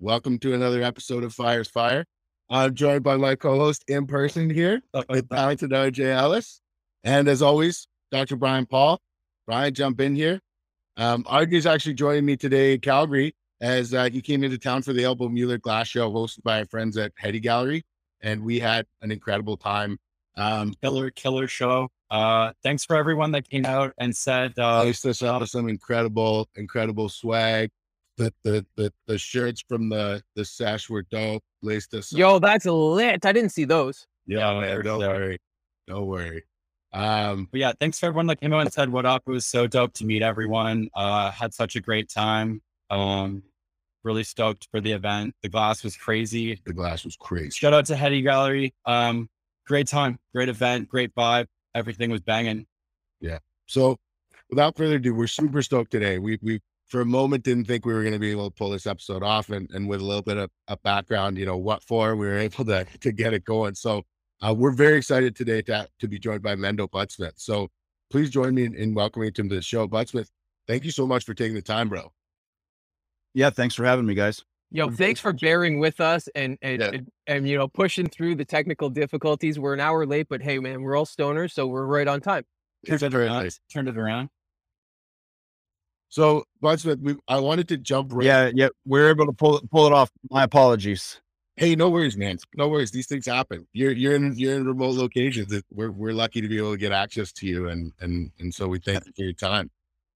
Welcome to another episode of Fire's Fire. I'm joined by my co-host in person here with talented RJ Ellis. And as always, Dr. Brian Paul. Brian, jump in here. Um, RJ's actually joining me today in Calgary as uh, he came into town for the Elbow Mueller Glass Show hosted by our friends at Heady Gallery. And we had an incredible time. Um, killer, killer show. Uh, thanks for everyone that came out and said, uh, Laced us out some incredible, incredible swag. The, the the the shirts from the the sesh were dope. Laced us. up. Yo, that's lit. I didn't see those. Yeah, Yeah, man, don't sick. worry. Don't worry. Um, but yeah, thanks for everyone that came out and said what up. It was so dope to meet everyone. Uh, had such a great time. Um, really stoked for the event. The glass was crazy. the glass was crazy. Shout out to Heady Gallery. Um, great time, great event, great vibe. Everything was banging. Yeah. So, without further ado, we're super stoked today. We we for a moment didn't think we were going to be able to pull this episode off, and and with a little bit of a background, you know what for, we were able to to get it going. So, uh, we're very excited today to to be joined by Mendo Budsmith. So, please join me in, in welcoming him to the show, Budsmith. Thank you so much for taking the time, bro. Yeah, thanks for having me, guys. Yo, thanks for bearing with us and and, Yeah. and and you know pushing through the technical difficulties. We're an hour late, but hey, man, we're all stoners, so we're right on time. Turned it Very around. nice. Turned it around. So, we I wanted to jump right. Yeah, yeah, we are able to pull it pull it off. My apologies. Hey, no worries, man. No worries. These things happen. You're you're in you're in remote locations. We're we're lucky to be able to get access to you, and and and so we thank you for your time.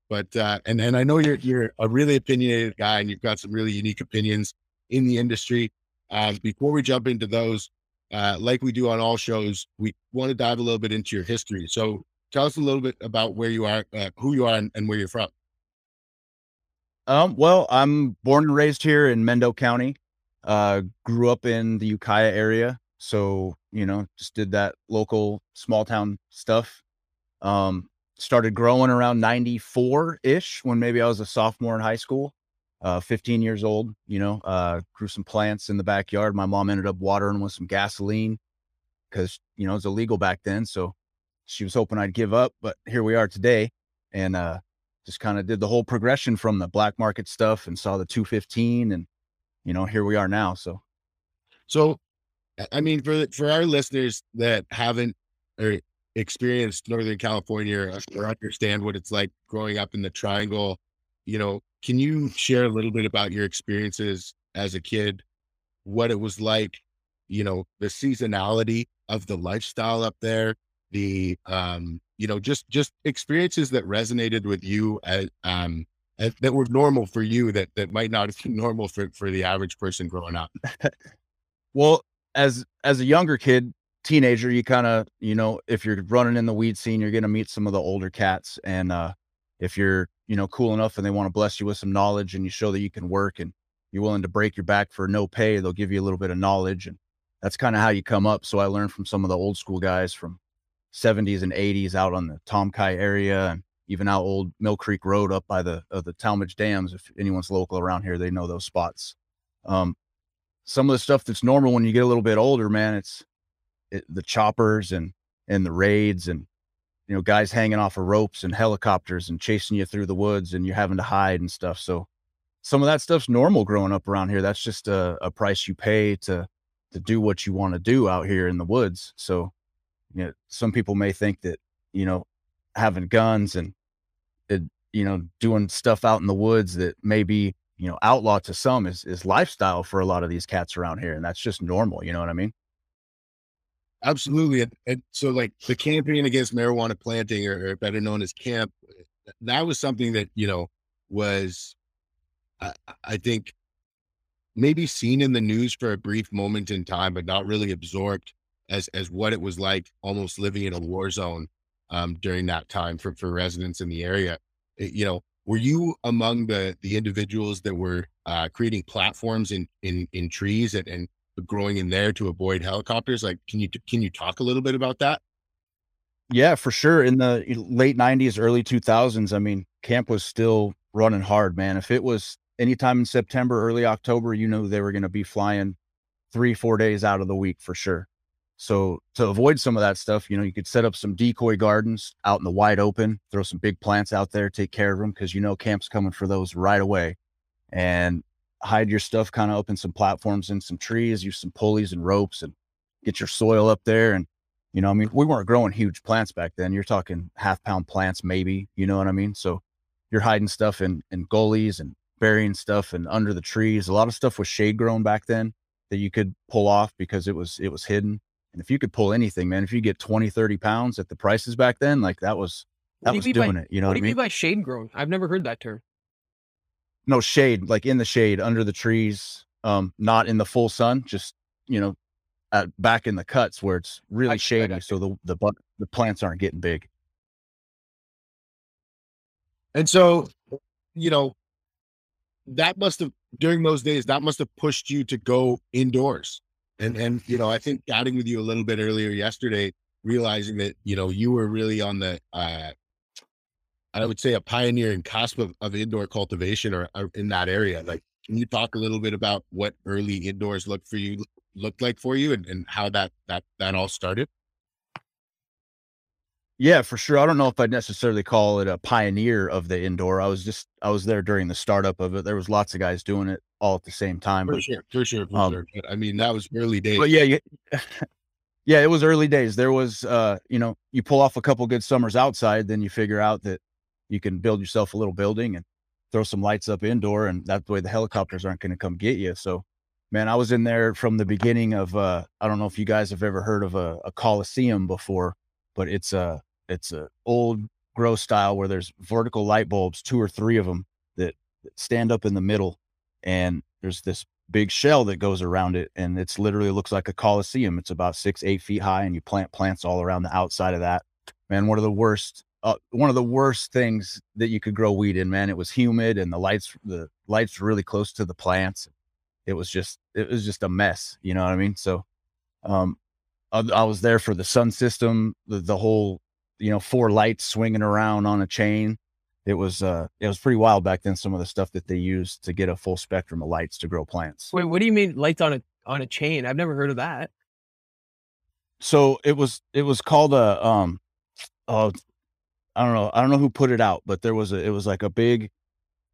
But uh, and and I know you're you're a really opinionated guy, and you've got some really unique opinions in the industry. Uh, before we jump into those, uh, like we do on all shows, we want to dive a little bit into your history. So tell us a little bit about where you are, uh, who you are, and, and where you're from. Um, well, I'm born and raised here in Mendo County. Uh, grew up in the Ukiah area, so you know, just did that local small town stuff. Um, started growing around 94 ish when maybe I was a sophomore in high school. Uh, 15 years old, you know, uh, grew some plants in the backyard. My mom ended up watering with some gasoline because, you know, it was illegal back then. So she was hoping I'd give up, but here we are today. And, uh, just kind of did the whole progression from the black market stuff and saw the 215 and, you know, here we are now. So So, I- mean, for for our listeners that haven't or experienced Northern California or, or understand what it's like growing up in the Triangle, you know, can you share a little bit about your experiences as a kid, what it was like, you know, the seasonality of the lifestyle up there, the um, you know, just just experiences that resonated with you as um as, that were normal for you that that might not have been normal for for the average person growing up. Well, as as a younger kid, teenager, you kind of, you know, if you're running in the weed scene, you're going to meet some of the older cats and uh if you're, you know, cool enough and they want to bless you with some knowledge and you show that you can work and you're willing to break your back for no pay, they'll give you a little bit of knowledge and that's kind of how you come up. So I learned from some of the old school guys from 70s and 80s out on the Tomki area and even out old Mill Creek Road up by the uh, the Talmage Dams. If anyone's local around here, they know those spots. Um, some of the stuff that's normal when you get a little bit older, man, it's it, the choppers and and the raids and you know guys hanging off of ropes and helicopters and chasing you through the woods and you're having to hide and stuff. So some of that stuff's normal growing up around here. That's just a, a price you pay to to do what you want to do out here in the woods. So you know, some people may think that you know having guns and it, you know doing stuff out in the woods that may be you know outlaw to some is is lifestyle for a lot of these cats around here and that's just normal you know what i mean Absolutely. And, and so like the campaign against marijuana planting or, or better known as camp, eh, that was something that, you know, was, I, I think maybe seen in the news for a brief moment in time, but not really absorbed as, as what it was like almost living in a war zone um, during that time for, for residents in the area. It- you know, were you among the, the individuals that were uh, creating platforms in, in, in trees and, and growing in there to avoid helicopters? Like, can you can you talk a little bit about that? yeah for sure in the late 90s early 2000s i mean camp was still running hard man if it was anytime in september early october you know they were going to be flying three four days out of the week for sure so to avoid some of that stuff you know you could set up some decoy gardens out in the wide open throw some big plants out there take care of them because you know camp's coming for those right away and hide your stuff kind of up in some platforms and some trees, use some pulleys and ropes and get your soil up there. And, you know, I mean, we weren't growing huge plants back then. You're talking half pound plants, maybe, you know what I mean? So you're hiding stuff in, in gullies and burying stuff and under the trees. A lot of stuff was shade grown back then that you could pull off because it was, it was hidden. And if you could pull anything, man, if you get 20, 30 pounds at the prices back then, like that was, that do was mean by- doing it. You know what do I you mean? mean by shade grown? I've never heard that term. no shade, like in the shade under the trees, um, not in the full sun, just, you know, at, back in the cuts where it's really I- I shady. got So the, the, the plants aren't getting big. And so, you know, that must have during those days that must have pushed you to go indoors. And and you know, I think chatting with you a little bit earlier yesterday, realizing that you know you were really on the uh I would say a pioneer and cusp of, of indoor cultivation or, or in that area. Like, can you talk a little bit about what early indoors looked for you looked like for you and, and how that that that all started? Yeah, for sure. I don't know if I'd necessarily call it a pioneer of the indoor. I was just, I was there during the startup of it. There was lots of guys doing it all at the same time. For But, sure, for sure, for Um, sure. But I mean, that was early days. but yeah, yeah, yeah, it was early days. There was, uh, you know, you pull off a couple good summers outside, then you figure out that you can build yourself a little building and throw some lights up indoor, and that way the helicopters aren't going to come get you. So, man, I was in there from the beginning of. Uh, I don't know if you guys have ever heard of a, a coliseum before, but it's a it's a old grow style where there's vertical light bulbs, two or three of them that, stand up in the middle, and there's this big shell that goes around it, and it's literally looks like a coliseum. It's about six, eight feet high, and you plant plants all around the outside of that. Man, one of the worst, uh, one of the worst things that you could grow weed in. Man, it was humid, and the lights, the lights really close to the plants. It was just, it was just a mess. You know what I mean? So, um, I, I was there for the sun system, the, the whole, you know, four lights swinging around on a chain. It was, uh, it was pretty wild back then. Some of the stuff that they used to get a full spectrum of lights to grow plants. Wait, what do you mean lights on a on a chain? I've never heard of that. so it was it was called a um oh i don't know i don't know who put it out but there was a it was like a big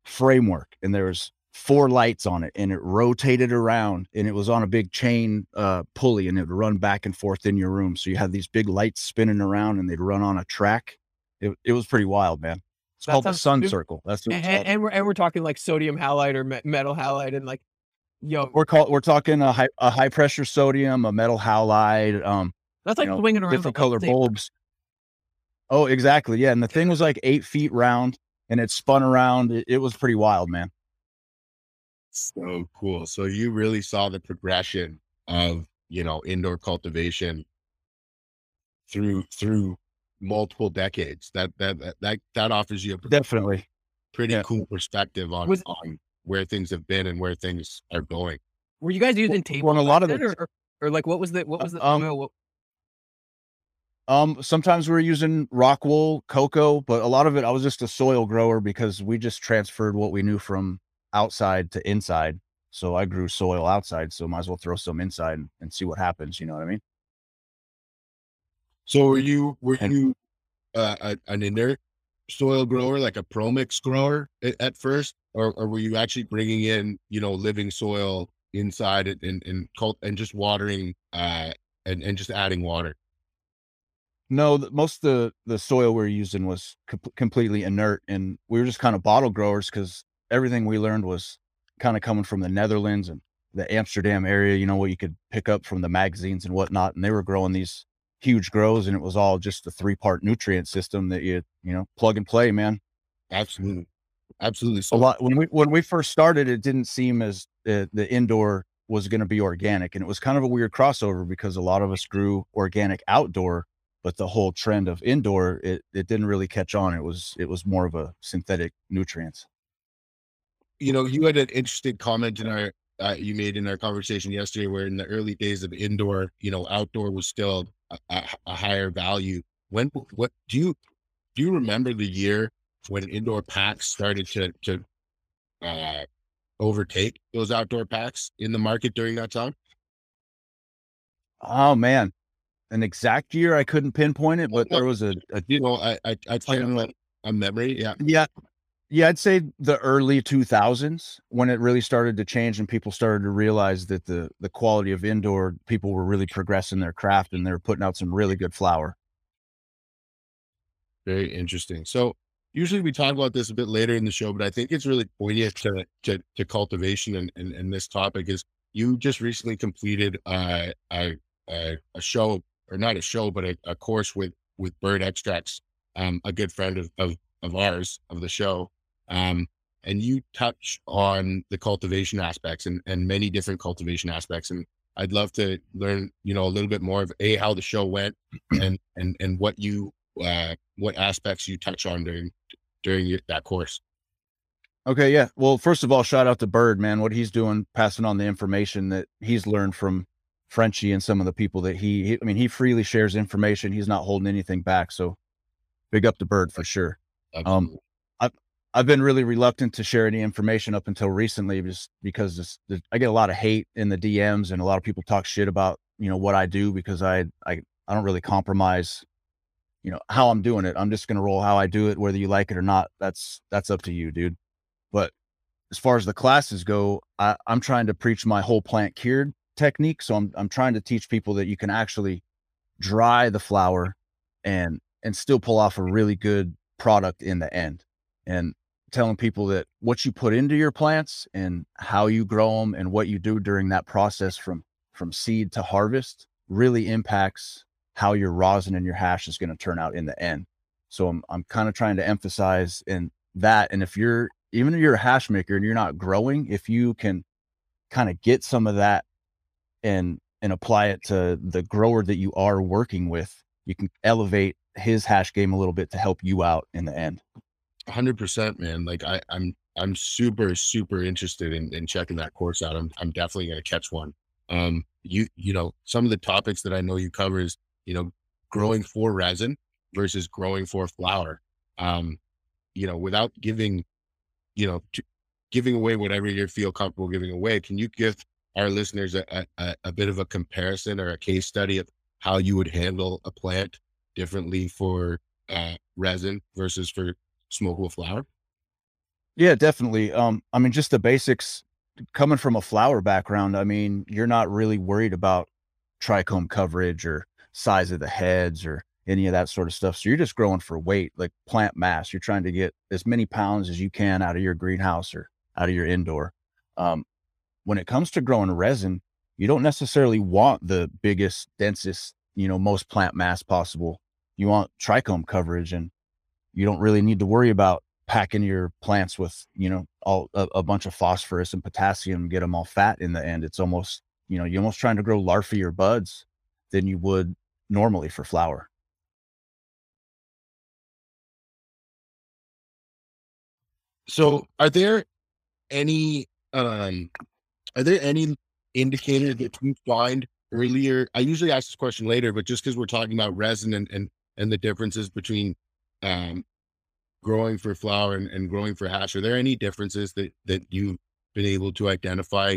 framework and there was four lights on it and it rotated around and it was on a big chain uh pulley and it would run back and forth in your room so you had these big lights spinning around and they'd run on a track it, it was pretty wild man it's That called the sun circle that's what And, and we're and we're talking like sodium halide or me- metal halide and like, yo, we're called we're talking a high a high pressure sodium a metal halide um that's like you know, swinging around different color bulbs. Oh, exactly. Yeah. And the thing was like eight feet round and it spun around. It, it was pretty wild, man. So cool. So you really saw the progression of, you know, indoor cultivation through through multiple decades. That that that that, that offers you a pretty, Definitely. yeah. cool perspective on, Was- on where things have been and where things are going. Were you guys using tape? Well, a lot of it, or, or, or like what was the what was the um. What- Um, sometimes we are using rock wool, cocoa, but a lot of it, I was just a soil grower because we just transferred what we knew from outside to inside. So I grew soil outside. So might as well throw some inside and, and see what happens. You know what I mean? So were you were And- you uh, an inert soil grower, like a premix grower at, at first, or, or were you actually bringing in, you know, living soil inside it and and cult and just watering uh and and just adding water? No, th- most of the the soil we were using was com- completely inert, and we were just kind of bottle growers because everything we learned was kind of coming from the Netherlands and the Amsterdam area. You know what you could pick up from the magazines and whatnot, and they were growing these huge grows, and it was all just a three part nutrient system that you you know plug and play, man. Absolutely, absolutely. So A lot when we when we first started, it didn't seem as uh, the indoor was going to be organic, and it was kind of a weird crossover because a lot of us grew organic outdoor, but the whole trend of indoor it it didn't really catch on. It was it was more of a synthetic nutrients. You know, you had an interesting comment in our uh, you made in our conversation yesterday, where in the early days of indoor, you know, outdoor was still a, a, a higher value. When what do you do? You remember the year when indoor packs started to to uh, overtake those outdoor packs in the market during that time? Oh man, an exact year I couldn't pinpoint it, but there was a, a You know, I I, I kind of a memory. Yeah, yeah Yeah, I'd say the early 2000s when it really started to change and people started to realize that the the quality of indoor people were really progressing their craft and they were putting out some really good flower. Very interesting. So usually we talk about this a bit later in the show, but I think it's really poignant to to, to cultivation and, and and this topic is you just recently completed a, a a show or not a show, but a, a course with with Bird Extracts, um, a good friend of, of of ours of the show. Um, and you touch on the cultivation aspects and, and many different cultivation aspects. And I'd love to learn, you know, a little bit more of a how the show went and and and what you uh, what aspects you touch on during during your, that course. Okay, yeah. Well, first of all, shout out to Bird, man. What he's doing, passing on the information that he's learned from Frenchy and some of the people that he, he I mean, he freely shares information. He's not holding anything back. So big up to Bird for sure. Um, Absolutely. Um, I've been really reluctant to share any information up until recently, just because this, this, I get a lot of hate in the DMs and a lot of people talk shit about you know what I do because I I I don't really compromise, you know how I'm doing it. I'm just gonna roll how I do it, whether you like it or not. That's that's up to you, dude. But as far as the classes go, I, I'm trying to preach my whole plant cured technique. So I'm I'm trying to teach people that you can actually dry the flower and and still pull off a really good product in the end. And telling people that what you put into your plants and how you grow them and what you do during that process from from seed to harvest really impacts how your rosin and your hash is going to turn out in the end. So I'm I'm kind of trying to emphasize in that. And if you're even if you're a hash maker and you're not growing, if you can kind of get some of that and and apply it to the grower that you are working with, you can elevate his hash game a little bit to help you out in the end. Hundred percent, man. Like I, I'm, I'm super, super interested in, in checking that course out. I'm, I'm definitely going to catch one. Um, you, you know, some of the topics that I know you cover is, you know, growing for resin versus growing for flower. Um, you know, without giving, you know, giving away whatever you feel comfortable giving away. Can you give our listeners a, a, a bit of a comparison or a case study of how you would handle a plant differently for uh, resin versus for smokable flower? Yeah, definitely. Um, I mean, just the basics coming from a flower background. I mean, you're not really worried about trichome coverage or size of the heads or any of that sort of stuff. So you're just growing for weight, like plant mass. You're trying to get as many pounds as you can out of your greenhouse or out of your indoor. Um, when it comes to growing resin, you don't necessarily want the biggest, densest, you know, most plant mass possible you want trichome coverage and you don't really need to worry about packing your plants with you know all a, a, bunch of phosphorus and potassium get them all fat in the end. It's almost you know you're almost trying to grow larvae buds than you would normally for flower so are there any um are there any indicators that you find earlier? I usually ask this question later but just because we're talking about resin and, and and the differences between um, growing for flower and, and, growing for hash. Are there any differences that that you've been able to identify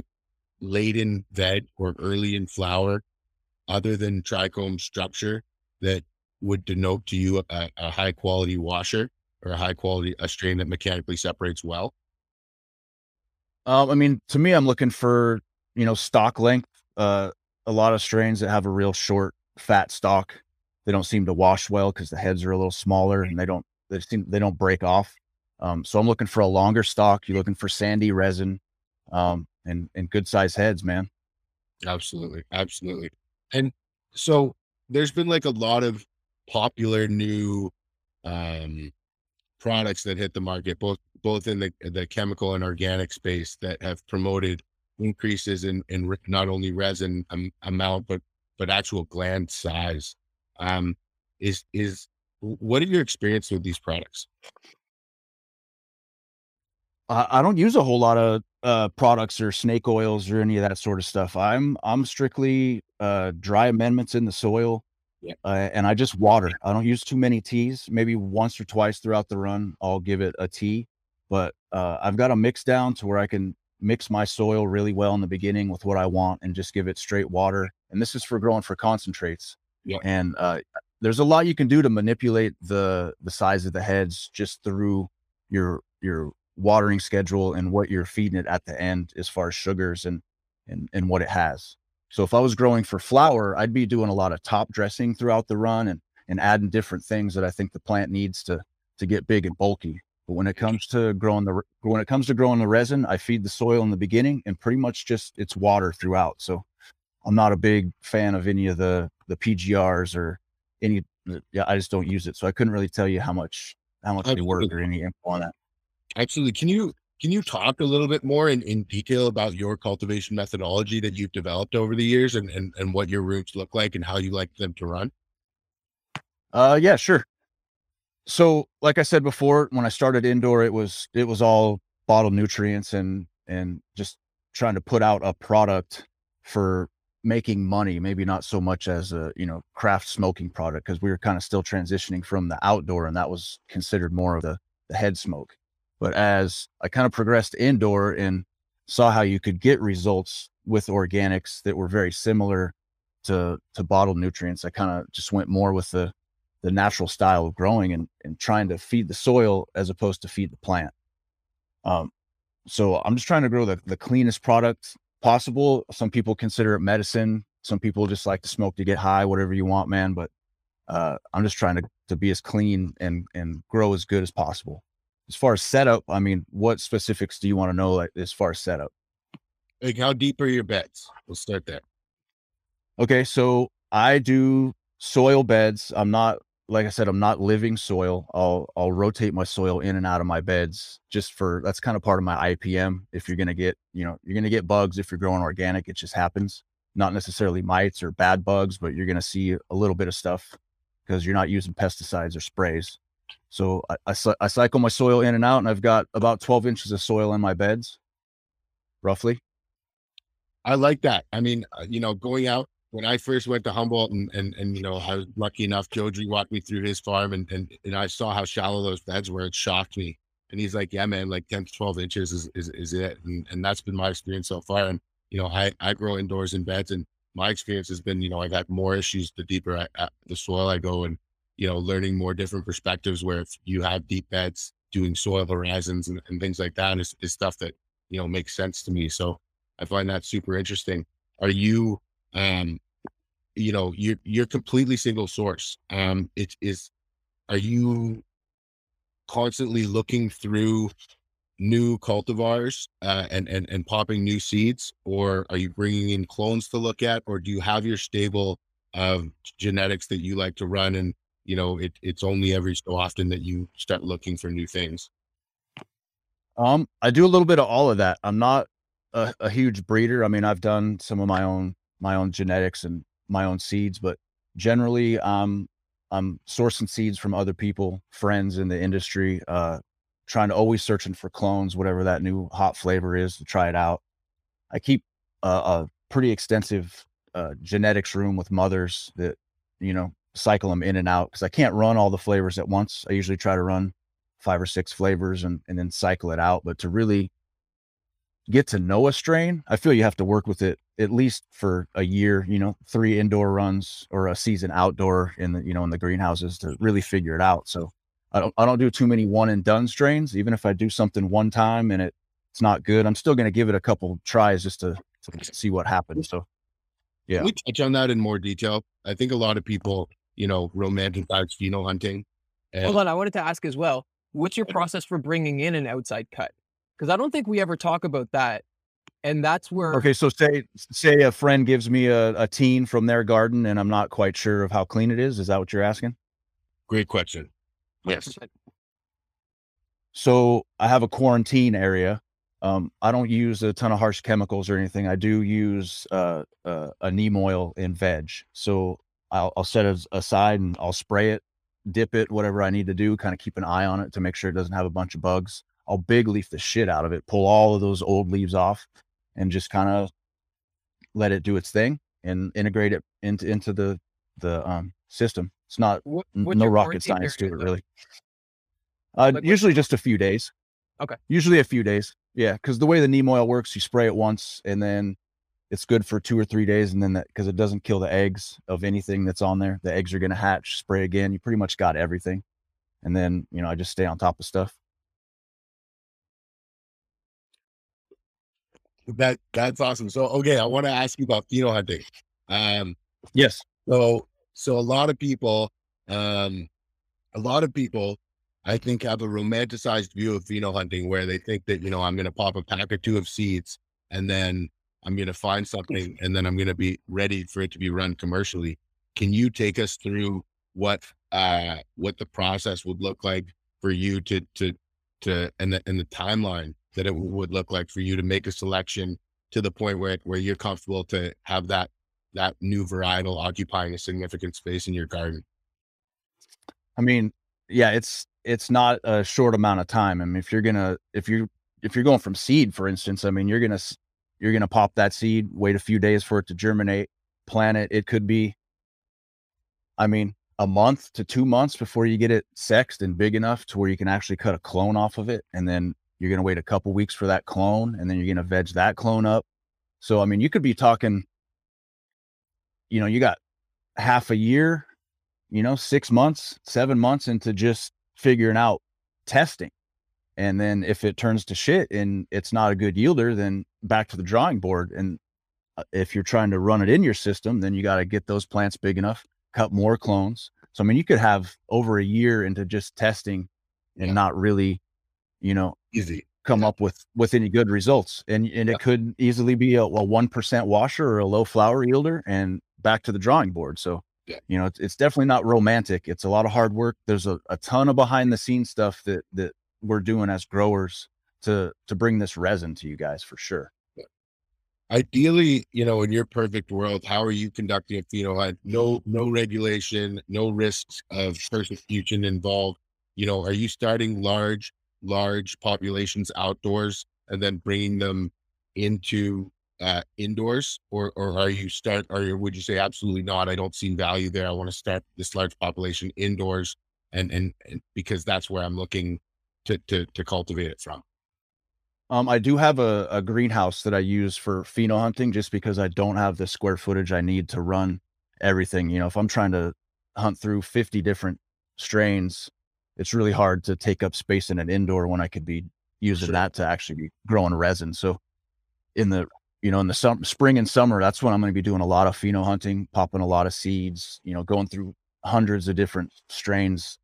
late in veg or early in flower, other than trichome structure, that would denote to you a, a high quality washer or a high quality a strain that mechanically separates well? Um, I mean, to me, I'm looking for you know stalk length. Uh, a lot of strains that have a real short, fat stalk they don't seem to wash well because the heads are a little smaller and they don't they seem they don't break off. Um, so I'm looking for a longer stalk. You're looking for sandy resin, um, and and good size heads, man. Absolutely, absolutely. And so there's been like a lot of popular new um, products that hit the market, both both in the the chemical and organic space that have promoted increases in in not only resin amount but but actual gland size. Um, is is what are your experience with these products? I don't use a whole lot of uh, products or snake oils or any of that sort of stuff. I'm I'm strictly uh, dry amendments in the soil, yeah. uh, and I just water. I don't use too many teas. Maybe once or twice throughout the run, I'll give it a tea. But uh, I've got a mix down to where I can mix my soil really well in the beginning with what I want and just give it straight water. And this is for growing for concentrates. Yeah. And uh, there's a lot you can do to manipulate the the size of the heads just through your your watering schedule and what you're feeding it at the end as far as sugars and and and what it has. So if I was growing for flower, I'd be doing a lot of top dressing throughout the run and and adding different things that I think the plant needs to to get big and bulky. But when it comes to growing the when it comes to growing the resin, I feed the soil in the beginning and pretty much just it's water throughout. So I'm not a big fan of any of the the PGRs or any yeah, I just don't use it. So I couldn't really tell you how much how much they work or any info on that. Absolutely. Can you can you talk a little bit more in, in detail about your cultivation methodology that you've developed over the years and, and, and what your rooms look like and how you like them to run? Uh yeah, sure. So like I said before, when I started indoor, it was it was all bottled nutrients and and just trying to put out a product for making money, maybe not so much as a, you know, craft smoking product because we were kind of still transitioning from the outdoor and that was considered more of the, the head smoke. But as I kind of progressed indoor and saw how you could get results with organics that were very similar to to bottled nutrients, I kind of just went more with the the natural style of growing and, and trying to feed the soil as opposed to feed the plant. Um, so I'm just trying to grow the, the cleanest product possible. Some people consider it medicine. Some people just like to smoke to get high, whatever you want, man. But uh, I'm just trying to, to be as clean and, and grow as good as possible. As far as setup, I mean, what specifics do you want to know like, as far as setup? Like how deep are your beds? We'll start there. Okay, so I do soil beds. I'm not like I said, I'm not living soil. I'll I'll rotate my soil in and out of my beds just for that's kind of part of my IPM. If you're gonna get, you know, you're gonna get bugs if you're growing organic, it just happens. Not necessarily mites or bad bugs, but you're gonna see a little bit of stuff because you're not using pesticides or sprays. So I, I, I cycle my soil in and out, and I've got about 12 inches of soil in my beds, roughly. I like that. I mean, uh, you know, going out when I first went to Humboldt and, and, and, you know, I was lucky enough, Joji walked me through his farm and, and, and I saw how shallow those beds were. It shocked me. And he's like, yeah, man, like 10 to 12 inches is, is, is it. And, and that's been my experience so far. And, you know, I, I grow indoors in beds and my experience has been, you know, I got more issues the deeper I, the soil I go and, you know, learning more different perspectives where if you have deep beds, doing soil horizons and, and things like that is, is stuff that, you know, makes sense to me. So I find that super interesting. Are you, um, you know, you're you're completely single source. Um, it is. Are you constantly looking through new cultivars uh, and and and popping new seeds, or are you bringing in clones to look at, or do you have your stable of genetics that you like to run, and you know, it it's only every so often that you start looking for new things? Um, I do a little bit of all of that. I'm not a, a huge breeder. I mean, I've done some of my own my own genetics and my own seeds, but generally, um, I'm sourcing seeds from other people, friends in the industry, uh, trying to always searching for clones, whatever that new hot flavor is to try it out. I keep a, a pretty extensive uh, genetics room with mothers that, you know, cycle them in and out because I can't run all the flavors at once. I usually try to run five or six flavors and, and then cycle it out. But to really get to know a strain, I feel you have to work with it at least for a year, you know, three indoor runs or a season outdoor in the, you know, in the greenhouses to really figure it out. So I don't, I don't do too many one and done strains. Even if I do something one time and it, it's not good, I'm still going to give it a couple tries just to, to see what happens. So, yeah. Can we touch on that in more detail. I think a lot of people, you know, romanticize pheno hunting. And- Hold on. I wanted to ask as well, what's your process for bringing in an outside cut? Because I don't think we ever talk about that and that's where okay so say say a friend gives me a, a teen from their garden and i'm not quite sure of how clean it is is that what you're asking? Great question. Yes. so i have a quarantine area um, i don't use a ton of harsh chemicals or anything i do use uh, uh, a neem oil in veg. So i'll, I'll set it aside and i'll spray it dip it whatever i need to do kind of keep an eye on it to make sure it doesn't have a bunch of bugs. I'll big leaf the shit out of it, pull all of those old leaves off, and just kind of let it do its thing and integrate it into into the the um, system. It's not what, no rocket science to it, really. Uh, like usually just a few days. Okay. Usually a few days. Yeah, because the way the neem oil works, you spray it once and then it's good for two or three days, and then that because it doesn't kill the eggs of anything that's on there. The eggs are gonna hatch. Spray again. You pretty much got everything, and then you know I just stay on top of stuff. That that's awesome. So okay, I want to ask you about pheno hunting. Um, Yes. so so a lot of people, um, a lot of people, I think, have a romanticized view of pheno hunting where they think that you know I'm going to pop a pack or two of seeds and then I'm going to find something and then I'm going to be ready for it to be run commercially. Can you take us through what uh what the process would look like for you to to to and the and the timeline that it would look like for you to make a selection to the point where where you're comfortable to have that that new varietal occupying a significant space in your garden. I mean, yeah, it's it's not a short amount of time. I mean, if you're gonna if you if you're going from seed, for instance, I mean, you're gonna you're gonna pop that seed, wait a few days for it to germinate, plant it. It could be, I mean, a month to two months before you get it sexed and big enough to where you can actually cut a clone off of it, and then you're gonna wait a couple weeks for that clone, and then you're gonna veg that clone up. So, I mean, you could be talking, you know, you got half a year you know, six months, seven months into just figuring out testing. And then if it turns to shit and it's not a good yielder, then back to the drawing board. And uh, if you're trying to run it in your system, then you got to get those plants big enough, cut more clones. So, I mean, you could have over a year into just testing and Yeah. not really, you know, Easy. come up with with any good results and and it could easily be a, a 1% washer or a low flower yielder and back to the drawing board so Yeah. you know it's, it's definitely not romantic it's a lot of hard work there's a, a ton of behind the scenes stuff that that we're doing as growers to to bring this resin to you guys for sure Ideally, you know, in your perfect world, how are you conducting a pheno hunt? No, no regulation, no risks of persecution involved. You know, are you starting large, large populations outdoors and then bringing them into uh, indoors, or or are you start? Or would you say absolutely not? I don't see value there. I want to start this large population indoors, and and, and because that's where I'm looking to to to cultivate it from. um i do have a, a greenhouse that i use for pheno hunting just because i don't have the square footage i need to run everything you know if i'm trying to hunt through 50 different strains it's really hard to take up space in an indoor when i could be using Sure. that to actually be growing resin so in the you know in the sum, spring and summer that's when i'm going to be doing a lot of pheno hunting popping a lot of seeds you know going through hundreds of different strains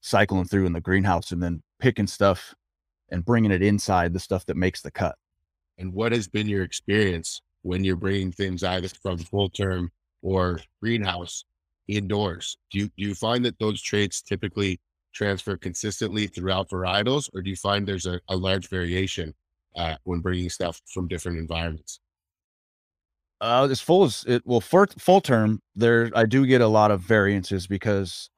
cycling through in the greenhouse and then picking stuff and bringing it inside the stuff that makes the cut and what has been your experience when you're bringing things either from full term or greenhouse indoors? Do you do you find that those traits typically transfer consistently throughout varietals, or do you find there's a, a large variation uh, when bringing stuff from different environments? Uh, as full as it well, for full term, there I do get a lot of variances because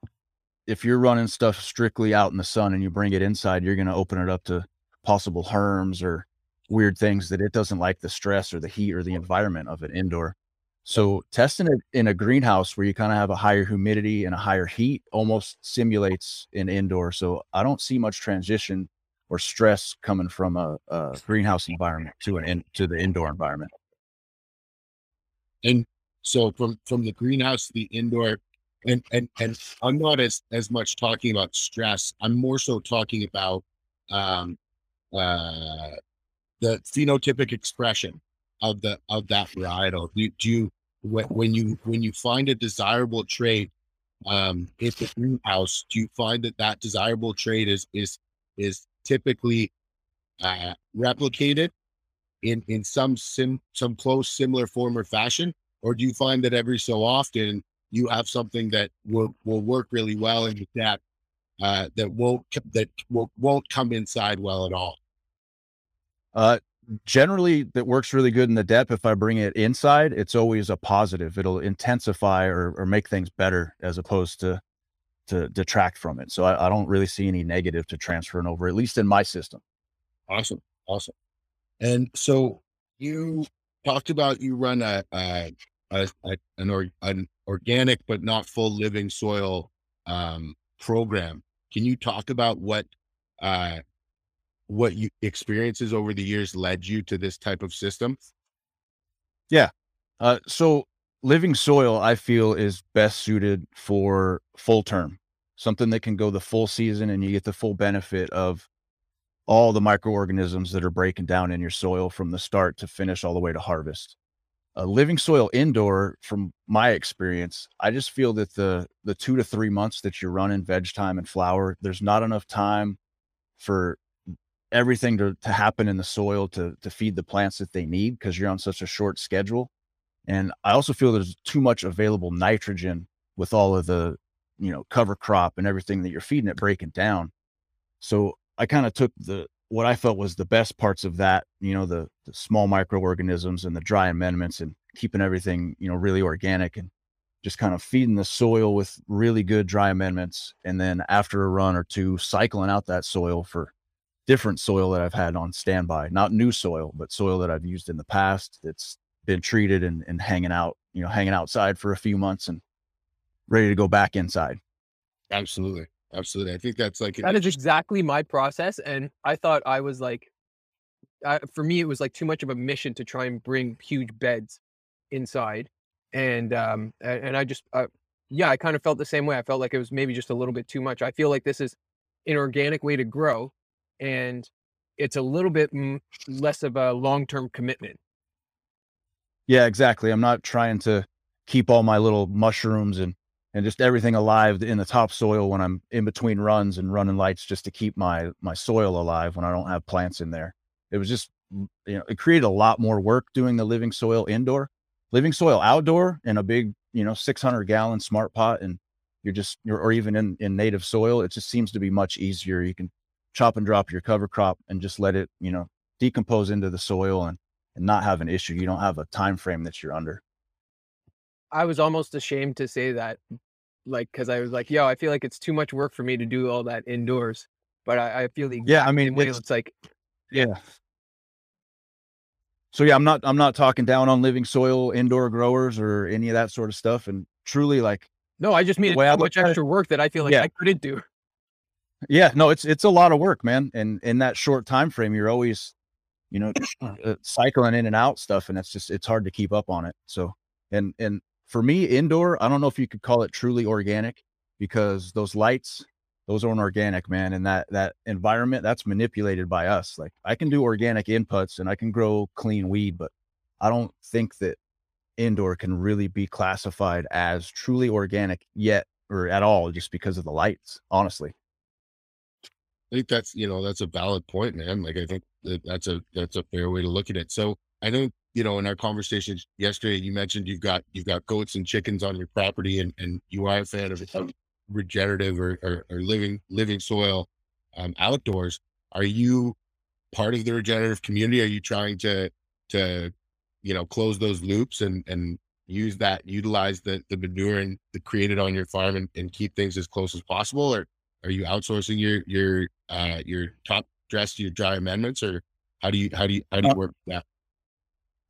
if you're running stuff strictly out in the sun and you bring it inside, you're going to open it up to possible herms or weird things that it doesn't like the stress or the heat or the environment of an indoor. So testing it in a greenhouse where you kind of have a higher humidity and a higher heat almost simulates an indoor. So I don't see much transition or stress coming from a, a greenhouse environment to an in, to the indoor environment. And so from from the greenhouse to the indoor, and and and I'm not as as much talking about stress. I'm more so talking about um uh the phenotypic expression of the of that varietal. Do, do you when, you when you find a desirable trait um in the greenhouse, do you find that that desirable trait is is is typically uh replicated in in some sim some close similar form or fashion or do you find that every so often you have something that will will work really well and depth uh that won't that will, won't come inside well at all Uh, generally, that works really good in the depth. If I bring it inside, it's always a positive. It'll intensify or, or make things better as opposed to to detract from it. So I, I don't really see any negative to transferring over, at least in my system. awesome awesome and so you talked about you run a, a, a, an, or, an organic but not full living soil um program can you talk about what uh what you experiences over the years led you to this type of system Yeah. Uh, so living soil, I feel, is best suited for full term, something that can go the full season and you get the full benefit of all the microorganisms that are breaking down in your soil from the start to finish all the way to harvest. A living soil indoor, from my experience, I just feel that the the two to three months that you're running veg time and flower, there's not enough time for everything to, to happen in the soil to to feed the plants that they need because you're on such a short schedule. And I also feel there's too much available nitrogen with all of the, you know, cover crop and everything that you're feeding it breaking down. So I kind of took the what I felt was the best parts of that, you know, the, the small microorganisms and the dry amendments and keeping everything, you know, really organic and just kind of feeding the soil with really good dry amendments. And then after a run or two, cycling out that soil for different soil that I've had on standby, not new soil, but soil that I've used in the past that's been treated and, and hanging out, you know, hanging outside for a few months and ready to go back inside. Absolutely. Absolutely. I think that's like That is exactly my process. And I thought I was like, I, for me, it was like too much of a mission to try and bring huge beds inside. And, um, and I just, uh, yeah, I kind of felt the same way. I felt like it was maybe just a little bit too much. I feel like this is an organic way to grow and it's a little bit mm, less of a long-term commitment. Yeah, exactly. I'm not trying to keep all my little mushrooms and and just everything alive in the topsoil when I'm in between runs and running lights just to keep my my soil alive when I don't have plants in there. It was just you know, it created a lot more work doing the living soil indoor. Living soil outdoor in a big, you know, 600 gallon smart pot and you're just you're or even in in native soil, it just seems to be much easier. You can chop and drop your cover crop and just let it, you know, decompose into the soil and and not have an issue. You don't have a time frame that you're under. I was almost ashamed to say that, like, because I was like, yo, I feel like it's too much work for me to do all that indoors. But I, I feel the Yeah, I mean, it's- It's like, Yeah. So yeah, I'm not I'm not talking down on living soil indoor growers or any of that sort of stuff. And truly like no, I just mean it's too much extra work that I feel like Yeah. I couldn't do. Yeah, no, it's it's a lot of work, man. And in that short time frame, you're always, you know, uh, cycling in and out stuff, and it's just it's hard to keep up on it. So and and for me, indoor, I don't know if you could call it truly organic because those lights, those aren't organic, man. And that that environment, that's manipulated by us. Like I can do organic inputs and I can grow clean weed, but I don't think that indoor can really be classified as truly organic yet or at all just because of the lights, honestly. I think that's you know that's a valid point, man. Like I think that that's a that's a fair way to look at it. So I know you know in our conversation yesterday you mentioned you've got you've got goats and chickens on your property, and and you are a fan of, of regenerative or, or or living living soil um, outdoors. Are you part of the regenerative community? Are you trying to to you know close those loops and and use that utilize the the manure and the created on your farm and, and keep things as close as possible, or are you outsourcing your your uh your top dress your dry amendments or how do you how do you how do you Uh, work with that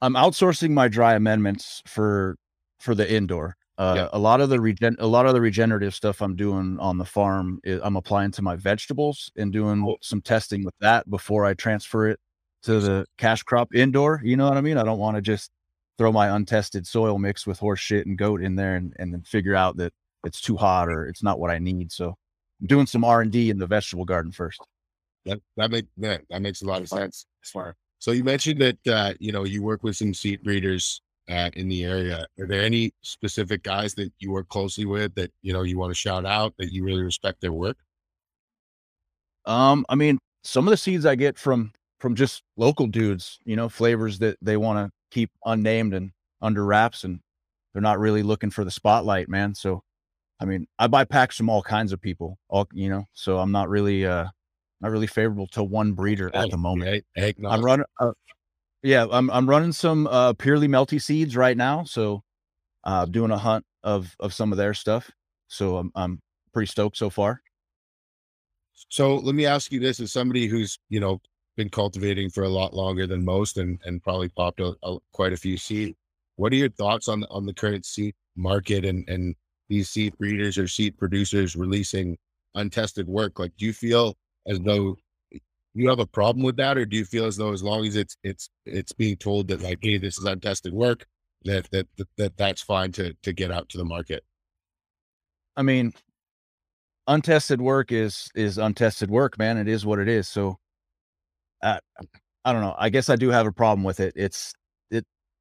I'm outsourcing my dry amendments for for the indoor. Uh, Yeah. A lot of the regen a lot of the regenerative stuff I'm doing on the farm, i- I'm applying to my vegetables and doing Cool. some testing with that before I transfer it to the cash crop indoor. You know what I mean? I don't want to just throw my untested soil mix with horse shit and goat in there and, and then figure out that it's too hot or it's not what I need. So I'm doing some R and D in the vegetable garden first. that that make that, that makes a lot of sense as far so you mentioned that uh you know you work with some seed breeders uh in the area are there any specific guys that you work closely with that you know you want to shout out that you really respect their work Um, I mean, some of the seeds I get from from just local dudes, you know, flavors that they want to keep unnamed and under wraps, and they're not really looking for the spotlight, man. So, I mean, I buy packs from all kinds of people, all you know. So I'm not really, uh, not really favorable to one breeder at the moment. I'm running, uh, yeah, I'm I'm running some uh purely melty seeds right now. So, uh, doing a hunt of of some of their stuff. So I'm I'm pretty stoked so far. So let me ask you this: as somebody who's you know been cultivating for a lot longer than most, and and probably popped out a, quite a few seed, what are your thoughts on on the current seed market and and these seed breeders or seed producers releasing untested work? Like, do you feel as though you have a problem with that, or do you feel as though as long as it's it's it's being told that like, hey, this is untested work, that that that, that that's fine to to get out to the market? I mean, untested work is is untested work, man. It is what it is. So uh, I don't know. I guess I do have a problem with it. It's it.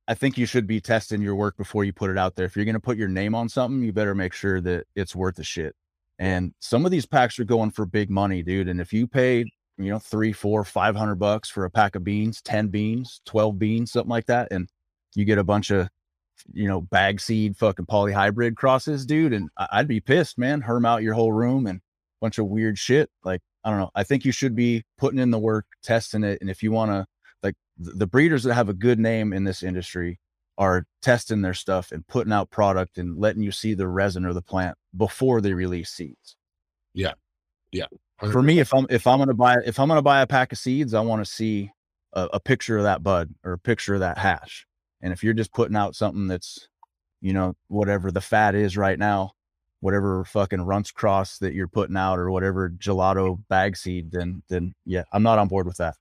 I think you should be testing your work before you put it out there. If you're going to put your name on something, you better make sure that it's worth the shit. And some of these packs are going for big money, dude. And if you pay, you know, three, four, five hundred bucks for a pack of beans, ten beans, twelve beans, something like that, and you get a bunch of, you know, bag seed fucking polyhybrid crosses, dude. And I'd be pissed, man. Herm out your whole room and bunch of weird shit. Like I don't know. I think you should be putting in the work, testing it, and if you want to, the breeders that have a good name in this industry are testing their stuff and putting out product and letting you see the resin or the plant before they release seeds. Yeah. Yeah. For me, if I'm if I'm gonna buy if I'm gonna buy a pack of seeds, I want to see a, a, picture of that bud or a picture of that hash. And if you're just putting out something that's, you know, whatever the fat is right now, whatever fucking Runtz cross that you're putting out or whatever gelato bag seed, then then yeah, I'm not on board with that.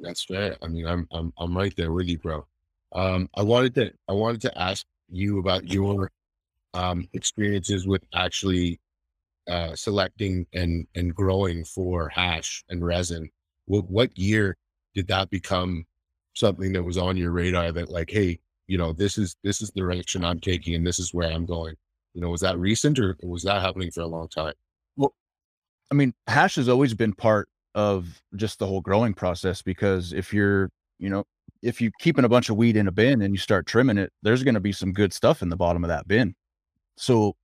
That's fair. I mean, I'm I'm I'm right there with you, bro. Um, I wanted to I wanted to ask you about your um, experiences with actually uh, selecting and and growing for hash and resin. What what year did that become something that was on your radar that like, hey, you know, this is this is the direction I'm taking and this is where I'm going. You know, was that recent or was that happening for a long time? Well, I mean, hash has always been part of just the whole growing process because if you're, you know, if you're keeping a bunch of weed in a bin and you start trimming it, there's going to be some good stuff in the bottom of that bin. So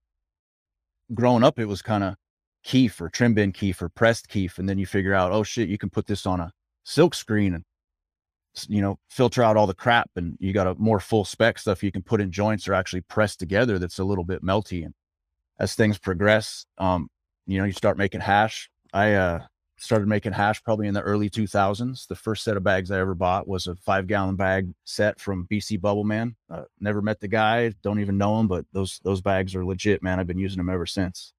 growing up, it was kind of keef or trim bin keef or pressed keef. And then you figure out, oh shit, you can put this on a silk screen and, you know, filter out all the crap and you got a more full spec stuff you can put in joints or actually press together that's a little bit melty. And as things progress, um, you know, you start making hash. I, uh, started making hash probably in the early 2000s. The first set of bags I ever bought was a five gallon bag set from BC Bubble Man. Uh, never met the guy, don't even know him, but those those bags are legit, man. I've been using them ever since.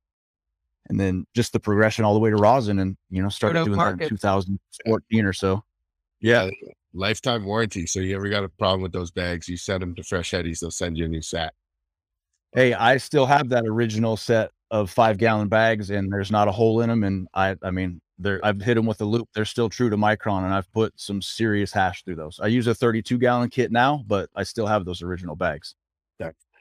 And then just the progression all the way to rosin, and you know, started doing that in 2014 or so. Yeah, lifetime warranty. So you ever got a problem with those bags, you send them to Fresh Headies, they'll send you a new set. Hey, I still have that original set of five gallon bags, and there's not a hole in them. And I, I mean, they're I've hit them with a loop. They're still true to micron, and I've put some serious hash through those. I use a 32 gallon kit now, but I still have those original bags.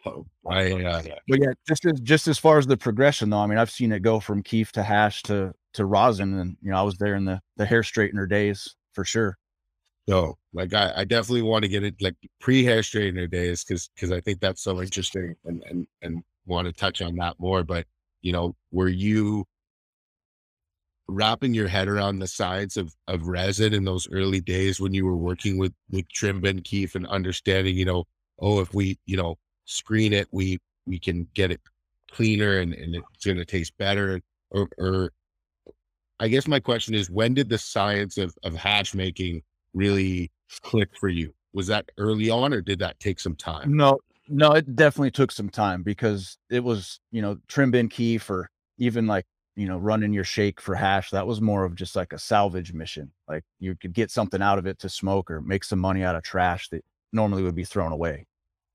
Oh, I, uh, but yeah, just as just as far as the progression though, I mean, I've seen it go from keef to hash to to rosin, and you know, I was there in the the hair straightener days for sure. So, like, I, I definitely want to get it like pre hair straightener days because because I think that's so interesting, and and and want to touch on that more. But you know, were you wrapping your head around the science of of resin in those early days when you were working with with trim bin keef and understanding you know oh if we you know screen it we we can get it cleaner and, and it's to taste better? Or, or i guess my question is when did the science of, of hash making really click for you? Was that early on or did that take some time? No no it definitely took some time because it was you know trim bin key for even like you know, running your shake for hash, that was more of just like a salvage mission. Like you could get something out of it to smoke or make some money out of trash that normally would be thrown away.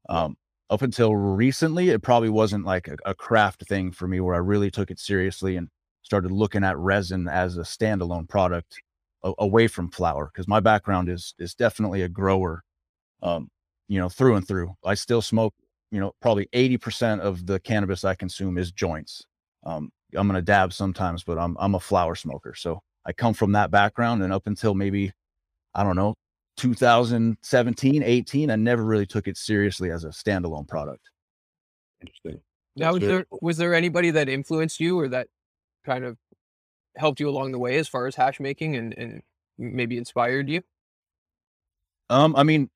Um, up until recently, it probably wasn't like a, a, craft thing for me where I really took it seriously and started looking at resin as a standalone product a, away from flower. Cause my background is, is definitely a grower, um, you know, through and through. I still smoke, you know, probably 80% of the cannabis I consume is joints. Um, I'm gonna dab sometimes, but I'm I'm a flower smoker. So I come from that background, and up until maybe I don't know 2017, 18, I never really took it seriously as a standalone product. Interesting. Now, was there was there anybody that influenced you or that kind of helped you along the way as far as hash making and and maybe inspired you? Um, I mean,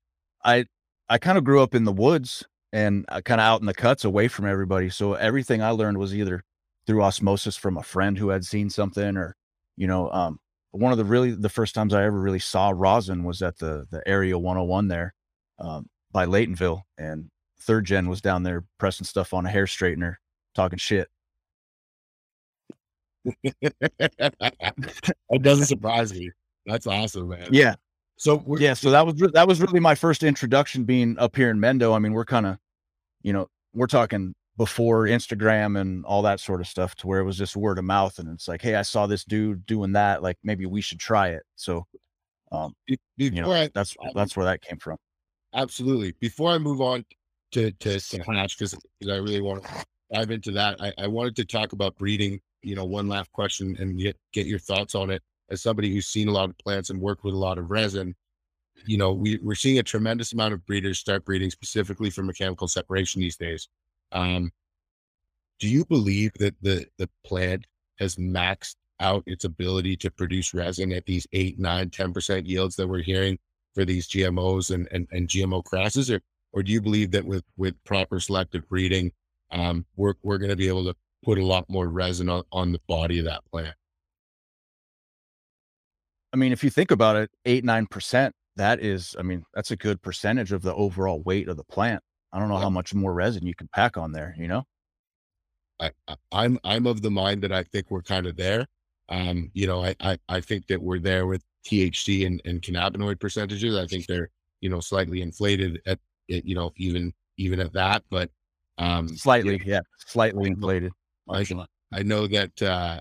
I I kind of grew up in the woods and uh, kind of out in the cuts away from everybody. So everything I learned was either through osmosis from a friend who had seen something or you know um, one of the really the first times i ever really saw rosin was at the the area 101 there um, by laytonville and third gen was down there pressing stuff on a hair straightener talking shit. It doesn't surprise me. That's awesome man. Yeah so yeah so that was that was really my first introduction being up here in mendo i mean we're kind of you know we're talking before Instagram and all that sort of stuff to where it was just word of mouth and it's like, hey, I saw this dude doing that. Like maybe we should try it. So um, you know, I, that's that's where that came from. absolutely. Before I move on to to, to hash, because I really want to dive into that, I, I wanted to talk about breeding. You know, one last question and get get your thoughts on it. As somebody who's seen a lot of plants and worked with a lot of resin, you know, we we're seeing a tremendous amount of breeders start breeding specifically for mechanical separation these days. Um, do you believe that the the plant has maxed out its ability to produce resin at these eight, nine, 10% yields that we're hearing for these GMOs and, and, and GMO crosses? Or, or do you believe that with, with proper selective breeding, um, we're, we're going to be able to put a lot more resin on, on the body of that plant? I mean, if you think about it, eight, nine percent, that is, I mean, that's a good percentage of the overall weight of the plant. I don't know how much more resin you can pack on there, you know? I, I- I'm I'm of the mind that I think we're kind of there. Um, you know, I, I I think that we're there with THC and, and cannabinoid percentages. I think they're you know slightly inflated at, at you know even even at that, but um, Slightly, yeah, slightly inflated. I, I know that uh,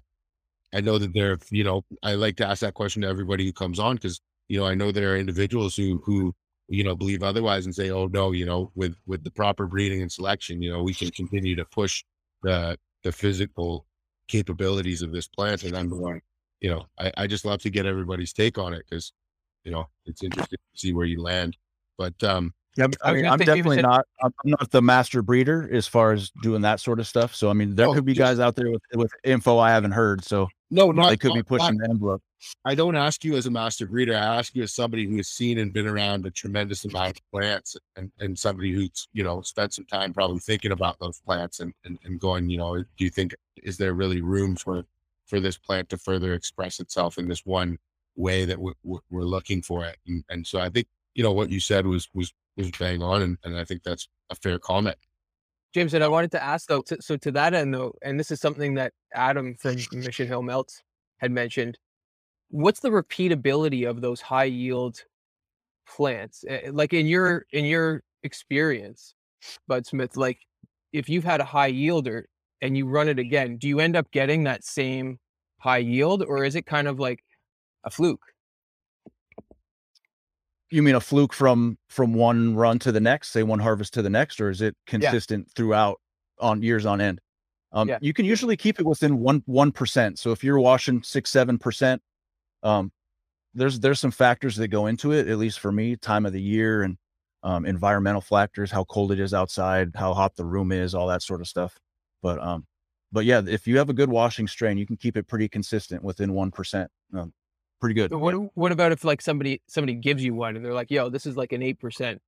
I know that there. You know, I like to ask that question to everybody who comes on because you know I know there are individuals who who you know believe otherwise and say, oh no, you know, with with the proper breeding and selection, you know, we can continue to push the the physical capabilities of this plant. And I'm going, you know, I, I just love to get everybody's take on it because you know it's interesting to see where you land. But um, Yeah, I mean, I am definitely said- not. I'm I'm not the master breeder as far as doing that sort of stuff. So I mean, there Oh, could be just- guys out there with with info I haven't heard. So no, not they could be pushing not- the envelope. I don't ask you as a master breeder. I ask you as somebody who has seen and been around a tremendous amount of plants and, and somebody who's, you know, spent some time probably thinking about those plants and, and, and going, you know, do you think, is there really room for, for this plant to further express itself in this one way that we're, we're we're looking for it? And, and so I think, you know, what you said was, was, was bang on. And, and I think that's a fair comment. Jameson, I wanted to ask though, so to that end though, and this is something that Adam from Mission Hill Melts had mentioned. What's the repeatability of those high yield plants? Like in your in your experience, Budsmith, like if you've had a high yielder and you run it again, do you end up getting that same high yield, or is it kind of like a fluke? You mean a fluke from from one run to the next, say one harvest to the next, or is it consistent throughout on years on end? Um, Yeah. You can usually keep it within one one percent. So if you're washing six seven percent, um, there's there's some factors that go into it. At least for me, time of the year and um, environmental factors, how cold it is outside, how hot the room is, all that sort of stuff. But um, but yeah, if you have a good washing strain, you can keep it pretty consistent within one percent. Um, pretty good. What what about if like somebody somebody gives you one and they're like, "Yo, this is like an eight percent."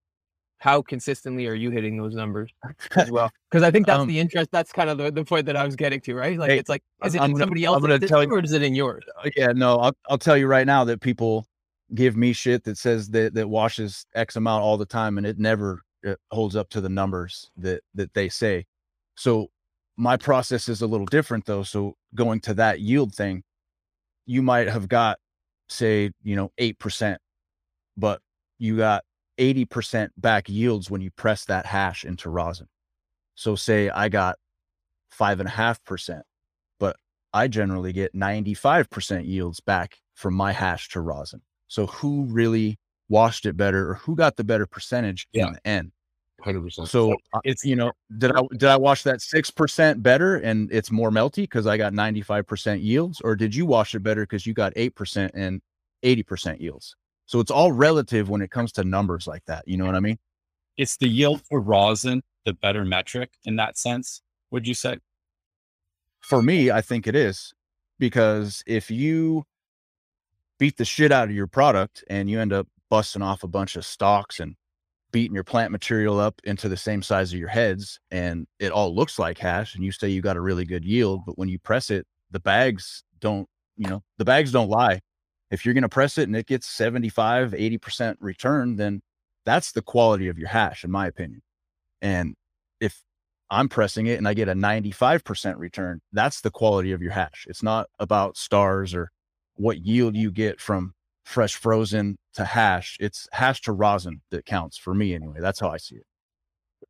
How consistently are you hitting those numbers as well? Because I think that's Um, the interest. That's kind of the, the point that I was getting to, right? Like Hey, it's like, is it I'm in gonna- somebody I'm else's gonna tell you- or is it in yours? Uh, yeah, no, I'll I'll tell you right now that people give me shit that says that that washes X amount all the time, and it never uh, holds up to the numbers that that they say. So my process is a little different though. So going to that yield thing, you might have got say you know eight percent, but you got eighty percent back yields when you press that hash into rosin. So say I got five and a half percent, but I generally get 95% yields back from my hash to rosin. So who really washed it better or who got the better percentage Yeah. in the end? Hundred percent. So It's you know, did I did I wash that 6% better and it's more melty cuz I got 95% yields or did you wash it better cuz you got 8% and 80% yields? So it's all relative when it comes to numbers like that, you know what I mean? it's the yield for rosin, the better metric in that sense. Would you say? For me, I think it is because if you beat the shit out of your product and you end up busting off a bunch of stalks and beating your plant material up into the same size of your heads and it all looks like hash and you say you got a really good yield, but when you press it, the bags don't, you know, the bags don't lie. If you're going to press it and it gets 75, 80% return, then that's the quality of your hash, in my opinion. And if I'm pressing it and I get a 95% return. That's the quality of your hash. It's not about stars or what yield you get from fresh frozen to hash. It's hash to rosin that counts for me anyway. That's how I see it.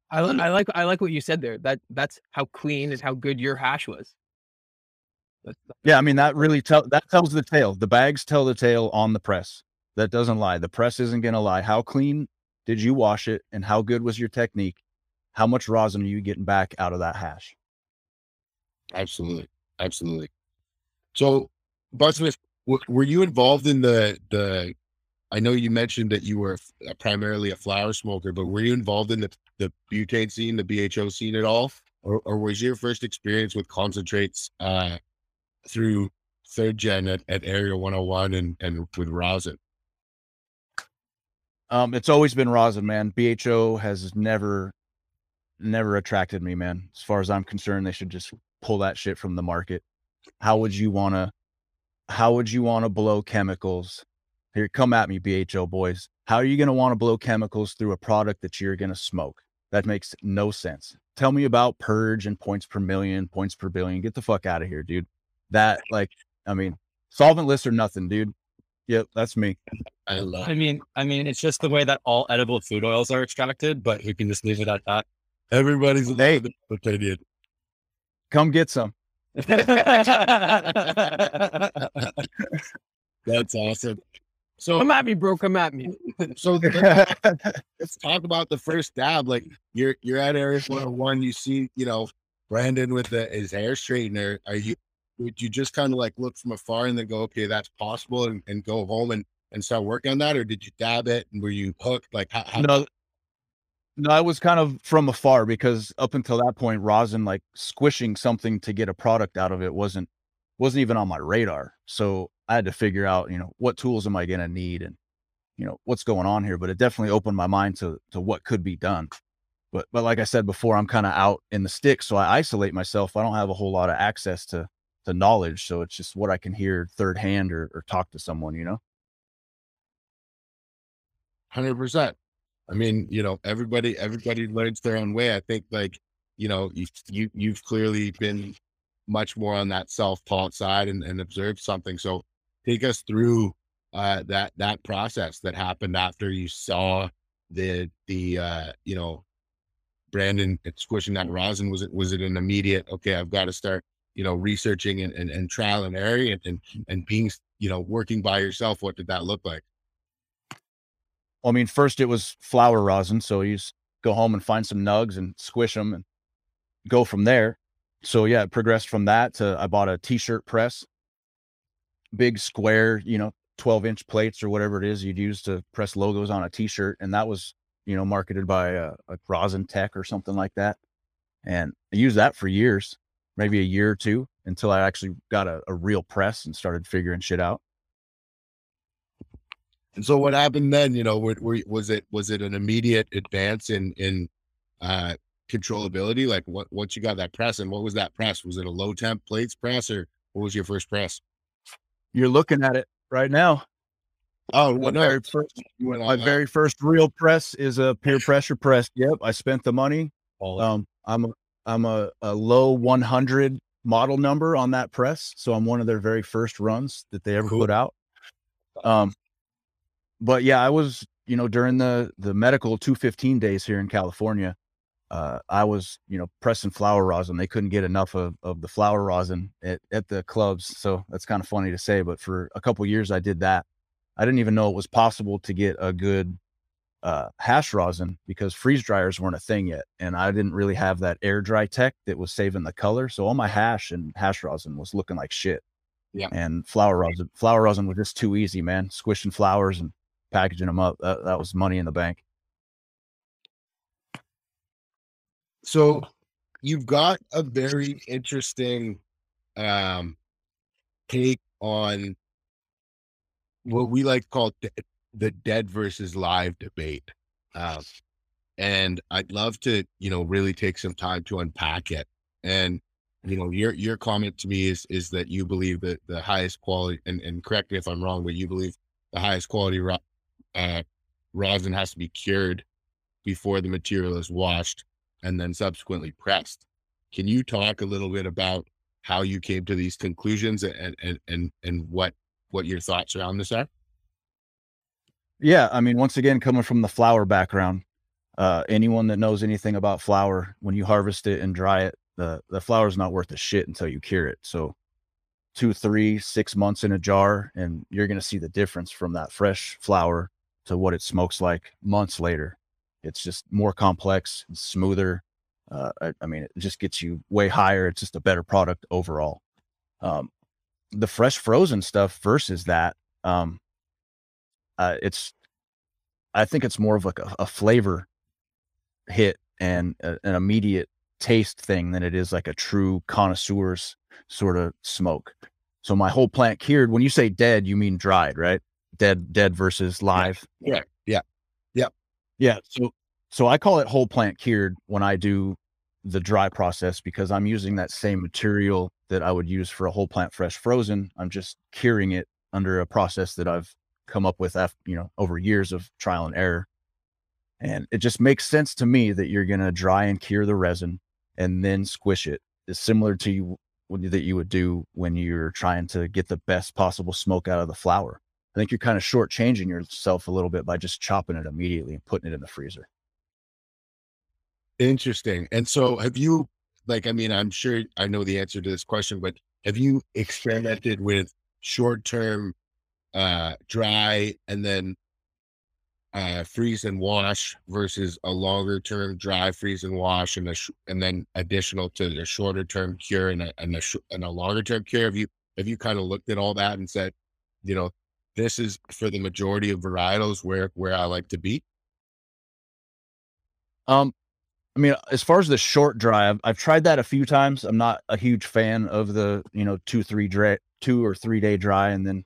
I, I like I like what you said there. That that's how clean and how good your hash was. That's, Yeah, I mean that really tell that tells the tale. The bags tell the tale on the press. That doesn't lie. The press isn't gonna lie. How clean did you wash it, and how good was your technique? How much rosin are you getting back out of that hash? Absolutely, absolutely. So, Budsmith, were you involved in the the? I know you mentioned that you were f- uh, primarily a flower smoker, but were you involved in the the butane scene, the BHO scene at all, or or was your first experience with concentrates uh, through third gen at, at Area 101 and and with rosin? Um, it's always been rosin, man. BHO has never, never attracted me, man. As far as I'm concerned, they should just pull that shit from the market. How would you want to? How would you want to blow chemicals? Here, come at me, BHO boys. How are you going to want to blow chemicals through a product that you're going to smoke? That makes no sense. Tell me about purge and points per million, points per billion. Get the fuck out of here, dude. That, like, I mean, solvent lists are nothing, dude. Yep, that's me. I love. I mean, I mean, it's just the way that all edible food oils are extracted, but we can just leave it at that. Everybody's Hey. hey. opinion. Come get some. That's awesome. So, come at me, bro. Come at me. so let's talk about the first dab. Like you're you're at Area 101, you see, you know, Brandon with the his hair straightener. Are you would you just kind of like look from afar and then go, okay, that's possible and, and go home and, and start working on that? Or did you dab it and were you hooked? Like how, how no, no, I was kind of from afar because up until that point, rosin like squishing something to get a product out of it wasn't wasn't even on my radar. So I had to figure out, you know, what tools am I going to need and you know what's going on here. But it definitely opened my mind to to what could be done. But but like I said before, I'm kind of out in the sticks, so I isolate myself. I don't have a whole lot of access to to knowledge, so it's just what I can hear third hand or, or talk to someone, you know. Hundred percent. I mean, you know, everybody everybody learns their own way. I think like, you know, you you you've clearly been much more on that self-taught side and, and observed something. So take us through uh that that process that happened after you saw the the uh you know Brandon squishing that rosin. Was it was it an immediate, okay, I've got to start, you know, researching and, and, and trial and error and and being you know, working by yourself, what did that look like? Well, I mean, first it was flower rosin, so you go home and find some nugs and squish them and go from there. So yeah, it progressed from that to I bought a t-shirt press, big square, you know, 12 inch plates or whatever it is you'd use to press logos on a t-shirt. And that was, you know, marketed by a rosin tech or something like that. And I used that for years, maybe a year or two until I actually got a, a real press and started figuring shit out. And so what happened then, you know, were, were, was it, was it an immediate advance in, in, uh, controllability? Like what, once you got that press and what was that press? Was it a low temp plates press or what was your first press? You're looking at it right now. Oh, My well, no, very first My that. very first real press is a Pure pressure press. Yep, I spent the money. Um, I'm a, I'm a, a low 100 model number on that press, so I'm one of their very first runs that they ever Cool. put out. Um, but yeah, I was you know during the the medical 215 days here in California, uh, I was you know pressing flower rosin. They couldn't get enough of of the flower rosin at at the clubs, so that's kind of funny to say. But for a couple years, I did that. I didn't even know it was possible to get a good uh, hash rosin because freeze dryers weren't a thing yet, and I didn't really have that air dry tech that was saving the color. So all my hash and hash rosin was looking like shit. Yeah. And flower rosin, flower rosin was just too easy, man. Squishing flowers and packaging them up. That, that was money in the bank. So you've got a very interesting um take on what we like to call de- the dead versus live debate. Um and I'd love to, you know, really take some time to unpack it. And you know, your your comment to me is is that you believe that the highest quality and, and correct me if I'm wrong, but you believe the highest quality uh, rosin has to be cured before the material is washed and then subsequently pressed. Can you talk a little bit about how you came to these conclusions and and and and what what your thoughts around this are? Yeah, I mean, once again, coming from the flower background, Uh, anyone that knows anything about flower, when you harvest it and dry it, the the flower is not worth a shit until you cure it. So two, three, six months in a jar, and you're gonna see the difference from that fresh flower to what it smokes like months later. It's just more complex, smoother. Uh, I, I, mean, it just gets you way higher. It's just a better product overall. Um, the fresh frozen stuff versus that, um, uh, it's, I think it's more of like a, a flavor hit and a, an immediate taste thing than it is like a true connoisseur's sort of smoke. So my whole plant cured. When you say dead, you mean dried, right? Dead, dead versus live. Yeah. Yeah. Yeah. Yeah. So so I call it whole plant cured when I do the dry process because I'm using that same material that I would use for a whole plant fresh frozen. I'm just curing it under a process that I've come up with after, you know, over years of trial and error. And it just makes sense to me that you're going to dry and cure the resin and then squish it. It's similar to you that you would do when you're trying to get the best possible smoke out of the flower. I think you're kind of shortchanging yourself a little bit by just chopping it immediately and putting it in the freezer. Interesting. And so have you like I mean, I'm sure I know the answer to this question, but have you experimented with short term uh dry and then uh freeze and wash versus a longer term dry freeze and wash and a sh- and then additional to the shorter term cure and a and a, sh- and a longer term cure have you have you kind of looked at all that and said you know this is for the majority of varietals where where I like to be um I mean, as far as the short dry, I've, I've tried that a few times. I'm not a huge fan of the, you know, two, three dry, two or three day dry and then,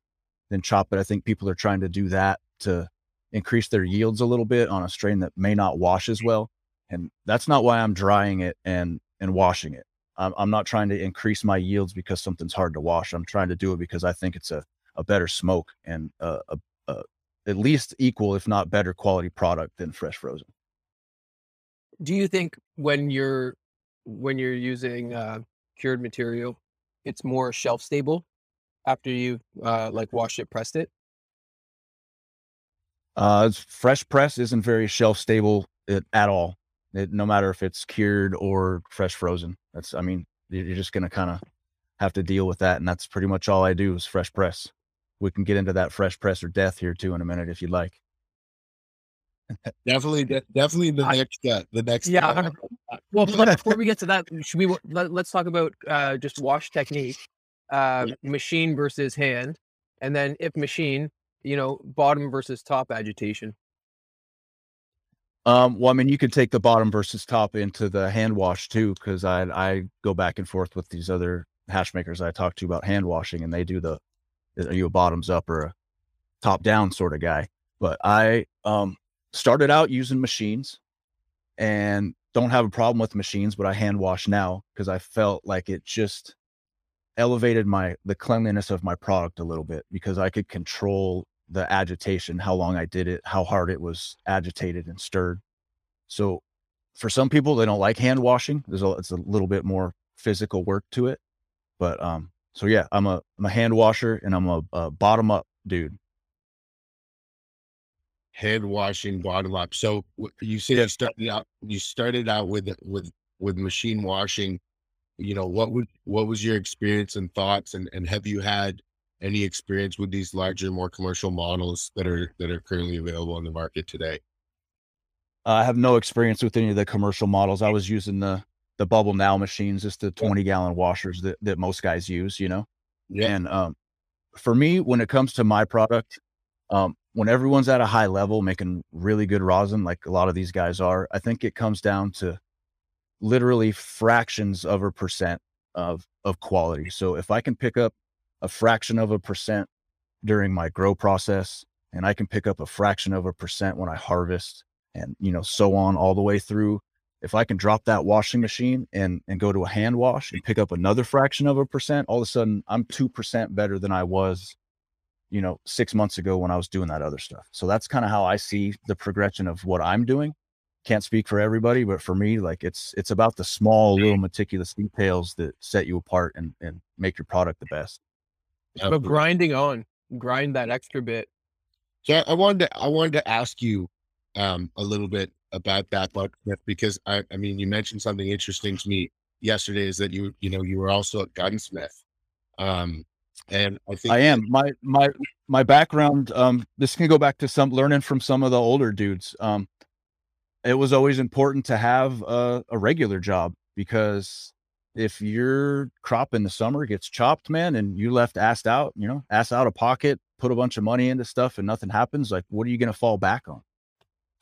then chop it. I think people are trying to do that to increase their yields a little bit on a strain that may not wash as well. And that's not why I'm drying it and, and washing it. I'm, I'm not trying to increase my yields because something's hard to wash. I'm trying to do it because I think it's a, a better smoke and a, a, a at least equal, if not better quality product than fresh frozen do you think when you're when you're using uh, cured material, it's more shelf stable after you uh, like washed it, pressed it? Uh, fresh press isn't very shelf stable at, at all. It, no matter if it's cured or fresh frozen. That's, I mean, you're just going to kind of have to deal with that. And that's pretty much all I do is fresh press. We can get into that fresh press or death here too in a minute if you'd like definitely, definitely the I, next, uh, the next. Yeah. Uh, well, before we get to that, should we let, us talk about uh, just wash technique, uh, yeah. machine versus hand, and then if machine, you know, bottom versus top agitation. Um, well, I mean, you could take the bottom versus top into the hand wash too, because I I go back and forth with these other hash makers I talk to about hand washing, and they do the are you a bottoms up or a top down sort of guy? But I um started out using machines and don't have a problem with machines, but I hand wash now because I felt like it just elevated my the cleanliness of my product a little bit because I could control the agitation, how long I did it, how hard it was agitated and stirred. So for some people they don't like hand washing. There's a it's a little bit more physical work to it. But um so yeah, I'm a I'm a hand washer and I'm a, a bottom up dude hand washing bottom up. So you said yeah. you started out you started out with with with machine washing. You know what would what was your experience and thoughts, and and have you had any experience with these larger, more commercial models that are that are currently available on the market today? I have no experience with any of the commercial models. I was using the the bubble now machines, just the 20 gallon washers that, that most guys use, you know? Yeah. And um, for me, when it comes to my product, um, when everyone's at a high level making really good rosin, like a lot of these guys are, I think it comes down to literally fractions of a percent of of quality. So if I can pick up a fraction of a percent during my grow process, and I can pick up a fraction of a percent when I harvest, and you know, so on all the way through. If I can drop that washing machine and and go to a hand wash and pick up another fraction of a percent, all of a sudden I'm two percent better than I was you know, six months ago when I was doing that other stuff. So that's kind of how I see the progression of what I'm doing. Can't speak for everybody, but for me, like it's it's about the small little meticulous details that set you apart and and make your product the best. But grinding on, grind that extra bit. So I wanted to I wanted to ask you, um, a little bit about that, Budsmith, because I, I mean, you mentioned something interesting to me yesterday is that you, you know, you were also a gunsmith. Um, and I think I am my my my background. Um, this can go back to some learning from some of the older dudes. Um, it was always important to have a, a regular job because if your crop in the summer gets chopped, man, and you left ass out, you know, ass out of pocket, put a bunch of money into stuff and nothing happens, like what are you going to fall back on?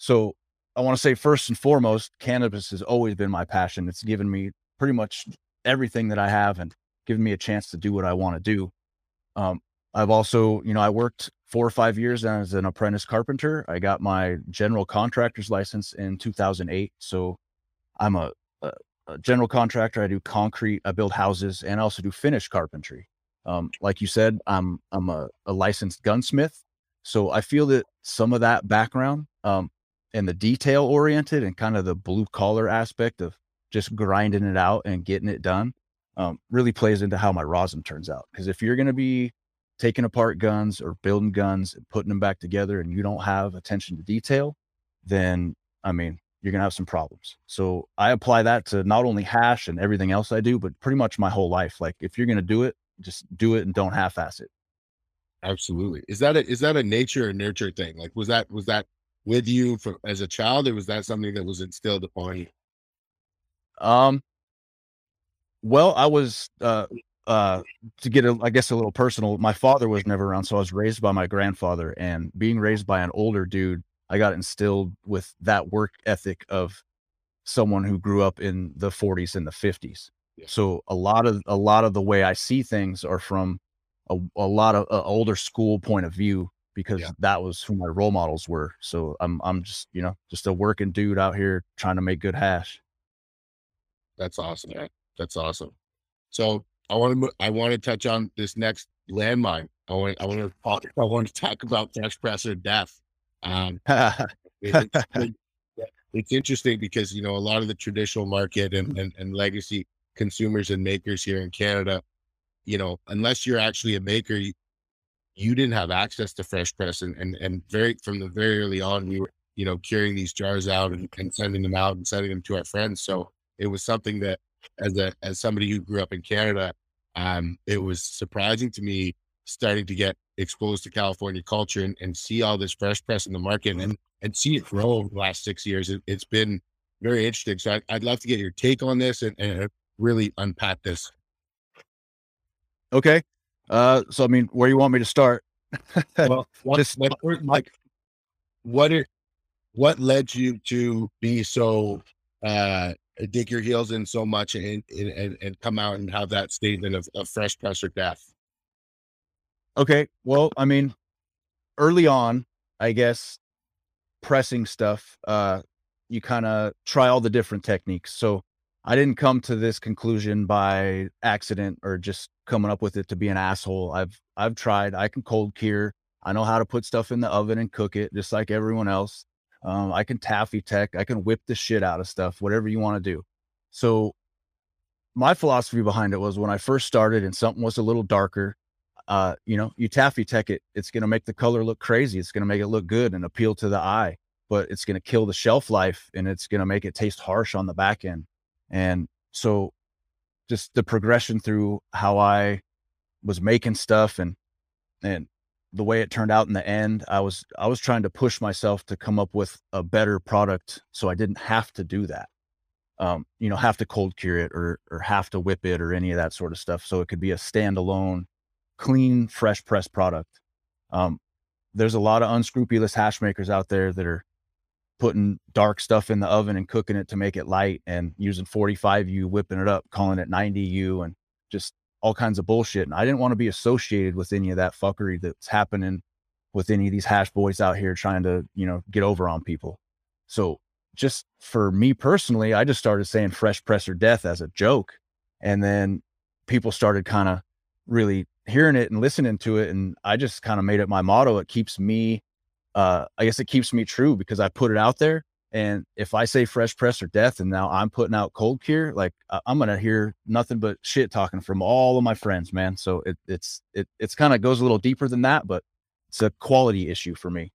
So I want to say first and foremost, cannabis has always been my passion. It's given me pretty much everything that I have and given me a chance to do what I want to do. Um, I've also, you know, I worked four or five years as an apprentice carpenter. I got my general contractor's license in 2008. So I'm a, a, a general contractor. I do concrete, I build houses, and I also do finish carpentry. Um, like you said, I'm I'm a, a, licensed gunsmith, so I feel that some of that background um, and the detail oriented and kind of the blue collar aspect of just grinding it out and getting it done um, really plays into how my rosin turns out. Because if you're going to be taking apart guns or building guns and putting them back together and you don't have attention to detail, then I mean, you're going to have some problems. So I apply that to not only hash and everything else I do, but pretty much my whole life. Like if you're going to do it, just do it and don't half ass it. Absolutely. Is that a, is that a nature or nurture thing? Like, was that, was that with you for, as a child or was that something that was instilled upon you? Um, well, I was, uh, uh to get a, I guess a little personal my father was never around so i was raised by my grandfather and being raised by an older dude i got instilled with that work ethic of someone who grew up in the 40s and the 50s yeah. so a lot of a lot of the way i see things are from a, a lot of uh, older school point of view because yeah. that was who my role models were so i'm i'm just you know just a working dude out here trying to make good hash that's awesome that's awesome so I want to I want to touch on this next landmine. I want I want to talk I want to talk about fresh press or death. Um, it's, it's, interesting because you know a lot of the traditional market and, and, and legacy consumers and makers here in Canada, you know, unless you're actually a maker, you, didn't have access to fresh press and, and and very from the very early on we were you know carrying these jars out and, and sending them out and sending them to our friends. So it was something that as a as somebody who grew up in Canada, um, it was surprising to me starting to get exposed to California culture and, and see all this fresh press in the market and and see it grow over the last six years. It, has been very interesting. So I, would love to get your take on this and, and really unpack this. Okay. Uh, so I mean, where you want me to start? well, what, Just, what, like, what are, what led you to be so uh, dig your heels in so much and and, and come out and have that statement of, of fresh press or death. Okay. Well, I mean, early on, I guess pressing stuff, uh, you kind of try all the different techniques. So I didn't come to this conclusion by accident or just coming up with it to be an asshole. I've I've tried. I can cold cure. I know how to put stuff in the oven and cook it just like everyone else. Um, I can taffy tech. I can whip the shit out of stuff, whatever you want to do. So my philosophy behind it was when I first started and something was a little darker, uh, you know, you taffy tech it, it's going to make the color look crazy. It's going to make it look good and appeal to the eye, but it's going to kill the shelf life and it's going to make it taste harsh on the back end. And so just the progression through how I was making stuff and, and the way it turned out in the end, I was I was trying to push myself to come up with a better product so I didn't have to do that. Um, you know, have to cold cure it or or have to whip it or any of that sort of stuff. So it could be a standalone, clean, fresh press product. Um, there's a lot of unscrupulous hash makers out there that are putting dark stuff in the oven and cooking it to make it light and using 45U, whipping it up, calling it 90U, and just all kinds of bullshit. And I didn't want to be associated with any of that fuckery that's happening with any of these hash boys out here trying to, you know, get over on people. So just for me personally, I just started saying fresh press or death as a joke. And then people started kind of really hearing it and listening to it. And I just kind of made it my motto. It keeps me, uh, I guess it keeps me true because I put it out there and if I say fresh press or death, and now I'm putting out cold cure, like I'm gonna hear nothing but shit talking from all of my friends, man. So it, it's it it's kind of goes a little deeper than that, but it's a quality issue for me.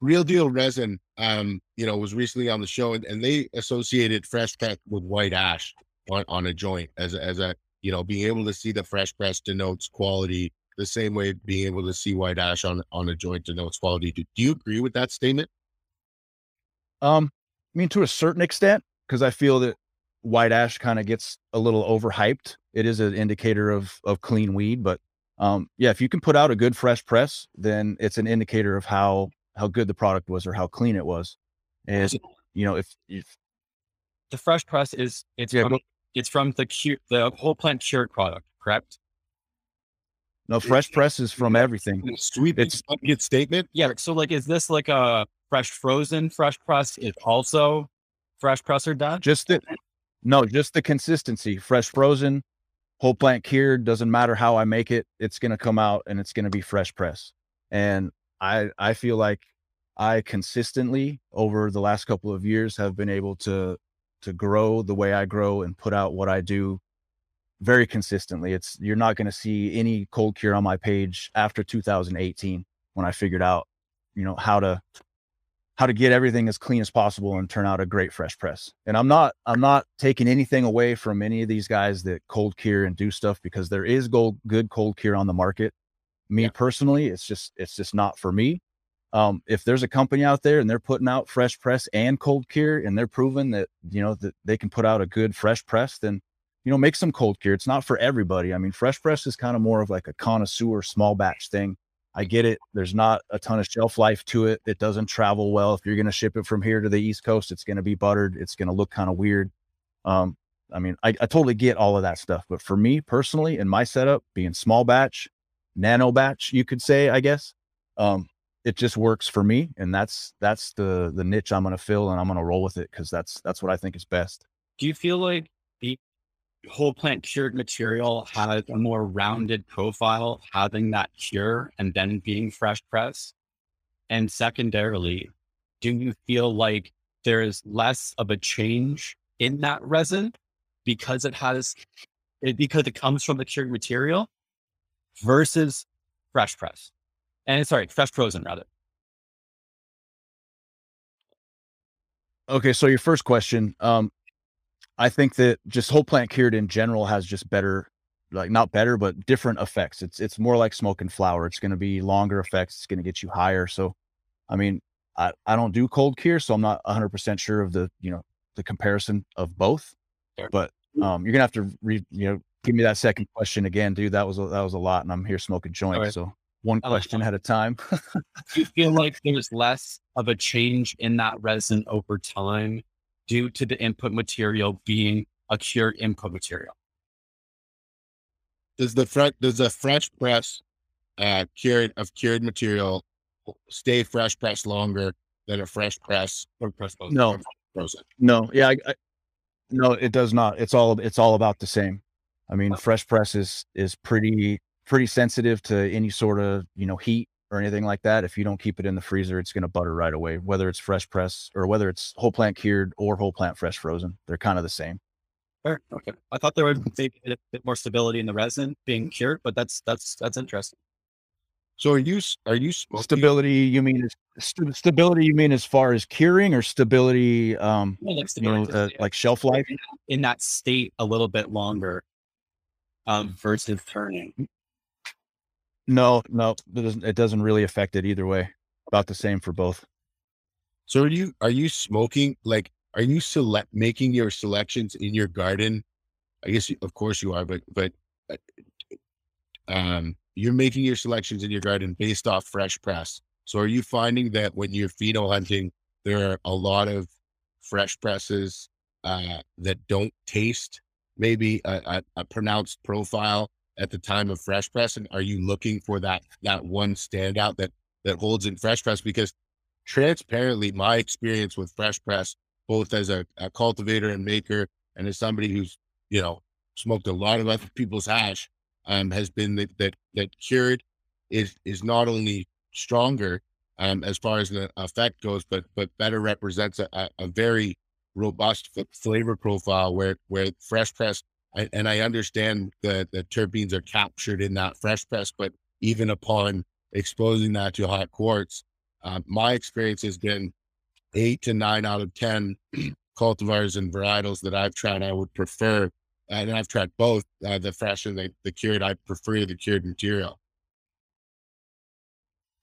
Real Deal Resin, um, you know, was recently on the show, and, and they associated fresh press with white ash on, on a joint as as a you know being able to see the fresh press denotes quality the same way being able to see white ash on on a joint denotes quality. Do, do you agree with that statement? Um, I mean, to a certain extent, because I feel that white ash kind of gets a little overhyped. It is an indicator of of clean weed, but um, yeah, if you can put out a good fresh press, then it's an indicator of how how good the product was or how clean it was. And you know, if, if the fresh press is it's Yeah, from, go- it's from the cu- the whole plant cured product, correct? No fresh press is from everything. Sweet It's- blanket statement. Yeah. So like, is this like a fresh frozen fresh press? Is also fresh press or done? Just the no, just the consistency. Fresh frozen, whole plant cured. Doesn't matter how I make it, it's gonna come out and it's gonna be fresh press. And I I feel like I consistently over the last couple of years have been able to to grow the way I grow and put out what I do very consistently. It's you're not going to see any cold cure on my page after 2018 when I figured out, you know, how to how to get everything as clean as possible and turn out a great fresh press. And I'm not I'm not taking anything away from any of these guys that cold cure and do stuff because there is gold good cold cure on the market. Me Yeah. personally, it's just it's just not for me. Um, if there's a company out there and they're putting out fresh press and cold cure and they're proving that you know that they can put out a good fresh press, then you know make some cold cure. It's not for everybody. I mean, fresh press is kind of more of like a connoisseur small batch thing. I get it. There's not a ton of shelf life to it. It doesn't travel well. If you're going to ship it from here to the East Coast, it's going to be buttered. It's going to look kind of weird. Um, I mean, I, I totally get all of that stuff. But for me personally, in my setup, being small batch, nano batch, you could say, I guess, um, it just works for me, and that's that's the the niche I'm going to fill, and I'm going to roll with it because that's that's what I think is best. Do you feel like the whole plant cured material has a more rounded profile, having that cure and then being fresh press? And secondarily, do you feel like there is less of a change in that resin because it has it, because it comes from the cured material versus fresh press? And sorry, fresh frozen rather. Okay, so your first question, um, I think that just whole plant cured in general has just better, like not better, but different effects. It's it's more like smoking flower. It's going to be longer effects. It's going to get you higher. So, I mean, I I don't do cold cure, so I'm not 100 percent sure of the you know the comparison of both. Sure. But um, you're gonna have to read you know give me that second question again, dude. That was a, that was a lot, and I'm here smoking joints, right. so one question at a time. Do you feel like there's less of a change in that resin over time due to the input material being a cured input material? Does the fresh does the fresh press uh cured of cured material stay fresh press longer than a fresh press Or press both? No. frozen? No, yeah, I, I, no, it does not. It's all it's all about the same. I mean, fresh press is is pretty pretty sensitive to any sort of you know heat or anything like that. If you don't keep it in the freezer, it's going to butter right away. Whether it's fresh press or whether it's whole plant cured or whole plant fresh frozen, they're kind of the same. Fair. Okay. I thought there would be a bit more stability in the resin being cured, but that's that's that's interesting. So are you are you smoking? Stability, you mean is st- stability? You mean as far as curing or stability? Um, Well, like you know, uh, yeah. like shelf life. in that state a little bit longer um, versus turning. No, no, it doesn't. It doesn't really affect it either way. About the same for both. So are you are you smoking like are you select making your selections in your garden? I guess of course you are, but but uh, um you're making your selections in your garden based off fresh press. So are you finding that when you're pheno hunting, there are a lot of fresh presses uh that don't taste maybe a, a, a pronounced profile at the time of fresh press? And are you looking for that that one standout that that holds in fresh press? Because transparently my experience with fresh press both as a, a cultivator and maker and as somebody who's you know smoked a lot of other people's hash um has been that that, that cured is is not only stronger um as far as the effect goes but but better represents a, a, very robust flavor profile where where fresh press I, and i understand that the terpenes are captured in that fresh press but even upon exposing that to hot quartz uh, my experience has been eight to nine out of 10 cultivars and varietals that I've tried, I would prefer, and I've tried both uh, the fresh and the, the cured. I prefer the cured material.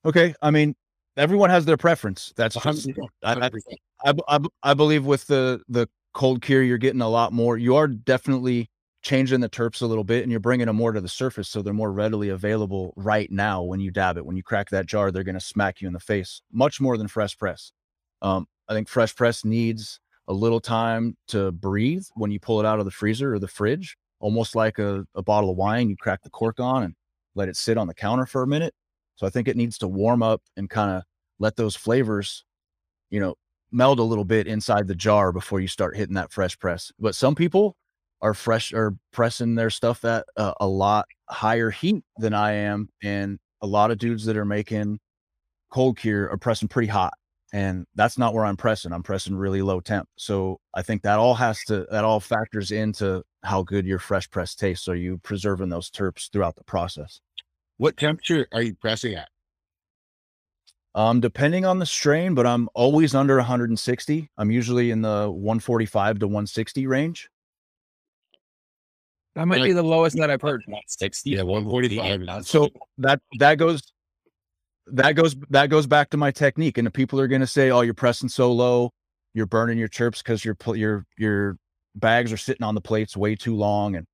Okay. I mean, everyone has their preference. That's just, 100%, I, I, 100%. I, I b- I believe with the the cold cure, you're getting a lot more. You are definitely changing the terps a little bit, and you're bringing them more to the surface, so they're more readily available right now when you dab it. When you crack that jar, they're going to smack you in the face much more than fresh press. Um, I think fresh press needs a little time to breathe when you pull it out of the freezer or the fridge, almost like a, a bottle of wine. You crack the cork on and let it sit on the counter for a minute. So I think it needs to warm up and kind of let those flavors, you know, meld a little bit inside the jar before you start hitting that fresh press. But some people are fresh are pressing their stuff at a, a lot higher heat than I am, and a lot of dudes that are making cold cure are pressing pretty hot, and that's not where I'm pressing. I'm pressing really low temp. So I think that all has to that all factors into how good your fresh press tastes. So you preserving those terps throughout the process. What temperature are you pressing at? Um, depending on the strain, but I'm always under 160. I'm usually in the 145 to 160 range. That might Like- be the lowest that I've heard. Sixty. Yeah, 145. So that that goes that goes that goes back to my technique. And the people are gonna say, "Oh, you're pressing so low, you're burning your terps because your pl- your your bags are sitting on the plates way too long." And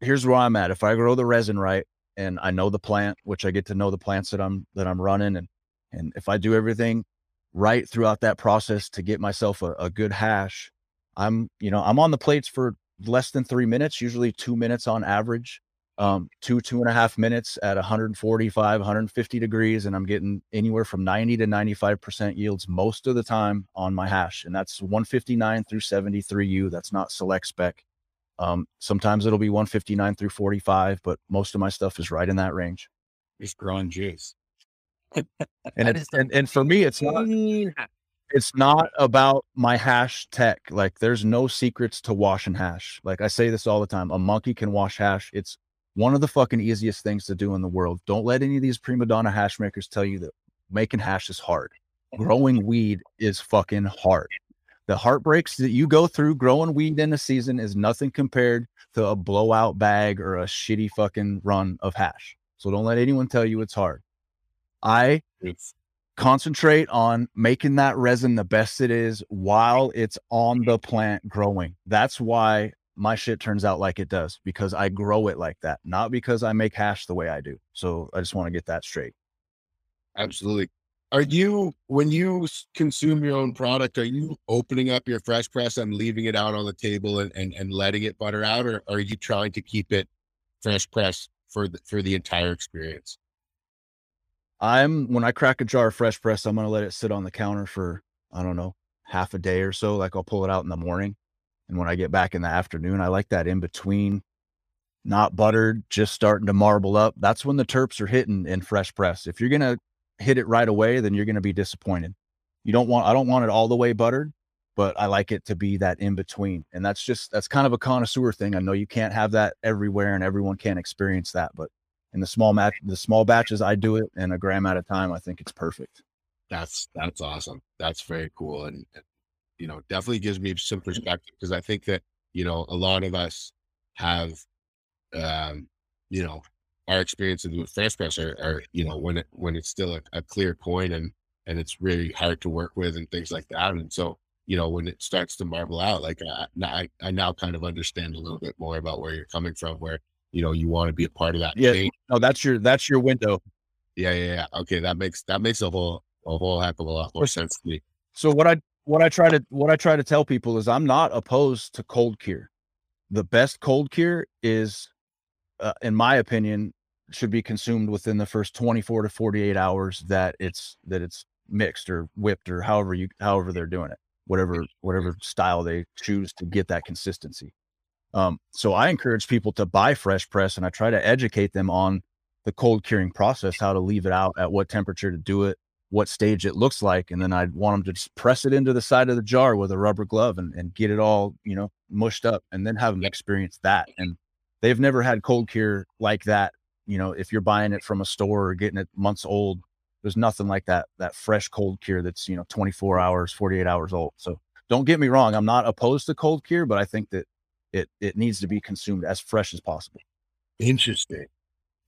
here's where I'm at. If I grow the resin right and I know the plant, which I get to know the plants that I'm that I'm running, and and if I do everything right throughout that process to get myself a, a good hash, I'm you know I'm on the plates for less than three minutes, usually two minutes on average um, two, two and a half minutes at 145, 150 degrees, and I'm getting anywhere from 90 to 95% yields most of the time on my hash. And that's 159 through 73U. That's not select spec. Um, sometimes it'll be 159 through 45, but most of my stuff is right in that range. Just growing juice. And, That it's, is some and, and for me, it's not, Clean ha- it's not about my hash tech. Like there's no secrets to wash and hash. Like I say this all the time. A monkey can wash hash. It's one of the fucking easiest things to do in the world. Don't let any of these prima donna hash makers tell you that making hash is hard. Growing weed is fucking hard. The heartbreaks that you go through growing weed in a season is nothing compared to a blowout bag or a shitty fucking run of hash. So don't let anyone tell you it's hard. I concentrate on making that resin the best it is while it's on mm-hmm. the plant growing. That's why my shit turns out like it does because I grow it like that, not because I make hash the way I do. So I just want to get that straight. Absolutely. Are you, when you consume your own product, are you opening up your fresh press and leaving it out on the table and, and, and letting it butter out, or are you trying to keep it fresh press for the, for the entire experience? I'm when I crack a jar of fresh press, I'm gonna let it sit on the counter for I don't know half a day or so. Like I'll pull it out in the morning, and when I get back in the afternoon, I like that in between, not buttered, just starting to marble up. That's when the terps are hitting in fresh press. If you're gonna hit it right away, then you're gonna be disappointed. You don't want I don't want it all the way buttered, but I like it to be that in between. And that's just that's kind of a connoisseur thing. I know you can't have that everywhere, and everyone can't experience that, but in the small match the small batches i do it in a gram at a time i think it's perfect That's, that's awesome. That's very cool. And, and, you know, definitely gives me some perspective because I think that, you know, a lot of us have, um, you know, our experiences with fresh press are, are, you know, when it, when it's still a, a clear point and, and it's really hard to work with and things like that. And so, you know, when it starts to marble out, like I, I, I now kind of understand a little bit more about where you're coming from, where, you know, you want to be a part of that. Yeah. change. no that's your that's your window Yeah. Yeah. Yeah. Okay. That makes, that makes a whole, a whole heck of a lot more sense to me. so what i what i try to what i try to tell people is i'm not opposed to cold cure the best cold cure is uh, in my opinion should be consumed within the first 24 to 48 hours that it's that it's mixed or whipped or however you however they're doing it whatever whatever style they choose to get that consistency um, so i encourage people to buy fresh press and i try to educate them on the cold curing process how to leave it out at what temperature to do it what stage it looks like and then i'd want them to just press it into the side of the jar with a rubber glove and, and get it all you know mushed up and then have them experience that and they've never had cold cure like that you know if you're buying it from a store or getting it months old there's nothing like that that fresh cold cure that's you know 24 hours 48 hours old so don't get me wrong i'm not opposed to cold cure but i think that it it needs to be consumed as fresh as possible Interesting.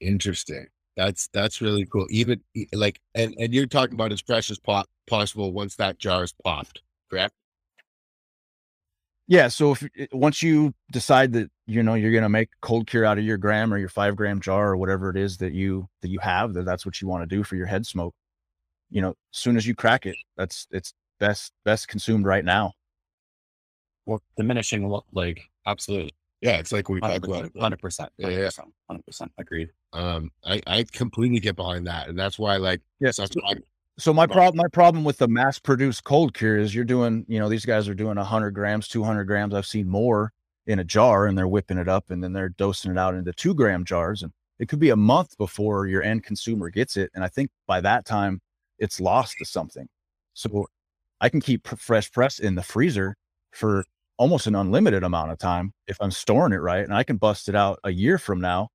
Interesting. That's that's really cool. Even like and and you're talking about as fresh as po- possible once that jar is popped, correct? yeah so if eh, once you decide that you know you're going to make cold cure out of your gram or your five gram jar or whatever it is that you that you have that that's what you want to do for your head smoke you know as soon as you crack it that's it's best best consumed right now Well, diminishing look like absolutely. Yeah, it's like we talked about. Hundred percent. Yeah, yeah. Hundred percent. Agreed. Um, I I completely get behind that, and that's why like yes that's why so my Right. problem my problem with the mass produced cold cure is you're doing you know these guys are doing 100 grams 200 grams i've seen more in a jar and they're whipping it up and then they're dosing it out into two gram jars and it could be a month before your end consumer gets it and i think by that time it's lost to something so i can keep pr- fresh press in the freezer for almost an unlimited amount of time if i'm storing it right and i can bust it out a year from now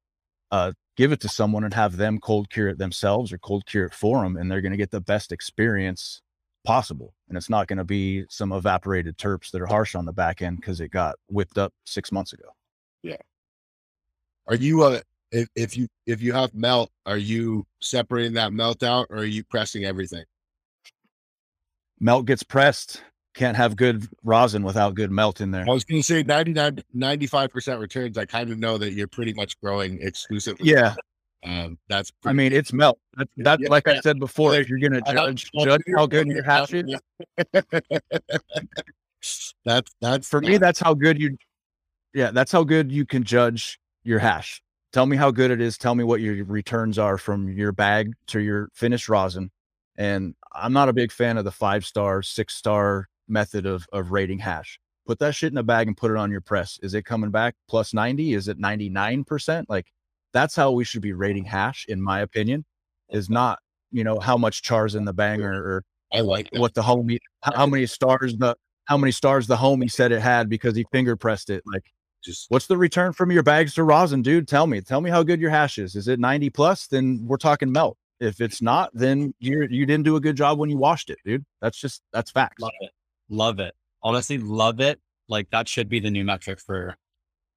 uh, give it to someone and have them cold cure it themselves or cold cure it for them and they're going to get the best experience possible and it's not going to be some evaporated terps that are harsh on the back end because it got whipped up six months ago Yeah. are you uh if if you if you have melt, are you separating that melt out, or are you pressing everything? melt gets pressed can't have good rosin without good melt in there I was going to say 99, 95 percent returns. I kind of know that you're pretty much growing exclusively. yeah um, that's. i mean it's melt that's, that's Yeah. like i said before if you're going to judge judge how good your hash is that's that's for me that's how good you yeah that's how good you can judge your hash tell me how good it is tell me what your returns are from your bag to your finished rosin and i'm not a big fan of the five star six star method of of rating hash. Put that shit in a bag and put it on your press. Is it coming back plus 90 is it 99% like that's how we should be rating hash in my opinion is not you know how much chars in the banger or I like that. what the homie how, how many stars the how many stars the homie said it had because he finger pressed it. Like Just what's the return from your bags to rosin dude? Tell me. Tell me how good your hash is. Is it 90 plus? Then we're talking melt if it's not then you you didn't do a good job when you washed it dude. That's just that's facts. Love it. Love it. Honestly, love it. Like that should be the new metric for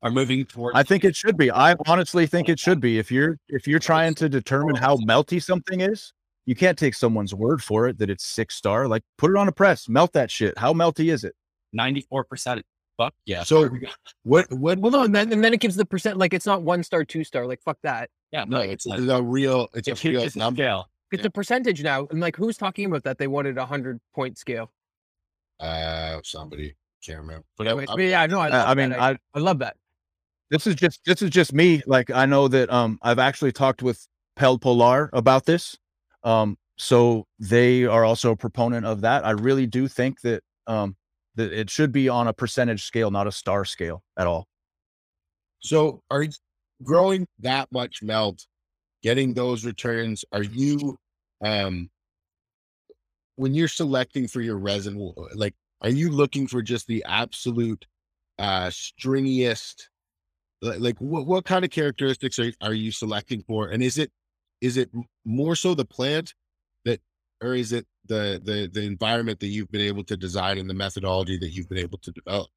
are moving towards. i think it should be i honestly think it should be if you're if you're trying to determine how melty something is you can't take someone's word for it that it's six star like put it on a press melt that shit how melty is it 94%. Fuck yeah. So what what Well, no, and then, and then it gives the percent like it's not one star, two star. Like fuck that. yeah, no, no, it's it's, a real it's a it's, real it's a scale. It's Yeah. a percentage now, and like who's talking about that? They wanted a hundred point scale. Uh, somebody can't remember, but I, Wait, I- yeah, no, I, love i mean that. i I love that. this is just this is just me like i know that um i've actually talked with pel polar about this um so they are also a proponent of that i really do think that um that it should be on a percentage scale not a star scale at all So are you growing that much melt, getting those returns? Are you um when you're selecting for your resin, like are you looking for just the absolute uh stringiest like, like what, what kind of characteristics are, are you selecting for? And is it is it more so the plant that or is it the the the environment that you've been able to design and the methodology that you've been able to develop?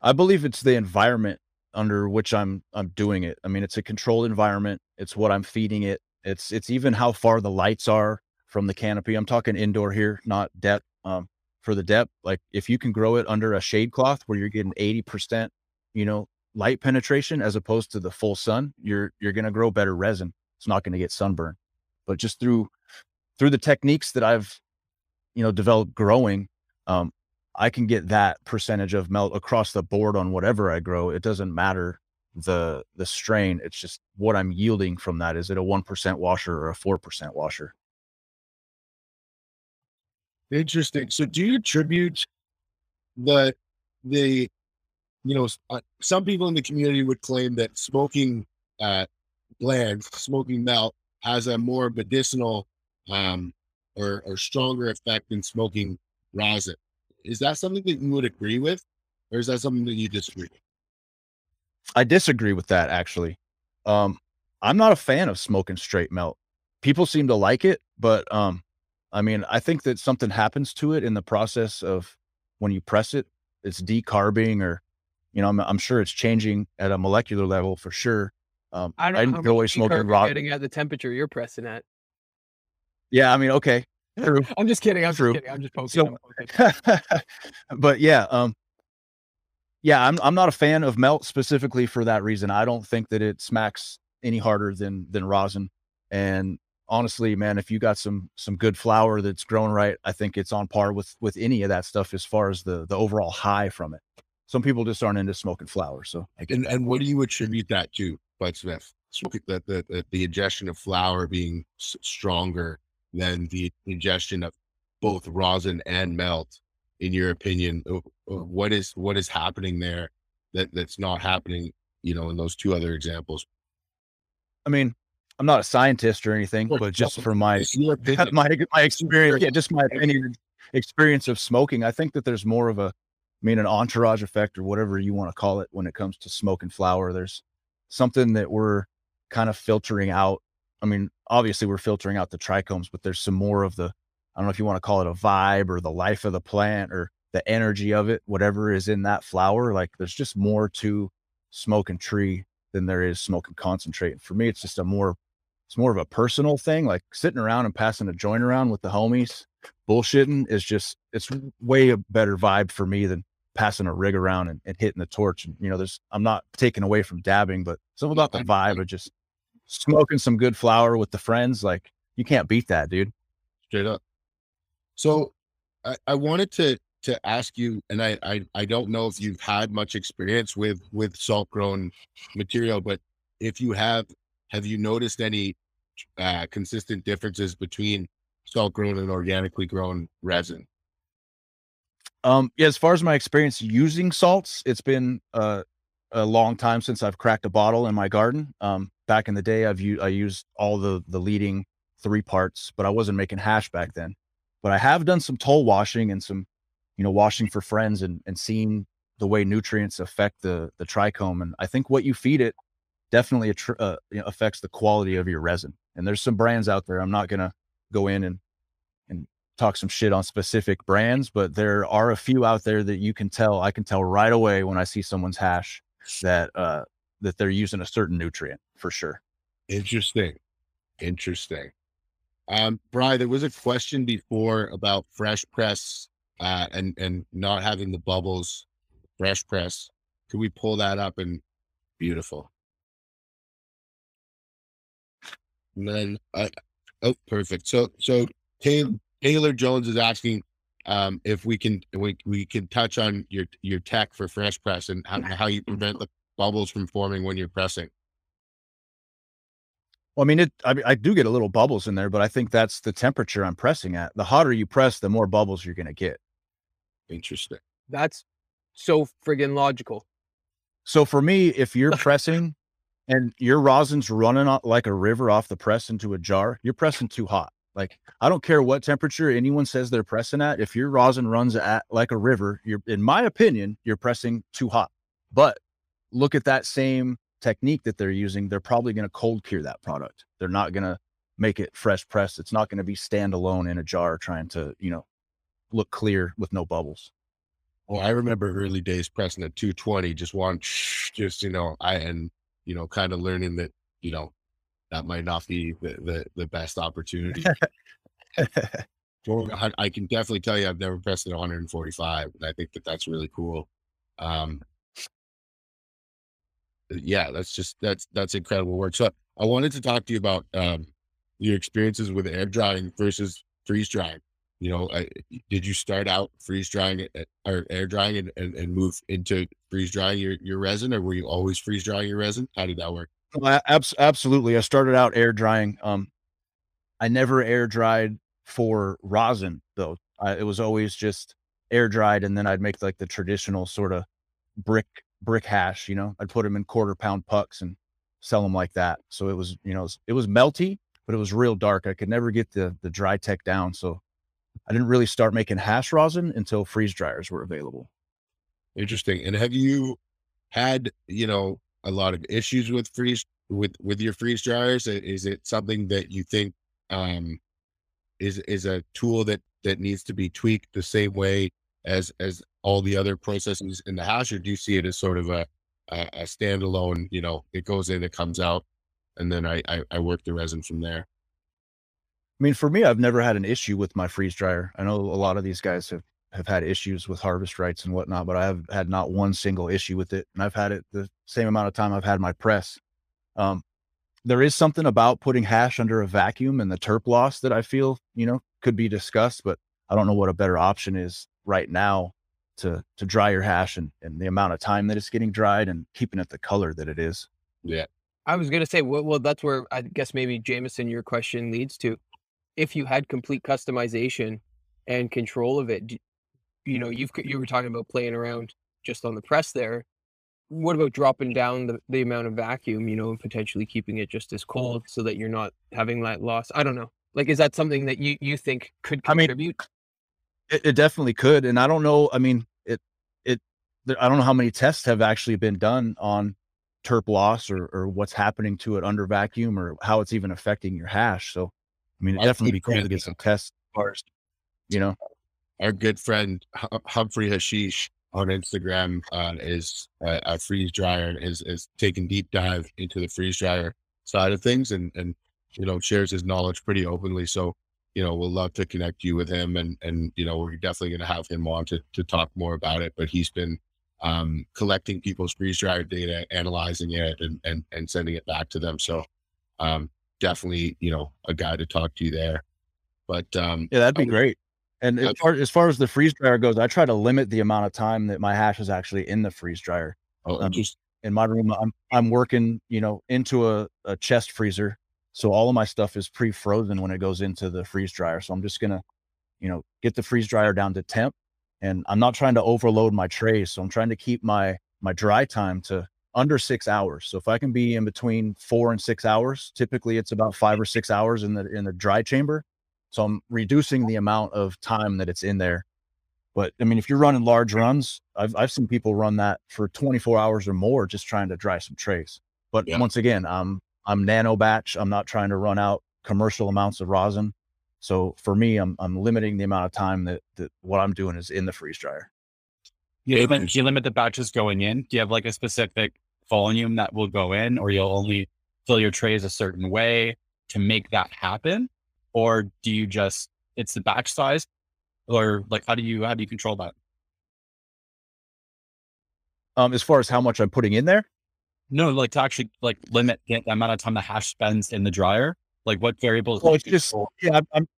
i believe it's the environment under which i'm i'm doing it i mean it's a controlled environment it's what i'm feeding it it's it's even how far the lights are from the canopy i'm talking indoor here not dep um for the depth like if you can grow it under a shade cloth where you're getting 80% you know light penetration as opposed to the full sun you're you're to grow better resin. It's not to get sunburn but just through through the techniques that i've you know developed growing um i can get that percentage of melt across the board on whatever i grow. It doesn't matter the the strain it's just what i'm yielding from that. Is it a 1% washer or a 4% washer Interesting. So, do you attribute the the you know uh, some people in the community would claim that smoking uh bland, smoking melt has a more medicinal um or or stronger effect than smoking rosin. Is that something that you would agree with, or is that something that you disagree? I disagree with that actually. Um, I'm not a fan of smoking straight melt. people seem to like it, but um, I mean, I think that something happens to it in the process of when you press it. It's decarbing, or you know, I'm, I'm sure it's changing at a molecular level for sure. Um, I I don't go away smoking raw. Getting at the temperature you're pressing at. Yeah, I mean, okay, true. I'm just kidding. I'm True. just kidding. I'm just poking. So- I'm poking. but yeah, um, yeah, I'm I'm not a fan of melt specifically for that reason. I don't think that it smacks any harder than than rosin. And honestly, man, if you got some some good flower that's grown right, I think it's on par with with any of that stuff as far as the the overall high from it. Some people just aren't into smoking flower, so I And and what do you attribute that to, Budsmith? Smoking- The, the, the, the ingestion of flower being s- stronger than the ingestion of both rosin and melt, in your opinion, what is what is happening there that that's not happening, you know, in those two other examples? I mean, I'm not a scientist or anything, but just from my It's your opinion. my my experience, yeah, just my opinion, experience of smoking. I think that there's more of a, I mean, an entourage effect or whatever you want to call it when it comes to smoking flower. There's something that we're kind of filtering out. I mean, obviously we're filtering out the trichomes, but there's some more of the, I don't know if you want to call it a vibe or the life of the plant or the energy of it, whatever is in that flower. Like there's just more to smoking tree than there is smoking concentrate. And for me, it's just a more it's more of a personal thing. Like sitting around and passing a joint around with the homies, bullshitting is just it's way a better vibe for me than passing a rig around and, and hitting the torch. And you know, there's I'm not taking away from dabbing, but something about the vibe of just smoking some good flower with the friends. Like you can't beat that, dude. straight up. So I, I wanted to to ask you, and I, I I don't know if you've had much experience with with salt grown material, but if you have, have you noticed any uh, consistent differences between salt grown and organically grown resin? Um, yeah, as far as my experience using salts, it's been uh, a long time since I've cracked a bottle in my garden. Um, back in the day, I've used I used all the the leading three parts, but I wasn't making hash back then. But I have done some toll washing and some, you know, washing for friends and and seeing the way nutrients affect the the trichome. And I think what you feed it definitely uh, you know, affects the quality of your resin. And there's some brands out there. I'm not gonna go in and and talk some shit on specific brands, but there are a few out there that you can tell. I can tell right away when I see someone's hash that uh that they're using a certain nutrient for sure. Interesting, interesting. Um, Bri, there was a question before about fresh press uh, and and not having the bubbles. Fresh press. Could we pull that up and beautiful? And then, uh, oh, perfect. So, so Taylor, Taylor Jones is asking um, if we can we, we can touch on your your tech for fresh press and how, how you prevent the bubbles from forming when you're pressing. Well, I mean, it. I, mean, I do get a little bubbles in there, but I think that's the temperature I'm pressing at. The hotter you press, the more bubbles you're going to get. Interesting. That's so friggin' logical. So for me, if you're pressing and your rosin's running o- like a river off the press into a jar, you're pressing too hot. Like I don't care what temperature anyone says they're pressing at. If your rosin runs at like a river, you're, in my opinion, you're pressing too hot. But look at that same technique that they're using. They're probably going to cold cure that product. They're not going to make it fresh pressed. It's not going to be standalone in a jar trying to, you know, look clear with no bubbles. Well, I remember early days pressing at 220, just one, just, you know, I, and, you know, kind of learning that, you know, that might not be the, the, the best opportunity. I, I can definitely tell you I've never pressed at 145. And I think that that's really cool. Um, yeah, that's just, that's, that's incredible work. So I wanted to talk to you about, um, your experiences with air drying versus freeze drying. You know, I, did you start out freeze drying it or air drying and, and, and move into freeze drying your, your resin or were you always freeze drying your resin? How did that work? Well, a- abs- absolutely. I started out air drying. Um, I never air dried for rosin though. I, it was always just air dried, and then I'd make like the traditional sort of brick brick hash. You know, I'd put them in quarter pound pucks and sell them like that. So it was, you know, it was, it was melty, but it was real dark. I could never get the the dry tech down. So I didn't really start making hash rosin until freeze dryers were available. Interesting. And have you had, you know, a lot of issues with freeze with with your freeze dryers? Is it something that you think um, is is a tool that that needs to be tweaked the same way as as all the other processes in the hash, or do you see it as sort of a a, standalone? You know, it goes in, it comes out, and then I, I I work the resin from there. I mean, for me, I've never had an issue with my freeze dryer. I know a lot of these guys have have had issues with Harvest Rights and whatnot, but I have had not one single issue with it, and I've had it the same amount of time I've had my press. Um, there is something about putting hash under a vacuum and the terp loss that I feel you know could be discussed, but I don't know what a better option is right now to to dry your hash and, and the amount of time that it's getting dried and keeping it the color that it is. Yeah. I was gonna say, well, well, that's where I guess maybe Jameson, your question leads to. If you had complete customization and control of it, you know, you've you were talking about playing around just on the press there. What about dropping down the, the amount of vacuum, you know, and potentially keeping it just as cold so that you're not having that loss? I don't know. Like, is that something that you you think could I mean. It, it definitely could, and I don't know. I mean, it it. there- I don't know how many tests have actually been done on terp loss or or what's happening to it under vacuum or how it's even affecting your hash. So, I mean, it Our definitely be cool to get some tests first. You know, Our good friend Hu- Humphrey Hashish on Instagram uh, is a, a freeze dryer and is is taking deep dive into the freeze dryer side of things and and you know shares his knowledge pretty openly. So you know we'll love to connect you with him and and you know we're definitely going to have him on to to talk more about it. But he's been um, collecting people's freeze dryer data, analyzing it, and and and sending it back to them. So um, definitely you know a guy to talk to there. But um, yeah, that'd be great. And as far as far as the freeze dryer goes, I try to limit the amount of time that my hash is actually in the freeze dryer. oh, Um, just in my room i'm i'm working you know into a, a chest freezer so all of my stuff is pre-frozen when it goes into the freeze dryer so i'm just gonna you know get the freeze dryer down to temp and i'm not trying to overload my trays so i'm trying to keep my my dry time to under six hours so if i can be in between four and six hours typically it's about five mm-hmm. or six hours in the in the dry chamber so i'm reducing the amount of time that it's in there but I mean, if you're running large runs, I've I've seen people run that for 24 hours or more just trying to dry some trays. But Yeah. once again, I'm I'm nano batch. I'm not trying to run out commercial amounts of rosin. So for me, I'm I'm limiting the amount of time that that what I'm doing is in the freeze dryer. You limit, you limit the batches going in. Do you have like a specific volume that will go in, or you'll only fill your trays a certain way to make that happen? Or do you just, it's the batch size? Or like, how do you, how do you control that? Um, as far as how much I'm putting in there, No, like to actually like limit the amount of time the hash spends in the dryer. Like what variables? Well, it's just control? yeah, I'm I'm-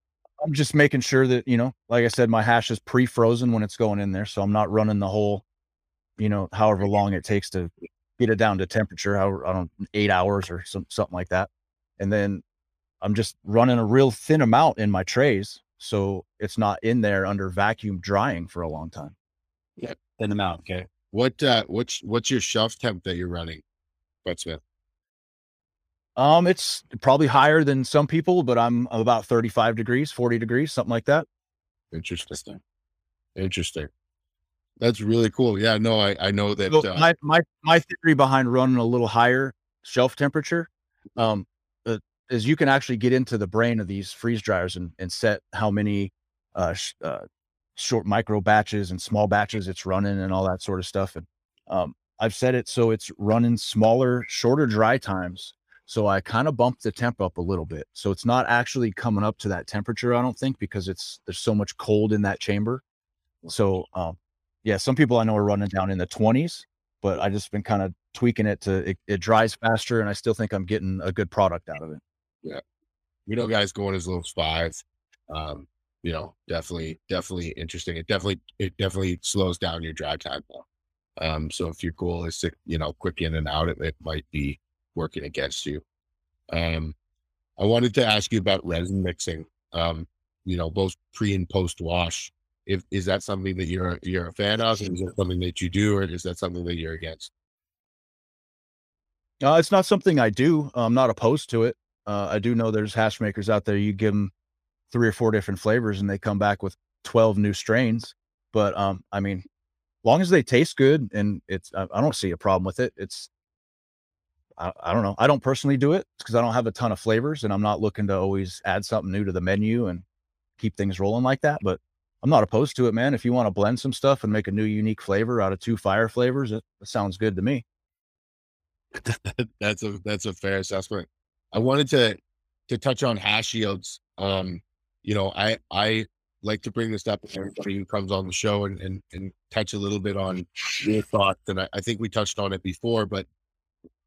I'm just making sure that you know, like I said, my hash is pre-frozen when it's going in there, so I'm not running the whole, you know, however long it takes to get it down to temperature, how I don't eight hours or some something like that, and then I'm just running a real thin amount in my trays, so it's not in there under vacuum drying for a long time. Yeah. Thin amount. Okay. What uh what's what's your shelf temp that you're running, Budsmith? Um, it's probably higher than some people, but I'm about 35 degrees, 40 degrees, something like that. Interesting. Interesting. That's really cool. Yeah, no, I I know that So uh, my my my theory behind running a little higher shelf temperature, um, uh, is you can actually get into the brain of these freeze dryers and, and set how many uh, sh- uh, short micro batches and small batches it's running and all that sort of stuff. And um, I've set it so it's running smaller, shorter dry times. So I kind of bumped the temp up a little bit. So it's not actually coming up to that temperature, I don't think, because it's there's so much cold in that chamber. So um, yeah, some people I know are running down in the 20s, but I just been kind of tweaking it to it, it dries faster, and I still think I'm getting a good product out of it. Yeah, we know guys going as low as five. Um, you know, definitely, definitely interesting. It definitely, it definitely slows down your drive time though. Um, so if your goal is to, you know, quick in and out, it, it might be working against you. Um, I wanted to ask you about resin mixing. Um, you know, both pre and post wash. If is that something that you're you're a fan of? Is that something that you do, or is that something that you're against? Uh, it's not something I do. I'm not opposed to it. Uh, I do know there's hash makers out there. You give them three or four different flavors, and they come back with 12 new strains. But um, I mean, long as they taste good and it's, I, I don't see a problem with it. It's, I, I don't know. I don't personally do it because I don't have a ton of flavors and I'm not looking to always add something new to the menu and keep things rolling like that. But I'm not opposed to it, man. If you want to blend some stuff and make a new unique flavor out of two fire flavors, it, it sounds good to me. that's a that's a fair assessment. I wanted to to touch on hash yields. Um, you know, I I like to bring this up to everybody who comes on the show and and, and touch a little bit on your thoughts. And I, I think we touched on it before, but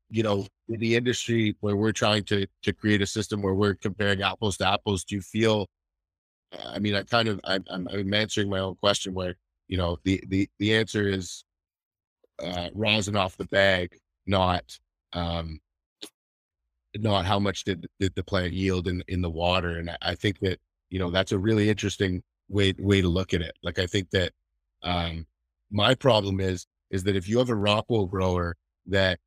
you know, in the industry where we're trying to to create a system where we're comparing apples to apples, do you feel I mean, I kind of I'm, I'm answering my own question where you know the the the answer is uh, rosin off the bag, not um, not how much did, did the plant yield in in the water. And I, I think that you know that's a really interesting way way to look at it. Like I think that um, my problem is is that if you have a rockwool grower that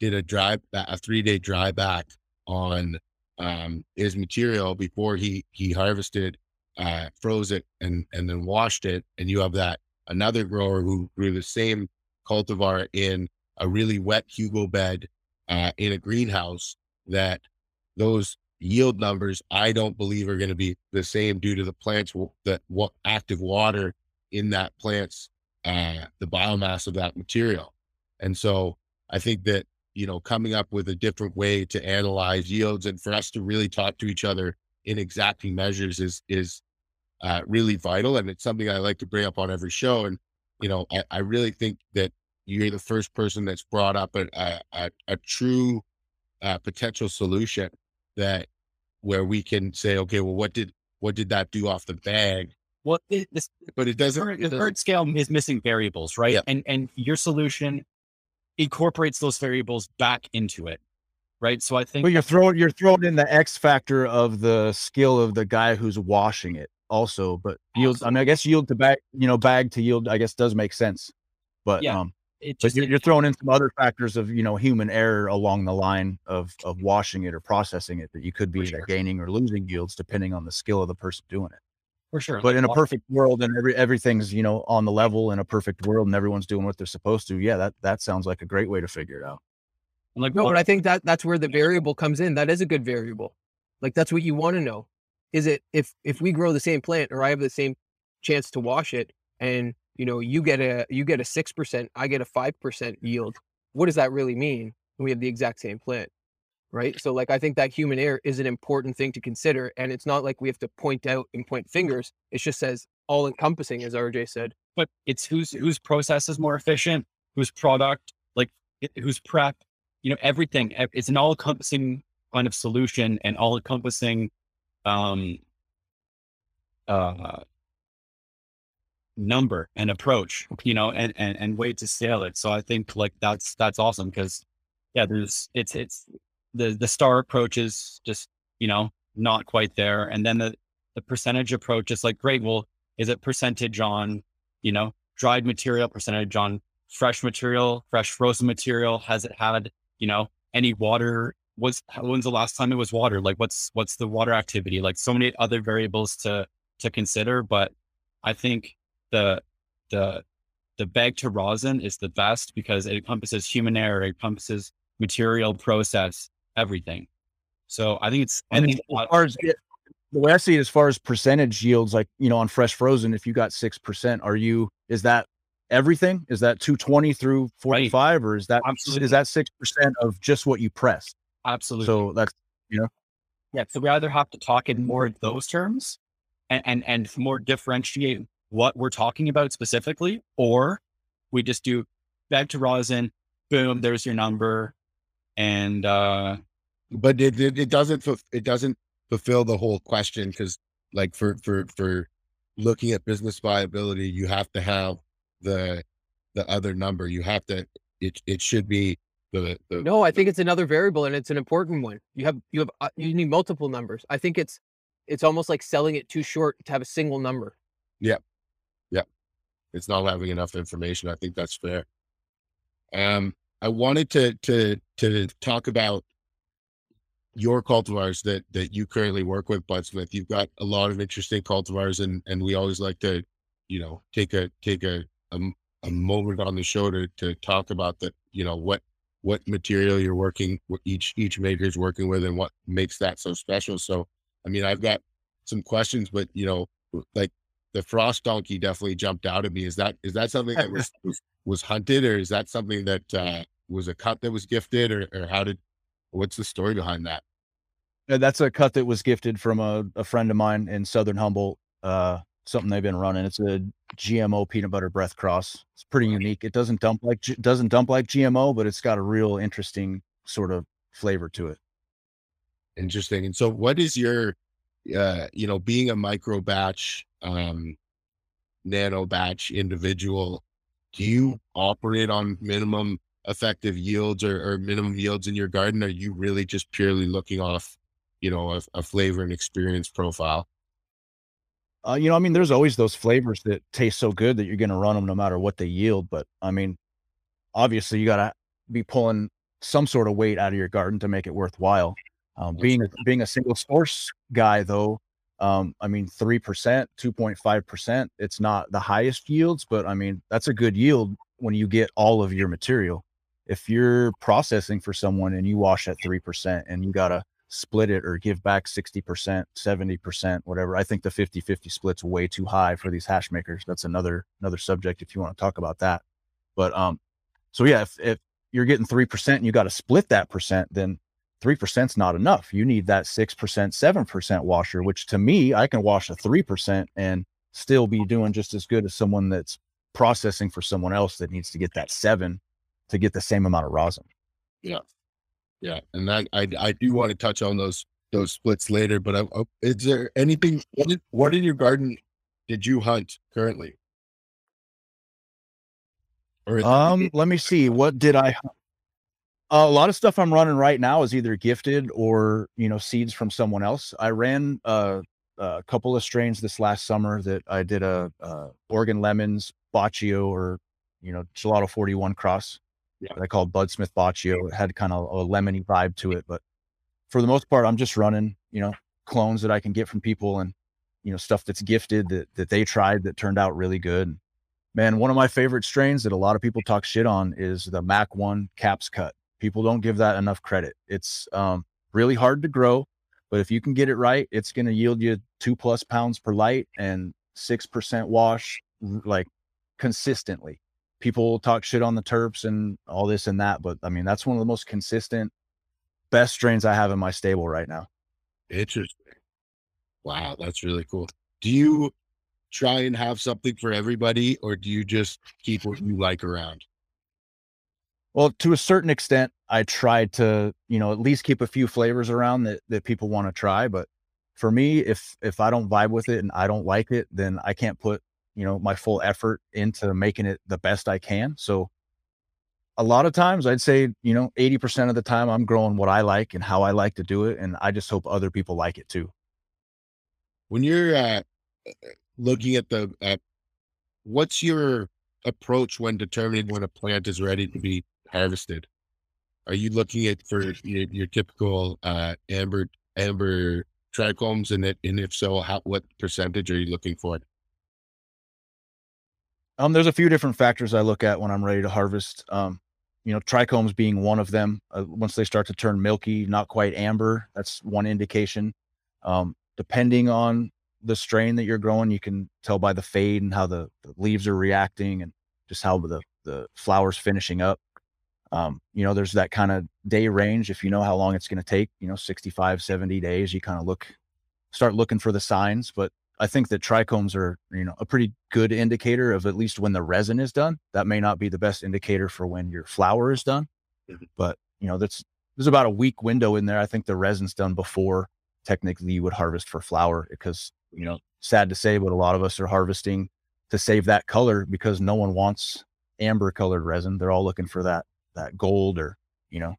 did a dry a three day dry back on um, his material before he he harvested uh, froze it and and then washed it, and you have that another grower who grew the same cultivar in a really wet hugel bed uh, in a greenhouse. That those yield numbers I don't believe are going to be the same due to the plant's that what active water in that plant's uh, the biomass of that material, and so I think that you know coming up with a different way to analyze yields and for us to really talk to each other in exacting measures is is uh, really vital. And it's something I like to bring up on every show. And, you know, I, I really think that you're the first person that's brought up a, a, a true uh, potential solution that where we can say, okay, well, what did, what did that do off the bag? Well, it, this, but it doesn't. The doesn't, bird scale is missing variables, right? Yeah. And and your solution incorporates those variables back into it, right? So I think. But you're throwing you're throwing in the X factor of the skill of the guy who's washing it also, but yield. I mean, I guess yield to bag, you know, bag to yield, I guess does make sense. But Yeah, um, it but you're, you're throwing in some other factors of you know human error along the line of of washing it or processing it that you could be sure. gaining or losing yields depending on the skill of the person doing it. for sure. But like in a perfect world and every everything's you know on the level in a perfect world and everyone's doing what they're supposed to, yeah, that that sounds like a great way to figure it out. like No, but I think that that's where the variable comes in. That is a good variable. Like that's what you want to know. Is it if if we grow the same plant or I have the same chance to wash it and you know you get a you get a six percent, I get a five percent yield. What does that really mean? We have the exact same plant, right? So like I think that human error is an important thing to consider, and it's not like we have to point out and point fingers. It just says all encompassing, as RJ said. but it's whose whose process is more efficient, whose product, like whose prep, you know, everything. It's an all encompassing kind of solution and all encompassing, um, uh, number and approach, you know, and, and, and way to scale it. So I think like that's, that's awesome. Cause yeah, there's, it's, it's the, the star approach is just, you know, not quite there. And then the, the percentage approach is like, great. Well, is it percentage on, you know, dried material, percentage on fresh material, fresh frozen material? Has it had, you know, any water? Was when's the last time it was water? Like what's what's the water activity? Like so many other variables to to consider. But I think the the the bag to rosin is the best because it encompasses human error, it encompasses material process, everything. So I think it's I think as far as it- the way I see it, as far as percentage yields, like you know, on fresh frozen, if you got six percent, are you is that everything? Is that two twenty through forty five, or is that Absolutely. is that six percent of just what you pressed? Absolutely So that's Yeah. So we either have to talk in more of those terms and, and, and more differentiate what we're talking about specifically, or we just do back to rosin, boom, there's your number. And, uh, but it, it, it doesn't it doesn't fulfill the whole question because like for for for looking at business viability you have to have the the other number you have to it it should be the, the No, I think it's another variable and it's an important one. You have you have uh, you need multiple numbers. I think it's it's almost like selling it too short to have a single number. Yeah. Yeah. It's not having enough information. I think that's fair. Um, I wanted to to to talk about your cultivars that that you currently work with, Budsmith. You've got a lot of interesting cultivars, and and we always like to, you know, take a take a a moment on the show to to talk about that. You know what what material you're working what each each maker is working with and what makes that so special. So I mean I've got some questions, but you know, like the frost donkey definitely jumped out at me. Is that is that something that was was, was hunted or is that something that uh was a cut that was gifted or, or how did what's the story behind that? that's a cut that was gifted from a, a friend of mine in Southern Humboldt. Uh, something they've been running. It's a GMO peanut butter breath cross. It's pretty unique. It doesn't dump like doesn't dump like GMO, but it's got a real interesting sort of flavor to it. Interesting. And so, what is your, uh, you know, being a micro batch, um, nano batch individual? Do you operate on minimum effective yields or, or minimum yields in your garden? Are you really just purely looking off, you know, a, a flavor and experience profile? Uh, you know, I mean, there's always those flavors that taste so good that you're going to run them no matter what they yield. But I mean, obviously, you got to be pulling some sort of weight out of your garden to make it worthwhile. Um, being a, being a single source guy, though, um, I mean, three percent, two point five percent. It's not the highest yields, but I mean, that's a good yield when you get all of your material. If you're processing for someone and you wash at three percent, and you got to split it or give back 60%, 70%, whatever. I think the 50-50 split's way too high for these hash makers. That's another another subject if you want to talk about that. But um so yeah, if, if you're getting 3% and you got to split that percent, then 3% is not enough. You need that 6%, 7% washer, which to me, I can wash a 3% and still be doing just as good as someone that's processing for someone else that needs to get that 7 to get the same amount of rosin. Yeah. Yeah, and I, I I do want to touch on those those splits later. But I, I, is there anything? What, did, what in your garden did you hunt currently? Or um, let me see. What did I? Uh, a lot of stuff I'm running right now is either gifted or you know seeds from someone else. I ran uh, a couple of strains this last summer that I did a, a Oregon lemons Baccio or you know Gelato 41 cross yeah. I called Budsmith Baccio. It had kind of a lemony vibe to it, but for the most part, I'm just running, you know, clones that I can get from people and, you know, stuff that's gifted that, that they tried that turned out really good. Man, one of my favorite strains that a lot of people talk shit on is the Mac one caps cut. People don't give that enough credit. It's um, really hard to grow, but if you can get it right, it's going to yield you two plus pounds per light and 6% wash like consistently people talk shit on the Terps and all this and that, but I mean that's one of the most consistent, best strains I have in my stable right now. Interesting. Wow, that's really cool. Do you try and have something for everybody, or do you just keep what you like around? Well, to a certain extent, I try to, you know, at least keep a few flavors around that that people want to try. But for me, if if I don't vibe with it and I don't like it, then I can't put you know my full effort into making it the best I can. So a lot of times I'd say, you know, 80% of the time I'm growing what I like and how I like to do it. And I just hope other people like it too. When you're uh, looking at the, uh, what's your approach when determining when a plant is ready to be harvested? Are you looking at for your, your typical uh, amber amber trichomes, and it, and if so, how what percentage are you looking for? Um, there's a few different factors I look at when I'm ready to harvest. Um, you know, trichomes being one of them. Uh, once they start to turn milky, not quite amber, that's one indication. Um, depending on the strain that you're growing, you can tell by the fade and how the, the leaves are reacting and just how the the flowers finishing up. Um, you know, there's that kind of day range. If you know how long it's going to take, you know, 65, 70 days, you kind of look, start looking for the signs. But I think that trichomes are, you know, a pretty good indicator of at least when the resin is done. That may not be the best indicator for when your flower is done, mm-hmm. but you know, that's there's about a week window in there. I think the resin's done before technically you would harvest for flower because, you know, sad to say, but a lot of us are harvesting to save that color because no one wants amber colored resin. They're all looking for that that gold or, you know,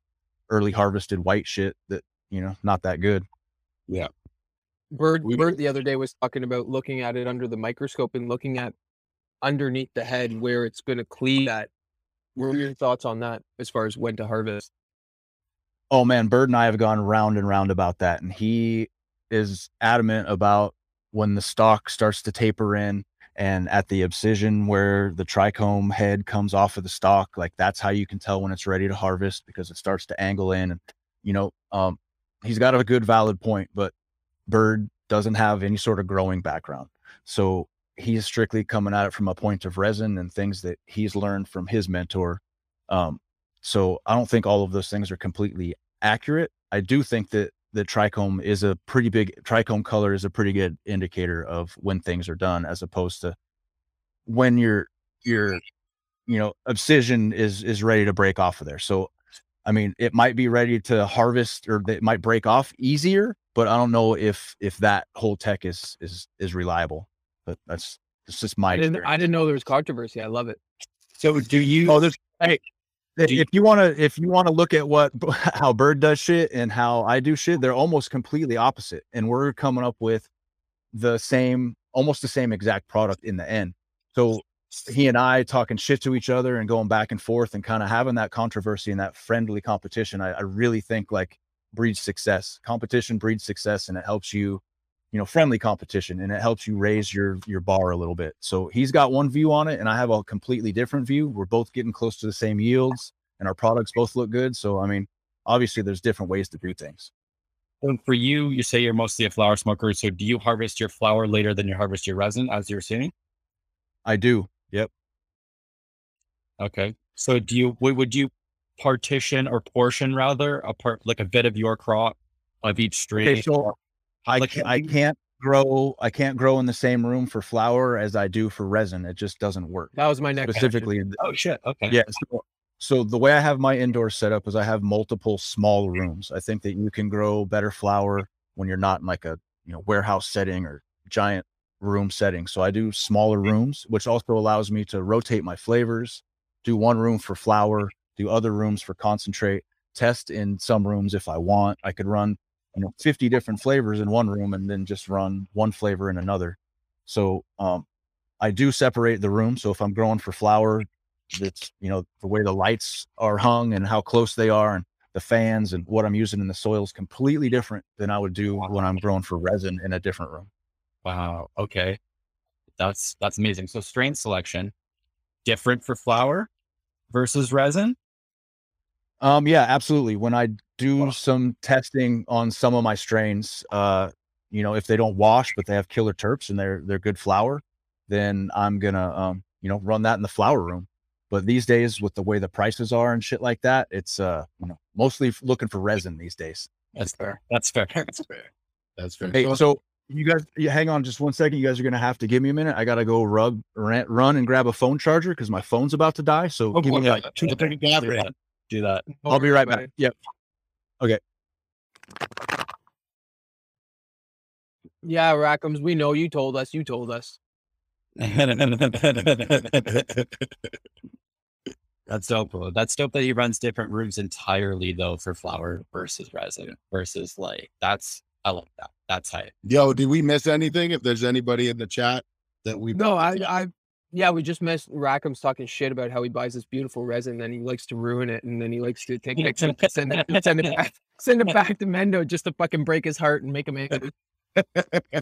early harvested white shit that, you know, not that good. Yeah. Bird we, Bird the other day was talking about looking at it under the microscope and looking at underneath the head where it's going to cleave at. What are your thoughts on that as far as when to harvest? Oh man, Bird and I have gone round and round about that, and he is adamant about when the stalk starts to taper in and at the abscission where the trichome head comes off of the stalk, like that's how you can tell when it's ready to harvest because it starts to angle in. And you know, um, he's got a good valid point, but Bird doesn't have any sort of growing background, so he's strictly coming at it from a point of resin and things that he's learned from his mentor. Um, so I don't think all of those things are completely accurate. I do think that the trichome is a pretty big trichome color is a pretty good indicator of when things are done as opposed to when your your you know abscission is is ready to break off of there so i mean it might be ready to harvest or it might break off easier but i don't know if if that whole tech is is is reliable but that's it's just my I didn't. I didn't know there was controversy. I love it. So do you? oh there's hey Do you- if you want to if you want to look at what how bird does shit and how i do shit they're almost completely opposite and we're coming up with the same almost the same exact product in the end so he and i talking shit to each other and going back and forth and kind of having that controversy and that friendly competition I, I really think like breeds success. Competition breeds success and it helps you you know friendly competition and it helps you raise your your bar a little bit. So he's got one view on it and i have a completely different view. We're both getting close to the same yields and our products both look good. So i mean obviously there's different ways to do things. And for you, you say you're mostly a flower smoker. So do you harvest your flower later than you harvest your resin, as you're saying? i do. Yep. Okay. So do you would would you partition or portion rather a part like a bit of your crop of each strain? okay so i Like, can't, i can't grow i can't grow in the same room for flower as i do for resin it just doesn't work That was my next question. specifically oh shit. Okay. Yeah. So, so the way I have my indoor setup is I have multiple small rooms. I think that you can grow better flower when you're not in like a you know warehouse setting or giant room setting. So I do smaller mm-hmm. rooms, which also allows me to rotate my flavors, do one room for flower, do other rooms for concentrate, test in some rooms if I want. I could run you know 50 different flavors in one room and then just run one flavor in another. So um I do separate the room. So if I'm growing for flower, that's you know the way the lights are hung and how close they are and the fans and what I'm using in the soil is completely different than I would do when I'm growing for resin in a different room. Wow. Okay. That's that's amazing. So strain selection different for flower versus resin. Um, yeah, absolutely. When I do Wow. some testing on some of my strains, uh, you know, if they don't wash but they have killer terps and they're they're good flower, then I'm gonna um, you know, run that in the flower room. But these days, with the way the prices are and shit like that, it's uh, you know, mostly looking for resin these days. That's fair. That's fair. That's fair. That's fair. Hey, So- you guys, you hang on just one second. You guys are gonna have to give me a minute. I gotta go rub, ran, run, and grab a phone charger because my phone's about to die. So Oh, give me boy. like two. Do that. Do that. I'll be right back. Buddy. Yep. Yeah, Rackums, we know you told us. You told us. That's dope. bro. That's dope that he runs different rooms entirely though for flower versus resin versus like that's I like that. That's hype. Yo, did we miss anything? If there's anybody in the chat that we No, I, I, yeah, we just missed Rackham's talking shit about how he buys this beautiful resin, and then he likes to ruin it, and then he likes to take pictures, and send it, send it back, send it back to Mendo just to fucking break his heart and make him angry.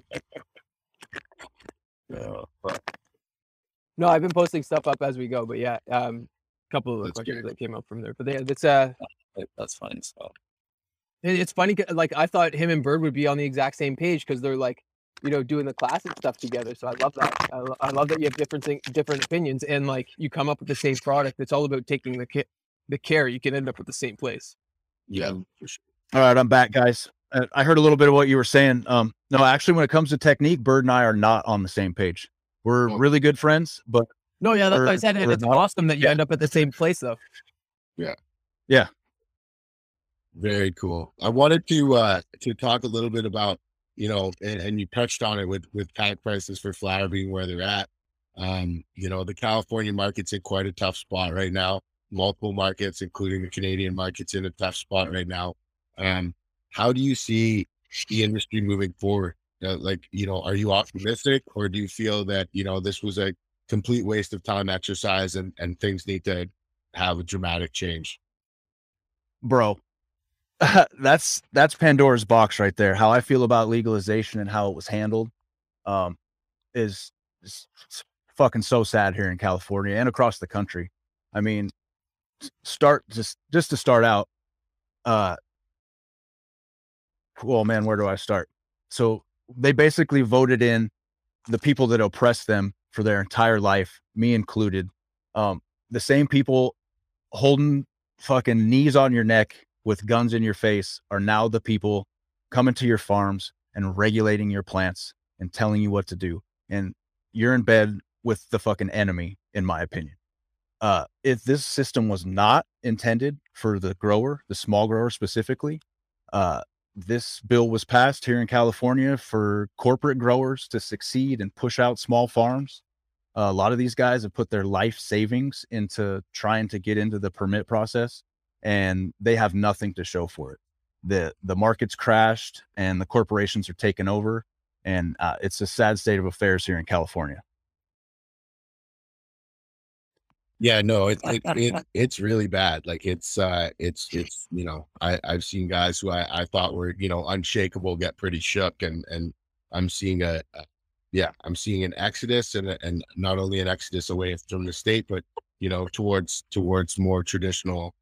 No, I've been posting stuff up as we go, but yeah, um, a couple of the That's questions good. that came up from there. But yeah, that's uh, That's funny. So it's funny, Like I thought him and Bird would be on the exact same page because they're like, you know, doing the classic stuff together. So I love that. I, lo- I love that you have different thing, different opinions, and like you come up with the same product. It's all about taking the ca- the care. You can end up with the same place. yeah, All right, I'm back, guys. Uh, I heard a little bit of what you were saying. Um, no, actually, when it comes to technique, Bird and I are not on the same page. We're Oh. really good friends, but No, yeah, that's what I said. And it's not. awesome that you Yeah. end up at the same place, though. Yeah yeah very cool. I wanted to uh to talk a little bit about, you know, and, and you touched on it with with pack prices for flower being where they're at. Um, you know, the California market's in quite a tough spot right now. Multiple markets, including the Canadian market's in a tough spot right now. Um, how do you see the industry moving forward? Uh, like, you know, are you optimistic or do you feel that, you know, this was a complete waste of time exercise and, and things need to have a dramatic change? bro, that's that's Pandora's box right there. How I feel about legalization and how it was handled, um, is it's fucking so sad here in California and across the country. I mean, start just just to start out. Uh, well, man, where do I start? So they basically voted in the people that oppressed them for their entire life, me included. Um, the same people holding fucking knees on your neck with guns in your face are now the people coming to your farms and regulating your plants and telling you what to do. And you're in bed with the fucking enemy, in my opinion. Uh, if this system was not intended for the grower, the small grower specifically, uh, this bill was passed here in California for corporate growers to succeed and push out small farms. Uh, a lot of these guys have put their life savings into trying to get into the permit process, and they have nothing to show for it. the The market's crashed, and the corporations are taking over, and uh, it's a sad state of affairs here in California. Yeah, no, it, it, it it's really bad. Like it's uh it's it's you know, I, I've seen guys who I, I thought were, you know, unshakable get pretty shook and and I'm seeing a, a yeah, I'm seeing an exodus and and not only an exodus away from the state, but you know, towards towards more traditional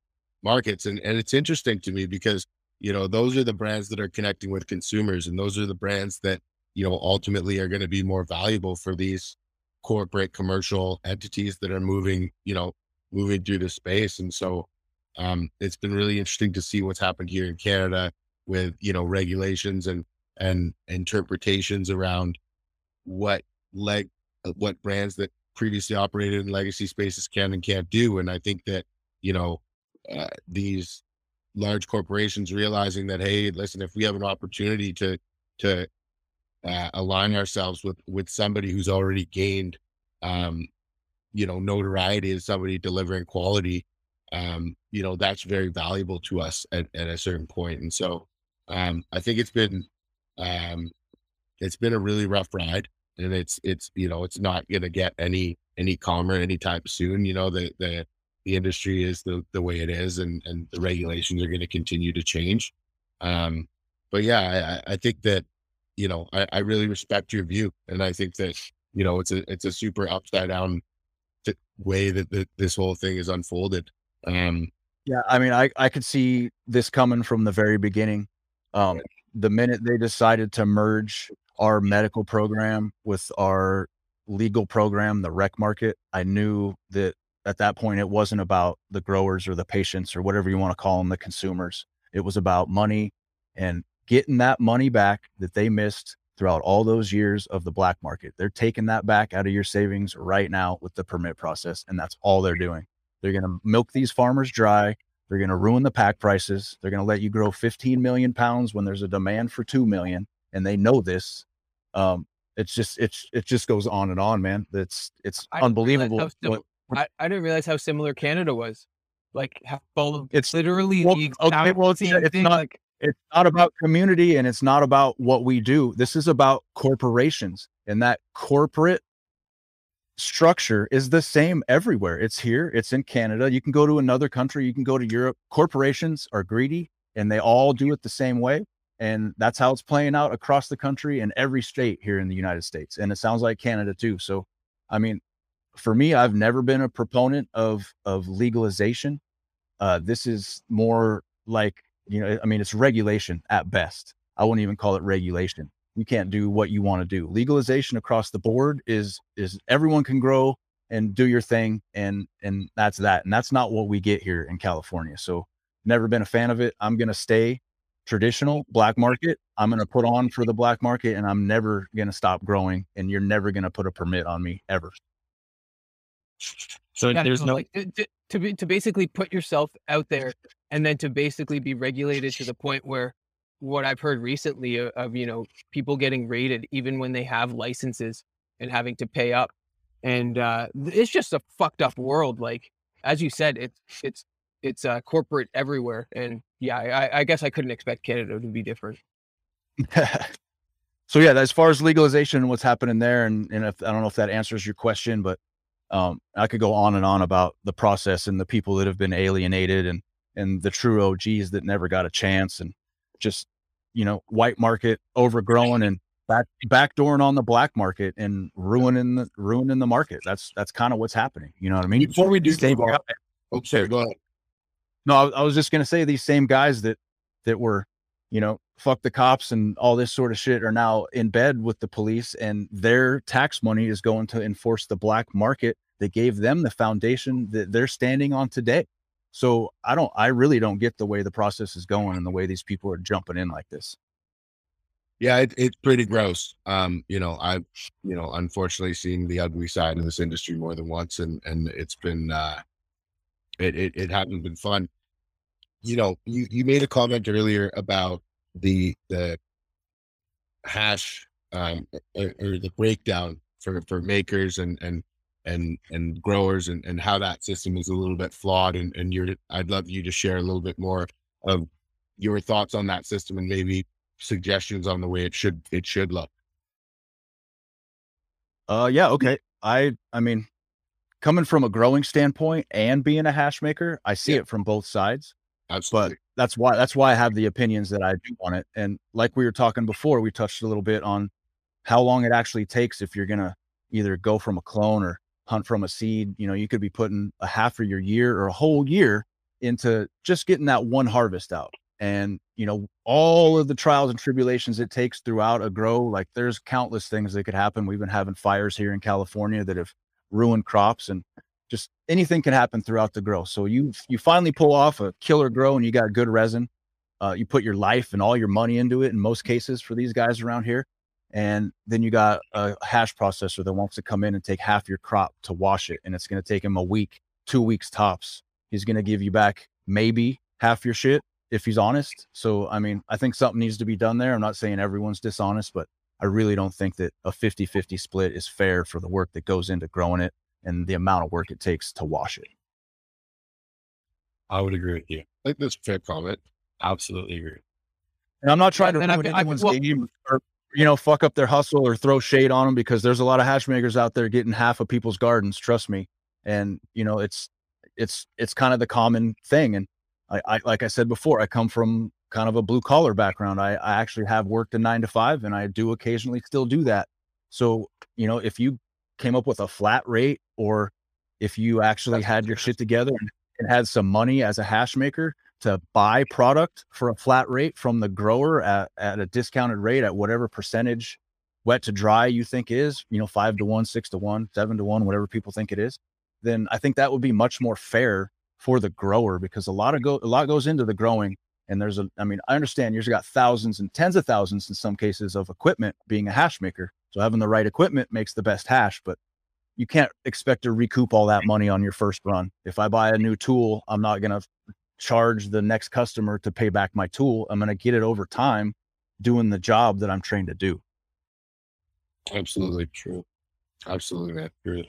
markets. And and it's interesting to me because, you know, those are the brands that are connecting with consumers and those are the brands that, you know, ultimately are going to be more valuable for these corporate commercial entities that are moving, you know, moving through the space. And so um, it's been really interesting to see what's happened here in Canada with, you know, regulations and and interpretations around what leg uh, what brands that previously operated in legacy spaces can and can't do. And I think that, you know, uh, these large corporations realizing that, hey, listen, if we have an opportunity to to uh, align ourselves with with somebody who's already gained um, you know notoriety as somebody delivering quality um, you know that's very valuable to us at, at a certain point. And so um, i think it's been um, it's been a really rough ride and it's it's you know it's not going to get any any calmer anytime soon. You know the the the industry is the the way it is and and the regulations are going to continue to change um but yeah i i think that you know, I, I really respect your view, and I think that you know it's a it's a super upside down way that, that this whole thing is unfolded. Um, yeah, I mean, I I could see this coming from the very beginning. Um, the minute they decided to merge our medical program with our legal program, the rec market, I knew that at that point it wasn't about the growers or the patients or whatever you want to call them, the consumers. It was about money and getting that money back that they missed throughout all those years of the black market. They're taking that back out of your savings right now with the permit process. And that's all they're doing. They're going to milk these farmers dry. They're going to ruin the pack prices. They're going to let you grow 15 million pounds when there's a demand for 2 million. And they know this. Um, it's just, it's, it just goes on and on, man. It's, it's I unbelievable. I, I didn't realize how similar Canada was. Like, how full it's literally well, the okay, well, it's, it's thing, not, like, it's not about community and it's not about what we do. This is about corporations and that corporate structure is the same everywhere. It's here, it's in Canada. You can go to another country, you can go to Europe. Corporations are greedy and they all do it the same way. And that's how it's playing out across the country in every state here in the United States. And it sounds like Canada too. So, I mean, for me, I've never been a proponent of of legalization. Uh, this is more like you know, I mean, it's regulation at best. I wouldn't even call it regulation. You can't do what you want to do. Legalization across the board is is everyone can grow and do your thing, and and that's that. And that's not what we get here in California. So, never been a fan of it. I'm gonna stay traditional black market. I'm gonna put on for the black market, and I'm never gonna stop growing. And you're never gonna put a permit on me ever. So yeah, there's no like, to, to be to basically put yourself out there and then to basically be regulated to the point where what I've heard recently of, of, you know people getting raided even when they have licenses and having to pay up, and uh, it's just a fucked up world. Like as you said, it's it's it's uh, corporate everywhere, and yeah, I, I guess I couldn't expect Canada to be different. so yeah, as far as legalization and what's happening there, and and if, I don't know if that answers your question, but um, I could go on and on about the process and the people that have been alienated and and the true OGs that never got a chance and just you know white market overgrown and back backdooring on the black market and ruining the ruining the market. That's that's kind of what's happening. You know what I mean? Before we do, Same go guy- on. oh, go ahead. No, I, I was just gonna say these same guys that that were, you know, fuck the cops and all this sort of shit are now in bed with the police, and their tax money is going to enforce the black market that gave them the foundation that they're standing on today. So I don't, I really don't get the way the process is going and the way these people are jumping in like this. Yeah, it, it's pretty gross. Um, you know, I've you know unfortunately seen the ugly side of this industry more than once, and and it's been uh, it it, it hasn't been fun. You know, you you made a comment earlier about the the hash um or, or the breakdown for for makers and and and and growers and and how that system is a little bit flawed and and you're I'd love you to share a little bit more of your thoughts on that system and maybe suggestions on the way it should it should look. Uh, yeah, okay. I, I mean, coming from a growing standpoint and being a hash maker, I see Yeah. it from both sides. Absolutely. that's why that's why I have the opinions that I do on it. And like we were talking before, we touched a little bit on how long it actually takes if you're gonna either go from a clone or hunt from a seed. You know, you could be putting a half of your year or a whole year into just getting that one harvest out. And you know, all of the trials and tribulations it takes throughout a grow, like there's countless things that could happen. We've been having fires here in California that have ruined crops and just anything can happen throughout the grow. So you you finally pull off a killer grow and you got good resin. Uh, you put your life and all your money into it in most cases for these guys around here. And then you got a hash processor that wants to come in and take half your crop to wash it. And it's going to take him a week, two weeks tops. He's going to give you back maybe half your shit if he's honest. So, I mean, I think something needs to be done there. I'm not saying everyone's dishonest, but I really don't think that a 50 50 split is fair for the work that goes into growing it and the amount of work it takes to wash it. I would agree with you. I think that's a fair comment. Absolutely agree. And I'm not trying Yeah, to and I ruin fe- I- anyone's well- game or you know fuck up their hustle or throw shade on them because there's a lot of hash makers out there getting half of people's gardens. Trust me, and you know it's it's it's kind of the common thing. And I, I like I said before, I come from kind of a blue collar background. I, I actually have worked a nine to five, and I do occasionally still do that. So you know if you came up with a flat rate or if you actually had your shit together and, and had some money as a hash maker to buy product for a flat rate from the grower at, at a discounted rate at whatever percentage wet to dry you think is, you know, five to one, six to one, seven to one, whatever people think it is, then I think that would be much more fair for the grower because a lot of go a lot goes into the growing. And there's a, I mean, I understand you've got thousands and tens of thousands in some cases of equipment being a hash maker. So having the right equipment makes the best hash, but you can't expect to recoup all that money on your first run. If I buy a new tool, I'm not going to charge the next customer to pay back my tool. I'm going to get it over time doing the job that I'm trained to do. Absolutely true. Absolutely. True.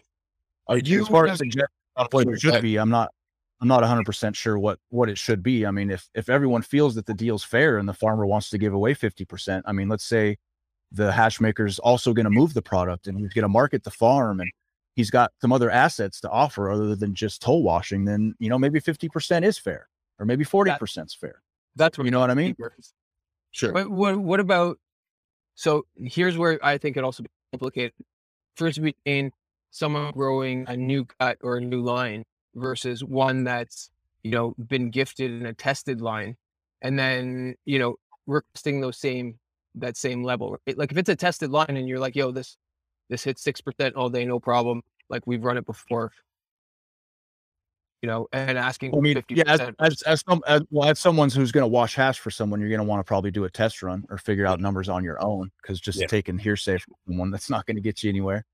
Are you As far as suggestions on what Sure, it should be, I'm not I'm not 100% sure what what it should be. I mean, if if everyone feels that the deal's fair and the farmer wants to give away 50%, I mean, let's say the hash maker's also going to move the product and he's going to market the farm and he's got some other assets to offer other than just toll washing, then you know maybe 50% is fair or maybe 40% is fair. That's what You know what I mean? sure? But what what about? So here's where I think it also be complicated. First, between someone growing a new cut or a new line versus one that's you know been gifted in a tested line, and then you know requesting those same that same level. It- like if it's a tested line and you're like, yo, this this hits six percent all day, no problem. Like we've run it before. You know, and asking I mean, yeah, as, as, as, some, as, well, as someone who's going to wash hash for someone, you're going to want to probably do a test run or figure out numbers on your own because just Yeah. taking hearsay from someone that's not going to get you anywhere.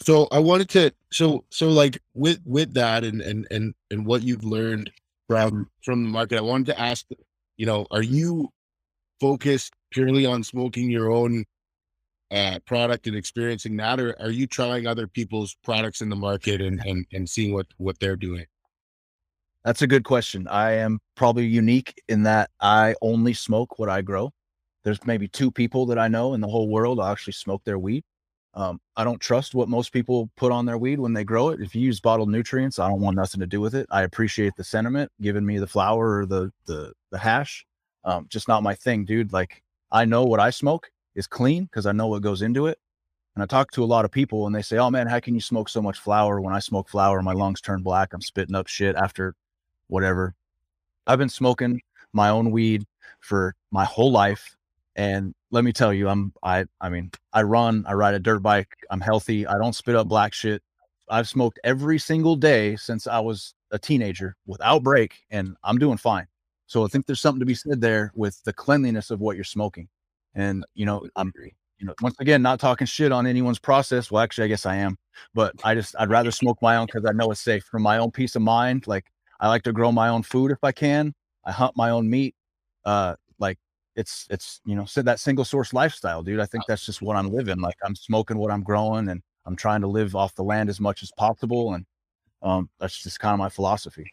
So i wanted to so so like with with that and and and and what you've learned from from the market i wanted to ask you know are you focused purely on smoking your own uh product and experiencing that or are you trying other people's products in the market and and, and seeing what what they're doing That's a good question. I am probably unique in that I only smoke what I grow. There's maybe two people that I know in the whole world actually smoke their weed. Um, I don't trust what most people put on their weed when they grow it. If you use bottled nutrients, I don't want nothing to do with it. I appreciate the sentiment, giving me the flower or the the the hash. Um, just not my thing, dude. Like I know what I smoke is clean because I know what goes into it. And I talk to a lot of people and they say, Oh man, how can you smoke so much flower? When I smoke flower, my lungs turn black. I'm spitting up shit after whatever. I've been smoking my own weed for my whole life. And let me tell you, I'm I I mean, I run, I ride a dirt bike, I'm healthy, I don't spit up black shit. I've smoked every single day since I was a teenager without break, and I'm doing fine. So I think there's something to be said there with the cleanliness of what you're smoking. And you know, I'm you know, once again, not talking shit on anyone's process. Well, actually, I guess I am, but I just I'd rather smoke my own because I know it's safe for my own peace of mind. Like I like to grow my own food if I can. I hunt my own meat. Uh, it's it's you know said that single source lifestyle, dude. I think that's just what I'm living. Like I'm smoking what I'm growing, and I'm trying to live off the land as much as possible. And um, that's just kind of my philosophy.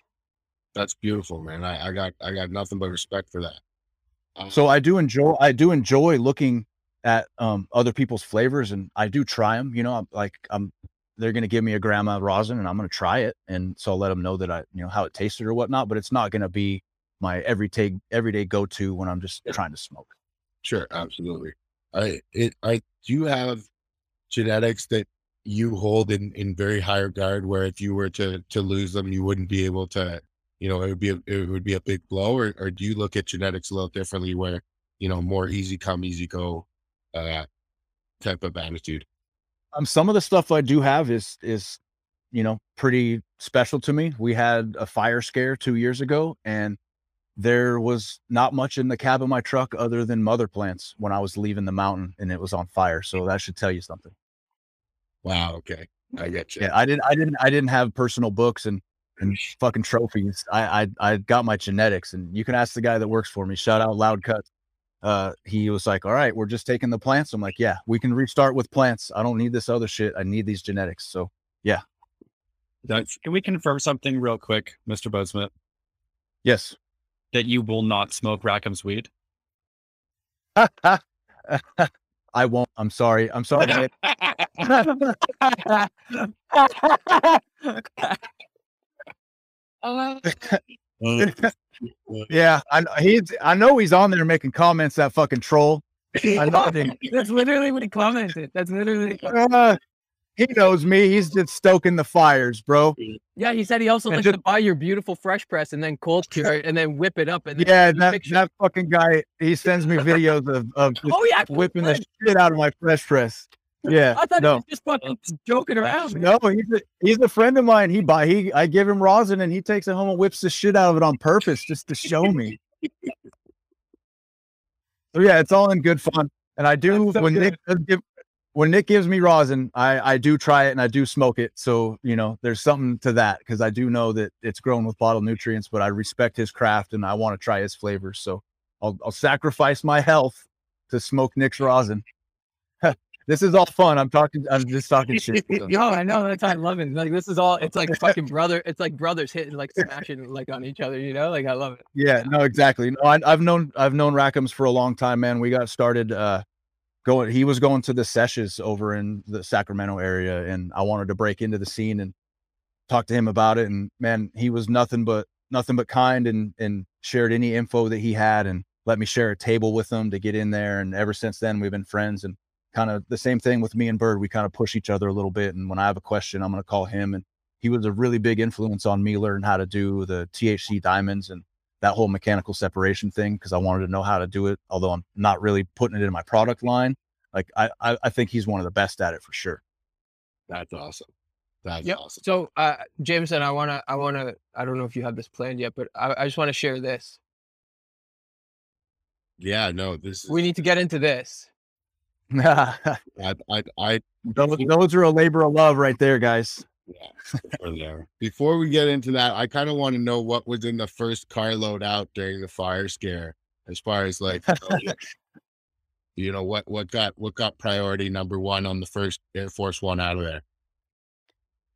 That's beautiful, man. I, I got I got nothing but respect for that. Um, So I do enjoy I do enjoy looking at um other people's flavors and I do try them. You know, I'm like I'm they're gonna give me a grandma rosin and I'm gonna try it, and so I'll let them know that I you know how it tasted or whatnot. But it's not gonna be my everyday everyday go to when I'm just trying to smoke. Sure, absolutely. I it I do you have genetics that you hold in in very high regard where if you were to to lose them you wouldn't be able to you know it would be a, it would be a big blow or, or do you look at genetics a little differently where you know more easy come easy go uh type of attitude Um, some of the stuff I do have is is you know pretty special to me. We had a fire scare two years ago, and there was not much in the cab of my truck other than mother plants when I was leaving the mountain, and it was on fire. So that should tell you something. wow okay i get you Yeah, I didn't, I didn't, I didn't have personal books and and fucking trophies. I, I, I got my genetics, and you can ask the guy that works for me. Shout out Loud Cuts. Uh, he was like, "All right, we're just taking the plants." I'm like, "Yeah, we can restart with plants. I don't need this other shit. I need these genetics." So That's, can we confirm something real quick, Mr. Budsmith, yes, that you will not smoke Rackham's weed? I won't. I'm sorry. I'm sorry. Yeah, I kn- he's. I know he's on there making comments. That fucking troll. I know him. That's literally what he commented. That's literally. Uh, he knows me. He's just stoking the fires, bro. Yeah, he said he also And likes just- to buy your beautiful fresh press and then cold cure it and then whip it up and then Yeah, that, that fucking guy. He sends me videos of, of Oh yeah, whipping the shit out of my fresh press. Yeah, I thought he no. was just fucking joking around. man. No, he's a, he's a friend of mine. He buy he I give him rosin and he takes it home and whips the shit out of it on purpose just to show me. so yeah, it's all in good fun. And I do so when good. Nick does give when Nick gives me rosin, I I do try it and I do smoke it. So you know, there's something to that because I do know that it's grown with bottled nutrients, but I respect his craft and I want to try his flavors. So I'll I'll sacrifice my health to smoke Nick's rosin. this is all fun. I'm talking. I'm just talking shit. so. Yo, I know that's I love it. Like this is all. It's like fucking brother. It's like brothers hitting like smashing like on each other. You know, like I love it. Yeah, no, exactly. No, I, I've known I've known Rackhams for a long time, man. We got started uh going. He was going to the sessions over in the Sacramento area, and I wanted to break into the scene and talk to him about it. And man, he was nothing but nothing but kind, and and shared any info that he had, and let me share a table with him to get in there. And ever since then, we've been friends. And kind of the same thing with me and Bird. We kind of push each other a little bit. And when I have a question, I'm going to call him. And he was a really big influence on me learning how to do the THC diamonds and that whole mechanical separation thing because I wanted to know how to do it. Although I'm not really putting it in my product line, like I, I, I think he's one of the best at it for sure. that's awesome that's Yep. awesome So, uh, Jameson, I wanna, I wanna, I don't know if you have this planned yet, but I, I just want to share this. yeah no this is We need to get into this. those, I, I i those are a labor of love right there, guys. Yeah, for there. Before we get into that, I kind of want to know what was in the first carload out during the fire scare, as far as like, you know, you know, what what got what got priority number one on the first Air Force One out of there.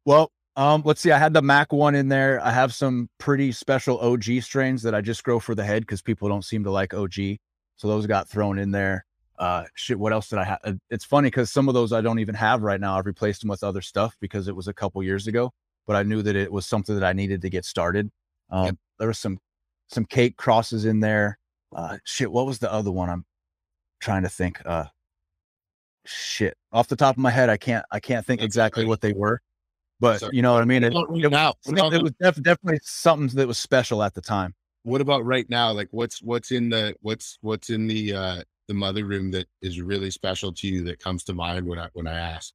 Well, um, let's see. I had the Mac one in there. I have some pretty special OG strains that I just grow for the head because people don't seem to like OG. So those got thrown in there. Uh, shit. What else did I have? It's funny because some of those I don't even have right now. I've replaced them with other stuff because it was a couple years ago. But I knew that it was something that I needed to get started. Um, Yep. There was some some cake crosses in there. Uh, shit. What was the other one? I'm trying to think. Uh, shit, off the top of my head, I can't I can't think That's exactly what they were, but So- you know what I mean. It, it, now? it was- it was def- definitely something that was special at the time. What about right now? Like what's what's in the what's what's in the uh the mother room that is really special to you that comes to mind when I when I ask?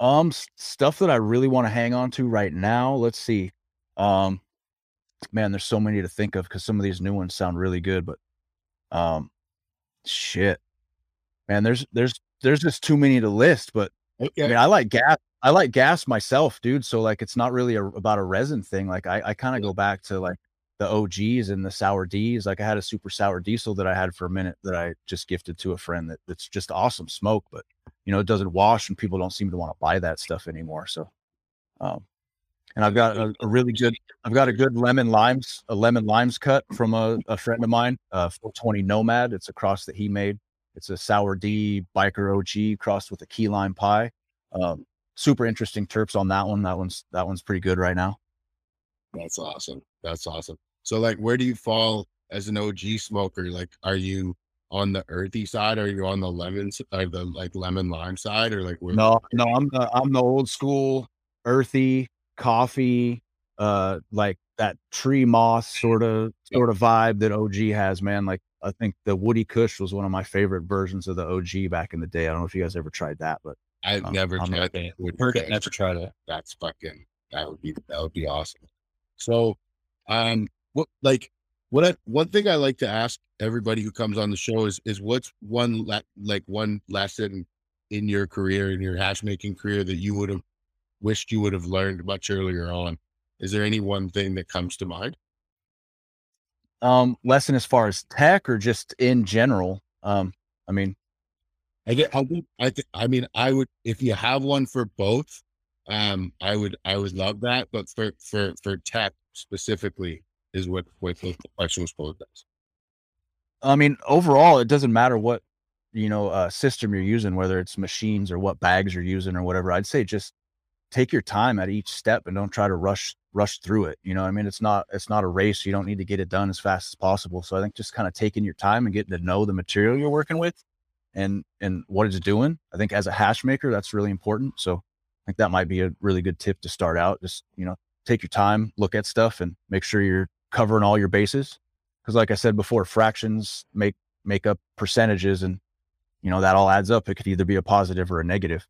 Um, stuff that I really want to hang on to right now. Let's see. Um, man, there's so many to think of because some of these new ones sound really good, but um, shit, man, there's there's there's just too many to list. But Okay. I mean, I like gas. I like gas myself, dude. So like, it's not really a, about a resin thing. Like, I I kind of go back to like the OGs and the sour D's. Like, I had a super sour diesel that I had for a minute that I just gifted to a friend. That that's just awesome smoke, but you know, it doesn't wash, and people don't seem to want to buy that stuff anymore. So, um, and I've got a, a really good. I've got a good lemon limes, a lemon limes cut from a, a friend of mine, uh, 420 Nomad. It's a cross that he made. It's a sour D biker OG crossed with a key lime pie. Um, super interesting terps on that one. That one's that one's pretty good right now. That's awesome. That's awesome. So like where do you fall as an OG smoker? Like are you on the earthy side? Or are you on the lemon or the like lemon lime side or like where No, no, I'm the I'm the old school earthy coffee, uh, like that tree moss sort of sort of vibe that OG has, man. Like I think the Woody Kush was one of my favorite versions of the OG back in the day. I don't know if you guys ever tried that, but I've Um, never I'm tried that. Would never tried it. That's fucking that would be that would be awesome. So um what like what I, one thing I like to ask everybody who comes on the show is is what's one le- like one lesson in your career in your hash making career that you would have wished you would have learned much earlier on? Is there any one thing that comes to mind? um lesson as far as tech or just in general. Um, I mean, I get I think I I mean I would if you have one for both, um I would I would love that. But for for for tech specifically is what what the was posed as. I mean, overall, it doesn't matter what you know uh, system you're using, whether it's machines or what bags you're using or whatever. I'd say just take your time at each step and don't try to rush rush through it. You know, I mean, it's not it's not a race. You don't need to get it done as fast as possible. So I think just kind of taking your time and getting to know the material you're working with and and what it's doing. I think as a hash maker, that's really important. So I think that might be a really good tip to start out. Just you know, take your time, look at stuff, and make sure you're covering all your bases because like i said before fractions make make up percentages and you know that all adds up it could either be a positive or a negative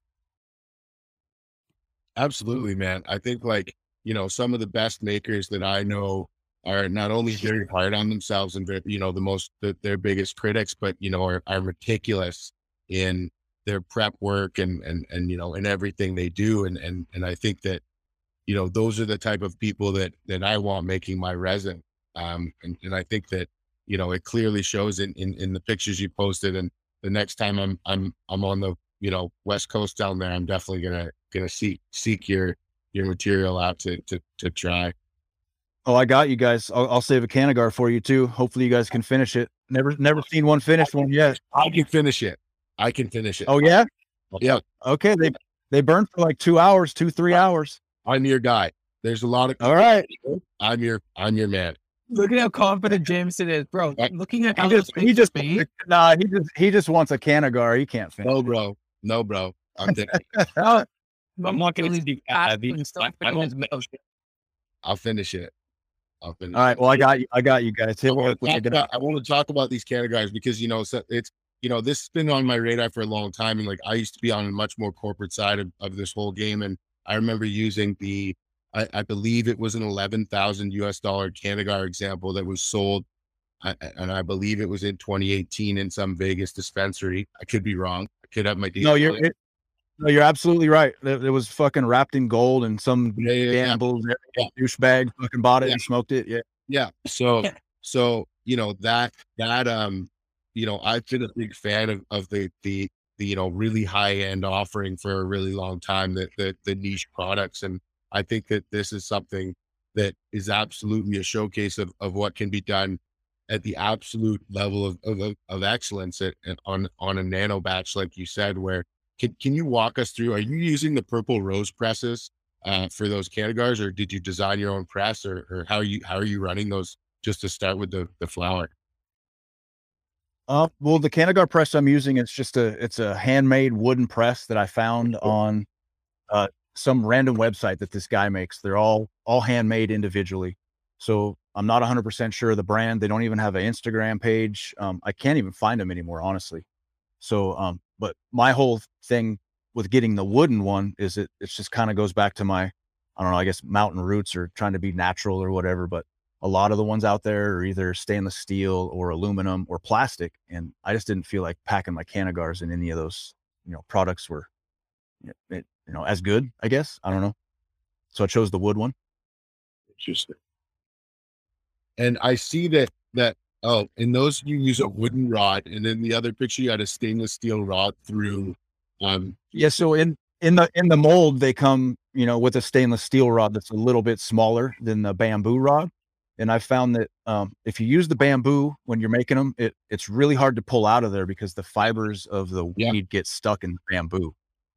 Absolutely, man. I think like, you know, some of the best makers that I know are not only very hard on themselves and very, you know, the most the, their biggest critics, but you know, are, are meticulous in their prep work and and and you know, in everything they do. And and and I think that, you know, those are the type of people that that I want making my resin. Um and, and I think that, you know, it clearly shows in, in in the pictures you posted. And the next time I'm I'm I'm on the you know west coast down there i'm definitely gonna gonna seek seek your your material out to to to try. Oh i got you guys. I'll, I'll save a canagar for you too. Hopefully you guys can finish it. Never never seen one finished one yet. I can finish it. I can finish it. Oh yeah? Yeah. Okay they they burn for like two hours two three hours i'm your guy. There's a lot of all right. I'm your i'm your man. Look at how confident Jameson is, bro. Right. Looking at he just he just speed. nah he just he just wants a canagar he can't finish no bro. No bro. I'm the, I'm not going to Really speak fast heavy. stuff I, I in won't his i'll finish it. I'll finish all right. well i got you i got you guys. I Hit me want, with to talk about, I want to talk about these categories because you know so it's you know this has been on my radar for a long time and like I used to be on a much more corporate side of, of this whole game and I remember using the I, I believe it was an eleven thousand US dollar Canagar example that was sold I, and I believe it was in 2018 in some Vegas dispensary. I could be wrong. I could have my No, you're it, no, you're absolutely right. It, it was fucking wrapped in gold, and some yeah, yeah, yeah. gamble Yeah. douchebag fucking bought it and smoked it. Yeah, Yeah. So, so you know that that um, you know, I've been a big fan of of the the the you know really high end offering for a really long time. That the the niche products, and I think that this is something that is absolutely a showcase of of what can be done at the absolute level of of, of- excellence at, at- on on a nano batch, like you said. Where can can you walk us through? Are you using the purple rose presses? Uh, for those Canagars, or did you design your own press, or, or how are you how are you running those just to start with the the flower. Uh, well, the Canagar press I'm using, it's just a it's a handmade wooden press that I found on uh, some random website that this guy makes. They're all all handmade individually. So I'm not 100% sure of the brand. They don't even have an Instagram page. Um, I can't even find them anymore, honestly. So, um, but my whole thing with getting the wooden one is it it just kind of goes back to my I don't know, I guess mountain roots or trying to be natural or whatever. But a lot of the ones out there are either stainless steel or aluminum or plastic. And I just didn't feel like packing my Canagars in any of those, you know, products were, you know, as good, I guess. I don't know. So I chose the wood one. Interesting. And I see that, that, oh, in those you use a wooden rod. And then the other picture, you had a stainless steel rod through, um, yeah. So in, in the, in the mold, they come, you know, with a stainless steel rod that's a little bit smaller than the bamboo rod and I found that um, if you use the bamboo when you're making them, it it's really hard to pull out of there because the fibers of the Yeah. weed get stuck in the bamboo.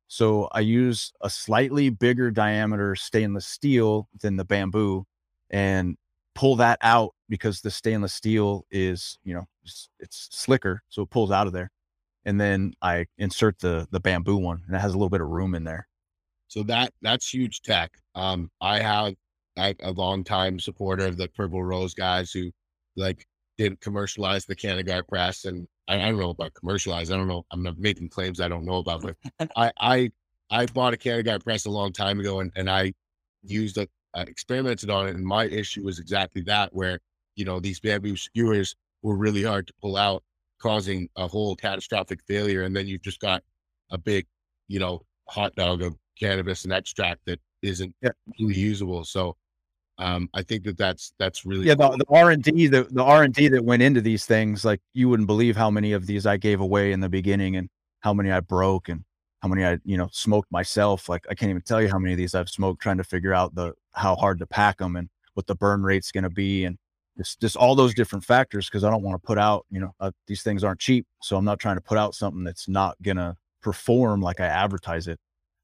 So I use a slightly bigger diameter stainless steel than the bamboo, and pull that out because the stainless steel is you know it's, it's slicker, so it pulls out of there. And then I insert the the bamboo one, and it has a little bit of room in there. So that that's huge tech. Um, I have I, a long time supporter of the Purple Rose guys who like didn't commercialize the Canagar press, and I, I don't know about commercialize. I don't know. I'm not making claims I don't know about, but I I I bought a Canagar press a long time ago, and and I used it, experimented on it, and my issue was exactly that, where you know these bamboo skewers were really hard to pull out, causing a whole catastrophic failure, and then you've just got a big, you know, hot dog of cannabis and extract that isn't Yeah. usable. So um, I think that that's that's really yeah the, the r&d the, the r&d that went into these things like you wouldn't believe how many of these i gave away in the beginning and how many i broke and how many i you know smoked myself like i can't even tell you how many of these i've smoked trying to figure out the how hard to pack them and what the burn rate's going to be and just just all those different factors because i don't want to put out you know uh, these things aren't cheap so i'm not trying to put out something that's not going to perform like i advertise it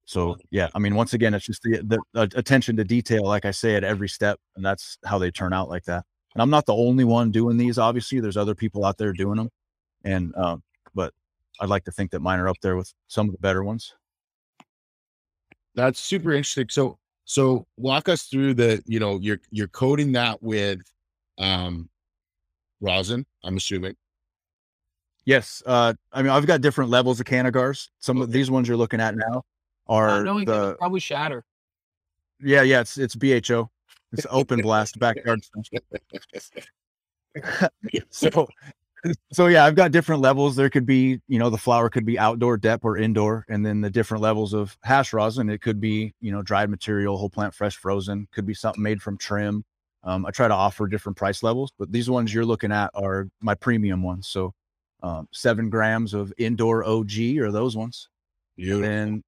so yeah, I mean, once again, it's just the, the, the attention to detail, like I say, at every step, and that's how they turn out like that. And I'm not the only one doing these. Obviously, there's other people out there doing them, and um, but I'd like to think that mine are up there with some of the better ones. that's super interesting. So so walk us through the you know you're you're coating that with um rosin. I'm assuming. Yes, uh, I mean, I've got different levels of Canagars. Some of these ones you're looking at now are the probably shatter. yeah, yeah. It's it's BHO. It's open blast backyard. so so yeah i've got different levels there could be you know the flower could be outdoor dep or indoor and then the different levels of hash rosin it could be you know dried material whole plant fresh frozen could be something made from trim um, i try to offer different price levels but these ones you're looking at are my premium ones so um, seven grams of indoor og are those ones You then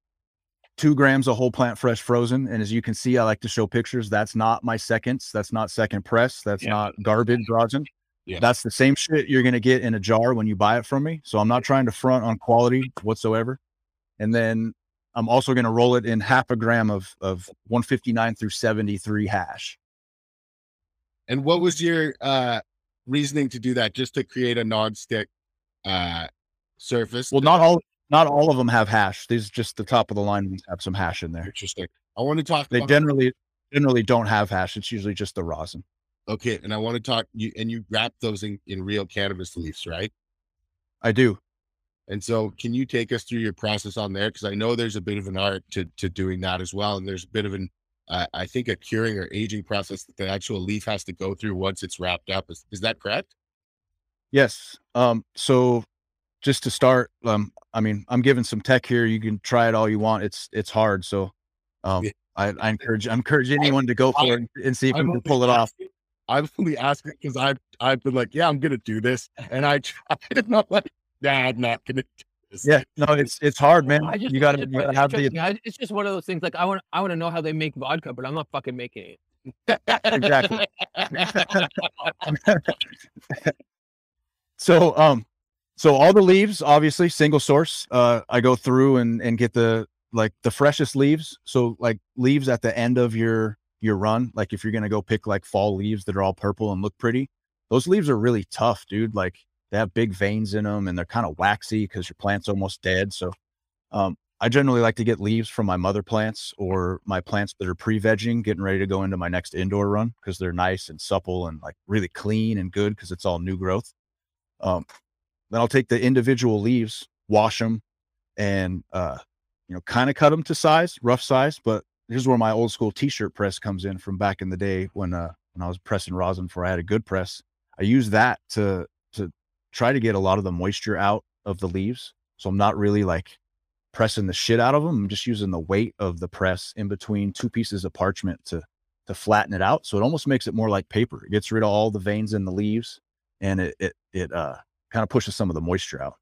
two grams of whole plant fresh frozen. And as you can see, I like to show pictures. That's not my seconds. That's not second press. That's Yeah. not garbage rosin. Yeah. That's the same shit you're going to get in a jar when you buy it from me. So I'm not trying to front on quality whatsoever. And then I'm also going to roll it in half a gram of, of 159 through 73 hash. and what was your uh reasoning to do that? Just to create a non-stick uh surface? Well, not all, not all of them have hash. These just the top of the line ones have some hash in there. interesting. I want to talk They about generally, generally don't have hash. It's usually just the rosin. okay, and I want to talk you and you wrap those in, in real cannabis leaves, right? I do. And so, can you take us through your process on there? Because I know there's a bit of an art to to doing that as well, and there's a bit of an, uh, I think, a curing or aging process that the actual leaf has to go through once it's wrapped up. Is is that correct? Yes. Um, so just to start, um, I mean, I'm giving some tech here. You can try it all you want. It's it's hard. So um Yeah. I, I encourage I encourage anyone to go for it and see if you can pull it off. I'm only asking because I've I've been like, yeah, I'm gonna do this, and I tried, and I'm like, nah, I'm not gonna do this. Yeah, no, it's it's hard, man. Just You gotta, you gotta have the. I- It's just one of those things. Like I want, I want to know how they make vodka, but I'm not fucking making it. Exactly. so um so all the leaves obviously single source uh i go through and and get the like the freshest leaves so like leaves at the end of your your run like if you're gonna go pick like fall leaves that are all purple and look pretty those leaves are really tough dude like they have big veins in them and they're kind of waxy because your plant's almost dead. So um, I generally like to get leaves from my mother plants or my plants that are pre-vegging, getting ready to go into my next indoor run because they're nice and supple and like really clean and good because it's all new growth. Um, then I'll take the individual leaves, wash them, and uh, you know, kind of cut them to size, rough size. But here's where my old school t-shirt press comes in from back in the day when uh when I was pressing rosin before I had a good press. I use that to to try to get a lot of the moisture out of the leaves. So I'm not really like pressing the shit out of them. I'm just using the weight of the press in between two pieces of parchment to to flatten it out. So it almost makes it more like paper. It gets rid of all the veins in the leaves and it it it uh kind of pushes some of the moisture out.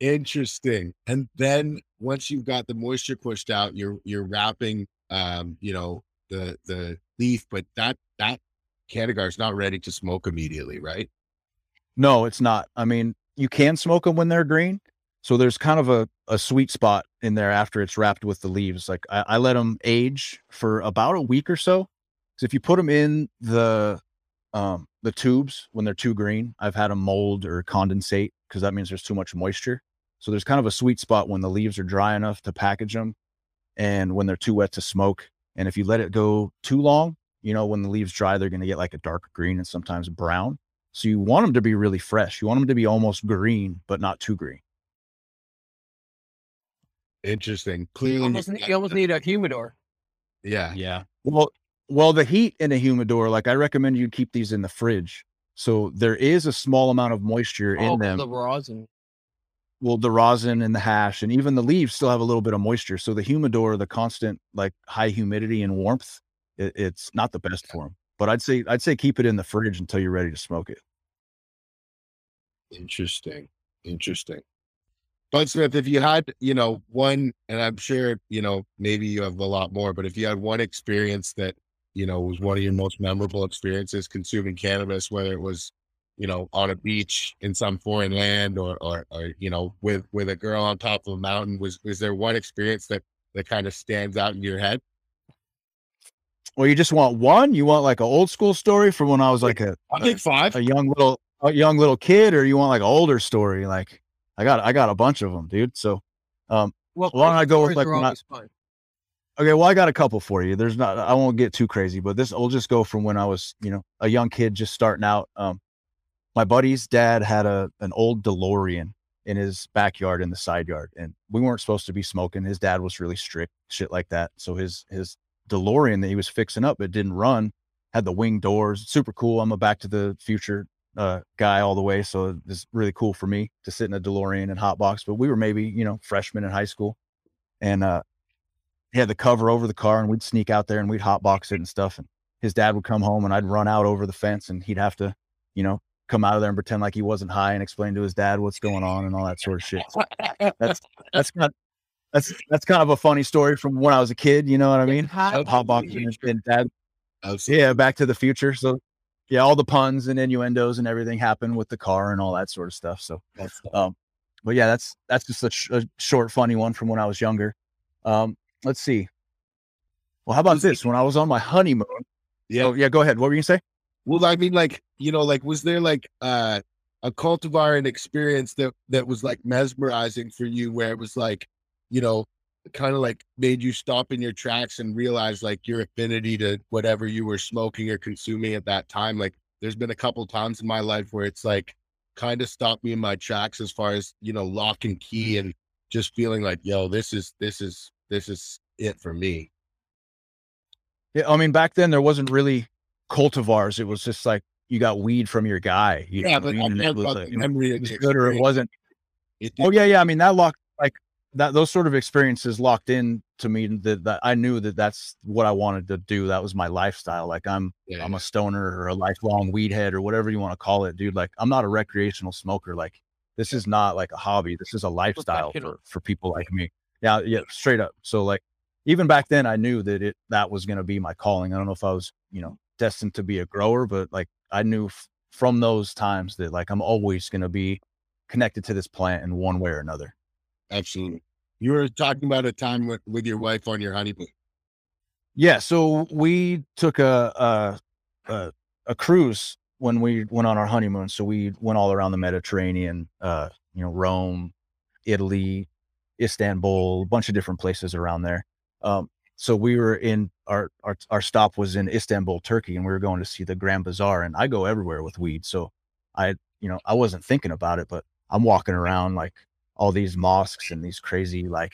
Interesting. And then once you've got the moisture pushed out, you're you're wrapping um, you know, the the leaf, but that that Canagar is not ready to smoke immediately, right? No, it's not. I mean, you can smoke them when they're green. So there's kind of a, a sweet spot in there after it's wrapped with the leaves. Like I, I let them age for about a week or so. So if you put them in the um, the tubes when they're too green, I've had them mold or condensate because that means there's too much moisture. So there's kind of a sweet spot when the leaves are dry enough to package them and when they're too wet to smoke. And if you let it go too long, you know, when the leaves dry, they're going to get like a dark green and sometimes brown. So you want them to be really fresh. You want them to be almost green, but not too green. Interesting. You Clearly, almost, need, you almost need a humidor. yeah. Yeah. Well, well, the heat in a humidor, like I recommend you keep these in the fridge. So there is a small amount of moisture Oh, in them. The rosin. well, the rosin and the hash and even the leaves still have a little bit of moisture. So the humidor, the constant like high humidity and warmth, it, it's not the best for them. But I'd say I'd say keep it in the fridge until you're ready to smoke it. Interesting. Interesting. Budsmith, if you had, you know, one, and I'm sure, you know, maybe you have a lot more, but if you had one experience that, you know, was one of your most memorable experiences consuming cannabis, whether it was, you know, on a beach in some foreign land or, or, or you know, with with a girl on top of a mountain, was was there one experience that that kind of stands out in your head? Well, you just want one? You want like an old school story from when I was like a I'll take five. a young little a young little kid, or you want like an older story? Like I got I got a bunch of them, dude. So um Well, Why don't I go with, like, are when fun. Okay, well, I got a couple for you. There's not, I won't get too crazy, but this will just go from when I was, you know, a young kid just starting out. Um, my buddy's dad had a an old DeLorean in his backyard in the side yard, and we weren't supposed to be smoking. His dad was really strict, shit like that. So his his DeLorean that he was fixing up, it didn't run, had the wing doors, super cool. I'm a Back to the Future uh, guy all the way, so it's really cool for me to sit in a DeLorean and hotbox. But we were maybe, you know, freshmen in high school, and uh, he had the cover over the car and we'd sneak out there and we'd hotbox it and stuff. And his dad would come home and I'd run out over the fence and he'd have to, you know, come out of there and pretend like he wasn't high and explain to his dad what's going on and all that sort of shit. So that's that's kind of, that's that's kind of a funny story from when I was a kid, you know what I mean? Hot Hotboxing and, and dad Absolutely. yeah, back to the future. So yeah, all the puns and innuendos and everything happened with the car and all that sort of stuff. So um, but yeah, that's that's just a, sh- a short, funny one from when I was younger. Um, let's see. Well, how about this? When I was on my honeymoon. Yeah. Oh, yeah. Go ahead. What were you gonna say? Well, I mean, like, you know, like, was there like uh, a cultivar and experience that that was like mesmerizing for you, where it was like, you know, kind of like made you stop in your tracks and realize like your affinity to whatever you were smoking or consuming at that time? Like, there's been a couple times in my life where it's like kind of stopped me in my tracks as far as you know, lock and key, and just feeling like, yo, this is this is this is it for me. Yeah, I mean, back then there wasn't really cultivars. It was just like you got weed from your guy. You Yeah, know, but and it was, about the you know, memory it was good or it wasn't. It Oh yeah, yeah. I mean, that locked like that. Those sort of experiences locked in to me that, that I knew that that's what I wanted to do. That was my lifestyle. Like I'm yeah, I'm a stoner or a lifelong weed head or whatever you want to call it, dude. Like I'm not a recreational smoker. Like this is not like a hobby. This is a lifestyle for, for people like me. Yeah, yeah, straight up. So like even back then I knew that it that was gonna be my calling. I don't know if I was, you know, destined to be a grower, but like I knew f- from those times that like I'm always gonna be connected to this plant in one way or another. Absolutely. You were talking about a time with, with your wife on your honeymoon. Yeah, so we took a a a, a cruise when we went on our honeymoon. So we went all around the Mediterranean, uh, you know, Rome, Italy, Istanbul, a bunch of different places around there. Um, so we were in our, our our stop was in Istanbul, Turkey, and we were going to see the Grand Bazaar. And I go everywhere with weed, so I, you know, I wasn't thinking about it, but I'm walking around like all these mosques and these crazy like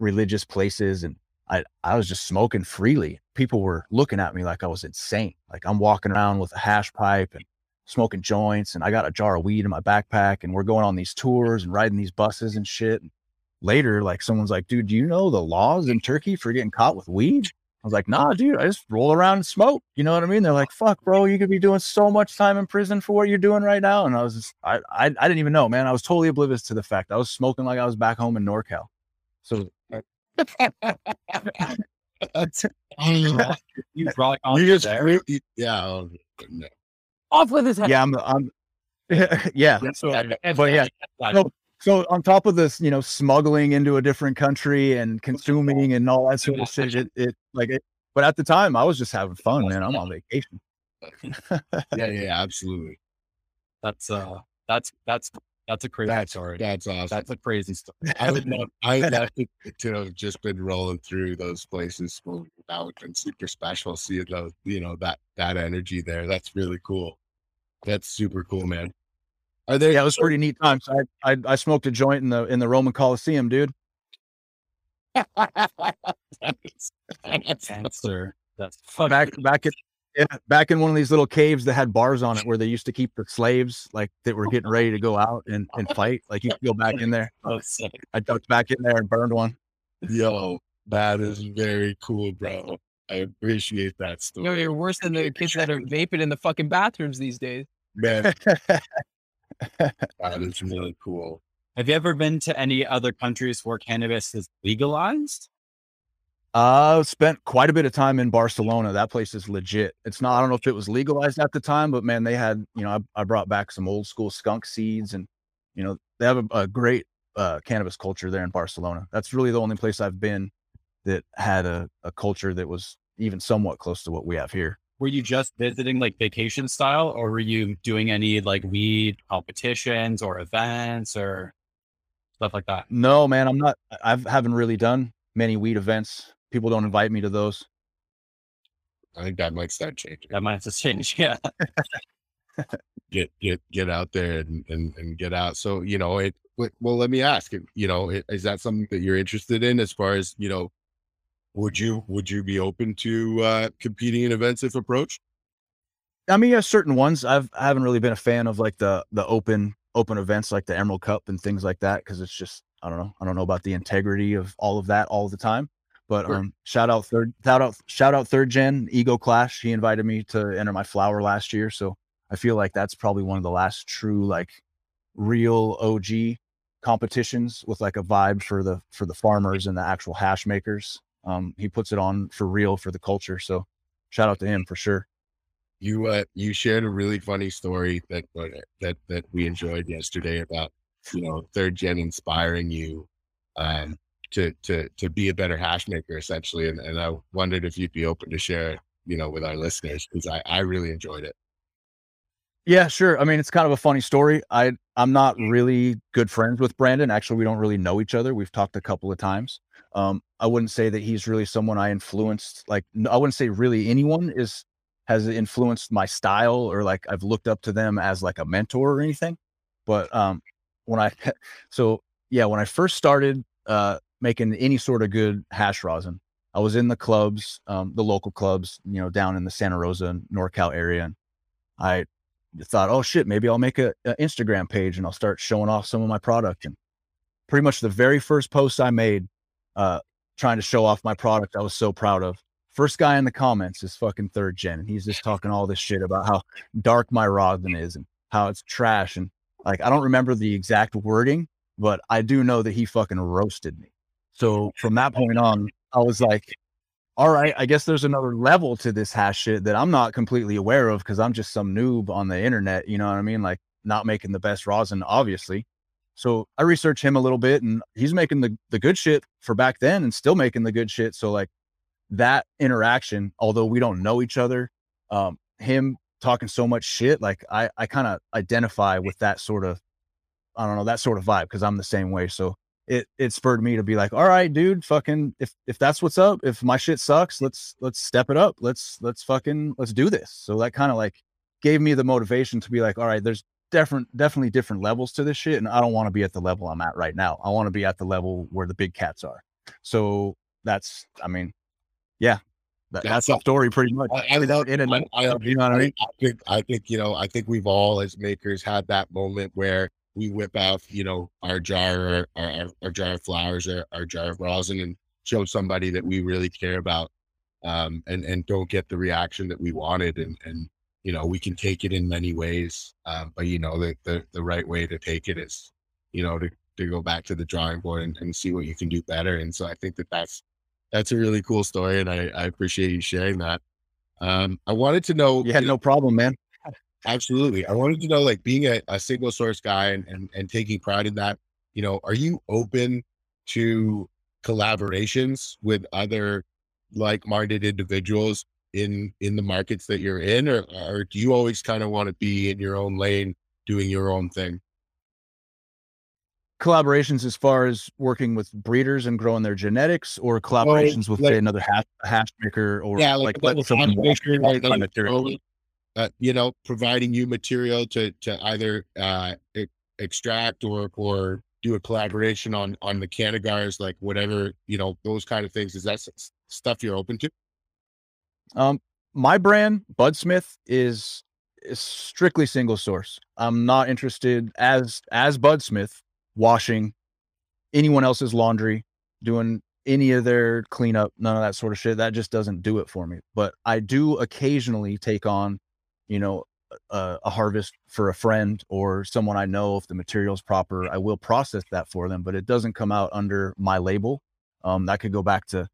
religious places, and I I was just smoking freely. People were looking at me like I was insane. Like I'm walking around with a hash pipe and smoking joints, and I got a jar of weed in my backpack, and we're going on these tours and riding these buses and shit. And later, like someone's like, dude, do you know the laws in Turkey for getting caught with weed? I was like, nah, dude, I just roll around and smoke. You know what I mean? They're like, fuck, bro, you could be doing so much time in prison for what you're doing right now. And I was just, I, I, I didn't even know, man. I was totally oblivious to the fact I was smoking like I was back home in NorCal. So you brought on You just, there. really- yeah. oh. Off with his head. yeah, I'm, I'm, yeah. So, but yeah, no, so on top of this, you know, smuggling into a different country and consuming and all that sort of shit, it, it like it. But at the time, I was just having fun, man. I'm on vacation. Yeah, yeah, absolutely. that's uh that's that's that's a crazy That's story. that's awesome. That's a crazy story. I would love, I love to, to have just been rolling through those places. Well, that would have been super special. Seeing those, you know, that that energy there. That's really cool. That's super cool, man. Are there? Yeah, it was pretty neat times. I, I I smoked a joint in the in the Roman Coliseum, dude. that's, that's Answer. That's Back back in yeah, back in one of these little caves that had bars on it where they used to keep the slaves like that were getting ready to go out and, and fight. Like you could go back in there. so sick. I ducked back in there and burned one. yo, that is very cool, bro. I appreciate that story, You know, you're worse than the kids that are vaping in the fucking bathrooms these days. man. That is really cool. Have you ever been to any other countries where cannabis is legalized? Uh, spent quite a bit of time in Barcelona. That place is legit. It's not, I don't know if it was legalized at the time, but man, they had, you know, I, I brought back some old school skunk seeds and, you know, they have a, a great uh, cannabis culture there in Barcelona. That's really the only place I've been that had a, a culture that was even somewhat close to what we have here. Were you just visiting like vacation style or were you doing any like weed competitions or events or stuff like that? No, man, I'm not, I haven't really done many weed events. People don't invite me to those. I think that might start changing. That might have to change. Yeah. get get get out there and and, and get out so you know it well let me ask you know is that something that you're interested in as far as you know would you would you be open to uh competing in events if approached I mean, yeah, certain ones. I've I haven't really been a fan of like the the open open events like the Emerald Cup and things like that because it's just I don't know I don't know about the integrity of all of that all the time. But Sure. um, shout out third shout out shout out third gen Ego Clash. He invited me to enter my flower last year, so I feel like that's probably one of the last true like real OG competitions with like a vibe for the for the farmers and the actual hash makers. Um, he puts it on for real for the culture. So shout out to him for sure. you uh you shared a really funny story that uh, that that we enjoyed yesterday about you know third gen inspiring you um to to to be a better hash maker essentially and, and i wondered if you'd be open to share you know with our listeners because i i really enjoyed it Yeah, sure. I mean, it's kind of a funny story. I I'm not really good friends with Brandon. Actually, we don't really know each other. We've talked a couple of times. Um, I wouldn't say that he's really someone I influenced. Like, I wouldn't say really anyone is has influenced my style or like I've looked up to them as like a mentor or anything. But um, when I so yeah, when I first started uh making any sort of good hash rosin, I was in the clubs, um, the local clubs, you know, down in the Santa Rosa, NorCal area, and I thought, oh shit, maybe I'll make a, a Instagram page and I'll start showing off some of my product. And pretty much the very first post I made, uh, trying to show off my product, I was so proud of. First guy in the comments is fucking third gen, and he's just talking all this shit about how dark my rosin is and how it's trash. And like, I don't remember the exact wording, but I do know that he fucking roasted me. So from that point on, I was like, all right, I guess there's another level to this hash shit that I'm not completely aware of because I'm just some noob on the internet. You know what I mean? Like not making the best rosin, obviously. So I research him a little bit and he's making the, the good shit for back then and still making the good shit. So like that interaction, although we don't know each other, um, him talking so much shit. Like I, I kind of identify with that sort of, I don't know, that sort of vibe because I'm the same way. So it it spurred me to be like, all right, dude, fucking if if that's what's up, if my shit sucks, let's let's step it up. Let's let's fucking let's do this. So that kind of like gave me the motivation to be like, all right, there's different definitely different levels to this shit. And I don't want to be at the level I'm at right now. I want to be at the level where the big cats are. So that's I mean, yeah, that, that's the story pretty much. I, I, Without in and I, I, you know what I mean? I think I think you know I think we've all as makers had that moment where we whip out you know our jar our, our, our jar of flowers or our jar of rosin and show somebody that we really care about um, and and don't get the reaction that we wanted and and you know we can take it in many ways um, but you know the, the the right way to take it is you know to to go back to the drawing board and, and see what you can do better and so I think that that's that's a really cool story, and I, I appreciate you sharing that. Um, I wanted to know. You Yeah, no problem, man. Absolutely. I wanted to know, like, being a, a single source guy and, and and taking pride in that. You know, are you open to collaborations with other like-minded individuals in in the markets that you're in, or or do you always kind of want to be in your own lane, doing your own thing? collaborations as far as working with breeders and growing their genetics or collaborations with like- say, another hash, hash maker or yeah, like, like, let someone wash maker, wash like, like, material. Uh, you know, providing you material to to either uh, e- extract or or do a collaboration on on the canagars, like whatever you know, those kind of things. Is that s- stuff you're open to? Um, my brand, Budsmith, is is strictly single source. I'm not interested as as Budsmith washing anyone else's laundry, doing any of their cleanup, none of that sort of shit. That just doesn't do it for me. But I do occasionally take on, you know, a, a harvest for a friend or someone I know if the material's proper. I will process that for them, but it doesn't come out under my label. Um, that could go back to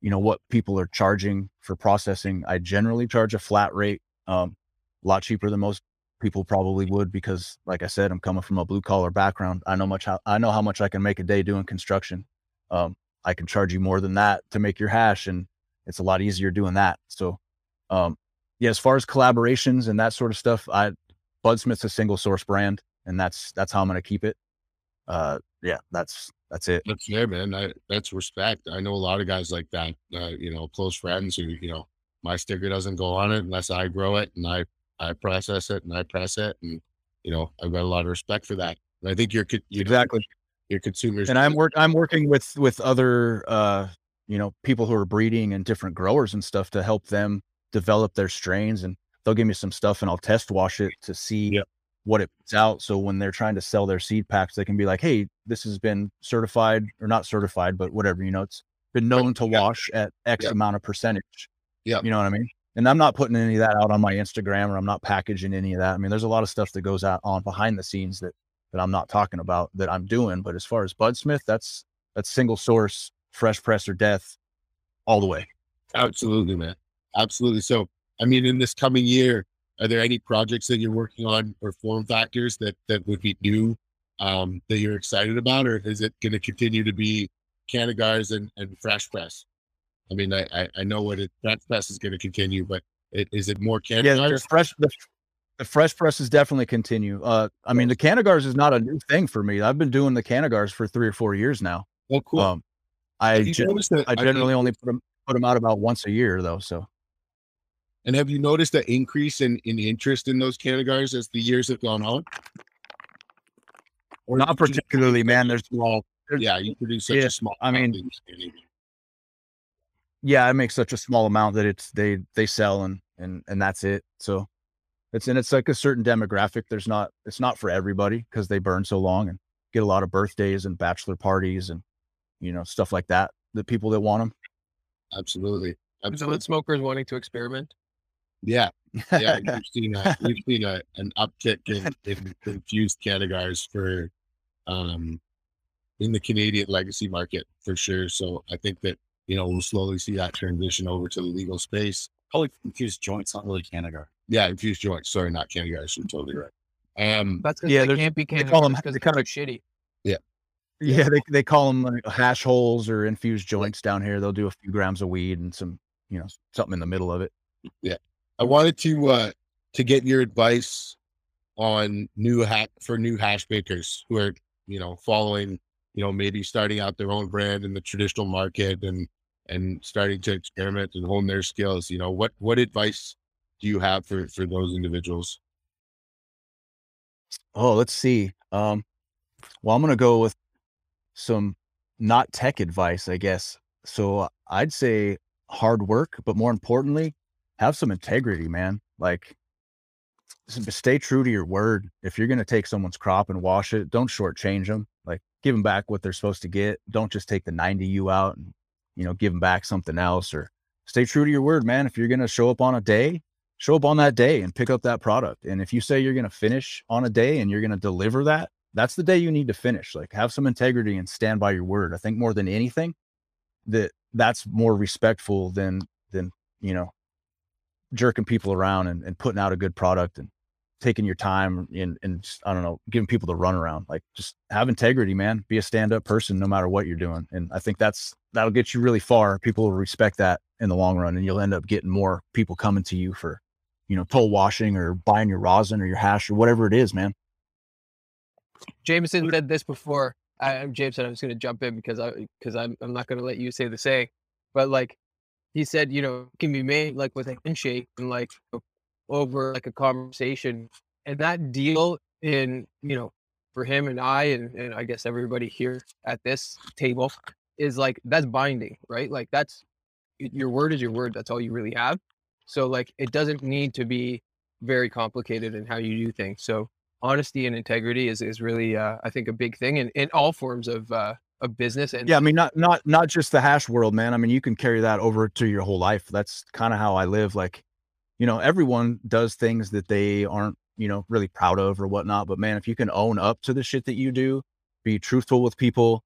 you know what people are charging for processing i generally charge a flat rate um a lot cheaper than most people probably would because like i said i'm coming from a blue collar background i know much how i know how much i can make a day doing construction um i can charge you more than that to make your hash and it's a lot easier doing that so um yeah as far as collaborations and that sort of stuff i budsmith's a single source brand and that's that's how i'm going to keep it uh yeah that's that's it That's fair, man. I, that's respect. I know a lot of guys like that. Uh, you know, close friends who you know, my sticker doesn't go on it unless I grow it and I I process it and I press it, and you know, I've got a lot of respect for that. And I think your co- you exactly your consumers and I'm work I'm working with with other uh you know people who are breeding and different growers and stuff to help them develop their strains and they'll give me some stuff and I'll test wash it to see Yep. what it puts out so when they're trying to sell their seed packs they can be like hey this has been certified or not certified but whatever you know it's been known to Yeah. wash at x Yep. amount of percentage Yeah. you know what I mean and I'm not putting any of that out on my Instagram or I'm not packaging any of that I mean there's a lot of stuff that goes out on behind the scenes that that I'm not talking about that I'm doing. But as far as Budsmith, that's that's single source, fresh press or death, all the way. Absolutely, man. Absolutely. So, I mean, in this coming year, are there any projects that you're working on or form factors that that would be new um, that you're excited about, or is it going to continue to be Canagars and, and Fresh Press? I mean, I I, I know what it Fresh Press is going to continue, but it, is it more Canagars? Yeah, the fresh the, the fresh presses definitely continue. Uh, I mean, the Canagars is not a new thing for me. I've been doing the Canagars for three or four years now. oh, cool. Um, I gen- noticed that- I I generally only put them put them out about once a year though. So and have you noticed an increase in in interest in those Canagars as the years have gone on? Or not particularly, man. such a There's small. there's- Yeah, you produce such yeah, a small. I mean, amount that you- yeah, I make such a small amount that it's they they sell and and and that's it. So it's and it's like a certain demographic. There's not it's not for everybody because they burn so long and get a lot of birthdays and bachelor parties and you know stuff like that. The people that want them. absolutely. So Absolutely. with smokers wanting to experiment. Yeah, yeah, we've seen a, we've seen a, an uptick in, in infused canagars for um in the Canadian legacy market for sure. So I think that you know we'll slowly see that transition over to the legal space. Probably confused joints, not really Canagar. Yeah, infused joints. Sorry, not canagars. You're totally right. Um, That's because Yeah, they can't be call them because they they're kinda- shitty. yeah, Yeah, they they call them like hash holes or infused joints down here. They'll do a few grams of weed and some you know something in the middle of it. I wanted to uh to get your advice on new for new hash makers who are, you know, following, you know, maybe starting out their own brand in the traditional market and and starting to experiment and hone their skills. You know, what what advice do you have for for those individuals? Oh, let's see. Um, well, I'm gonna go with some not tech advice, I guess. So I'd say hard work, but more importantly, have some integrity, man. Like stay true to your word. If you're going to take someone's crop and wash it, don't shortchange them. Like give them back what they're supposed to get. Don't just take the 90 U out and, you know, give them back something else or stay true to your word, man. If you're going to show up on a day, show up on that day and pick up that product. And if you say you're going to finish on a day and you're going to deliver that, that's the day you need to finish. Like have some integrity and stand by your word. I think more than anything that that's more respectful than, than, you know, jerking people around and, and putting out a good product and taking your time and, and just, I don't know, giving people the run around. Like just have integrity, man. Be a stand up person no matter what you're doing. And I think that's that'll get you really far. People will respect that in the long run, and you'll end up getting more people coming to you for, you know, toll washing or buying your rosin or your hash or whatever it is, man. Jameson said this before. I, Jameson, I'm just going to jump in because I because I'm I'm not going to let you say the say, but like he said, you know, can be made like with a handshake and like over like a conversation. And that deal in, you know, for him and I, and, and I guess everybody here at this table is like, that's binding, right? Like that's your word is your word. That's all you really have. So like, it doesn't need to be very complicated in how you do things. So honesty and integrity is, is really, uh, I think a big thing in, in all forms of, uh, of business and yeah i mean not not not just the hash world man i mean you can carry that over to your whole life that's kind of how i live like you know, everyone does things that they aren't, you know, really proud of or whatnot. But man, if you can own up to the shit that you do, be truthful with people,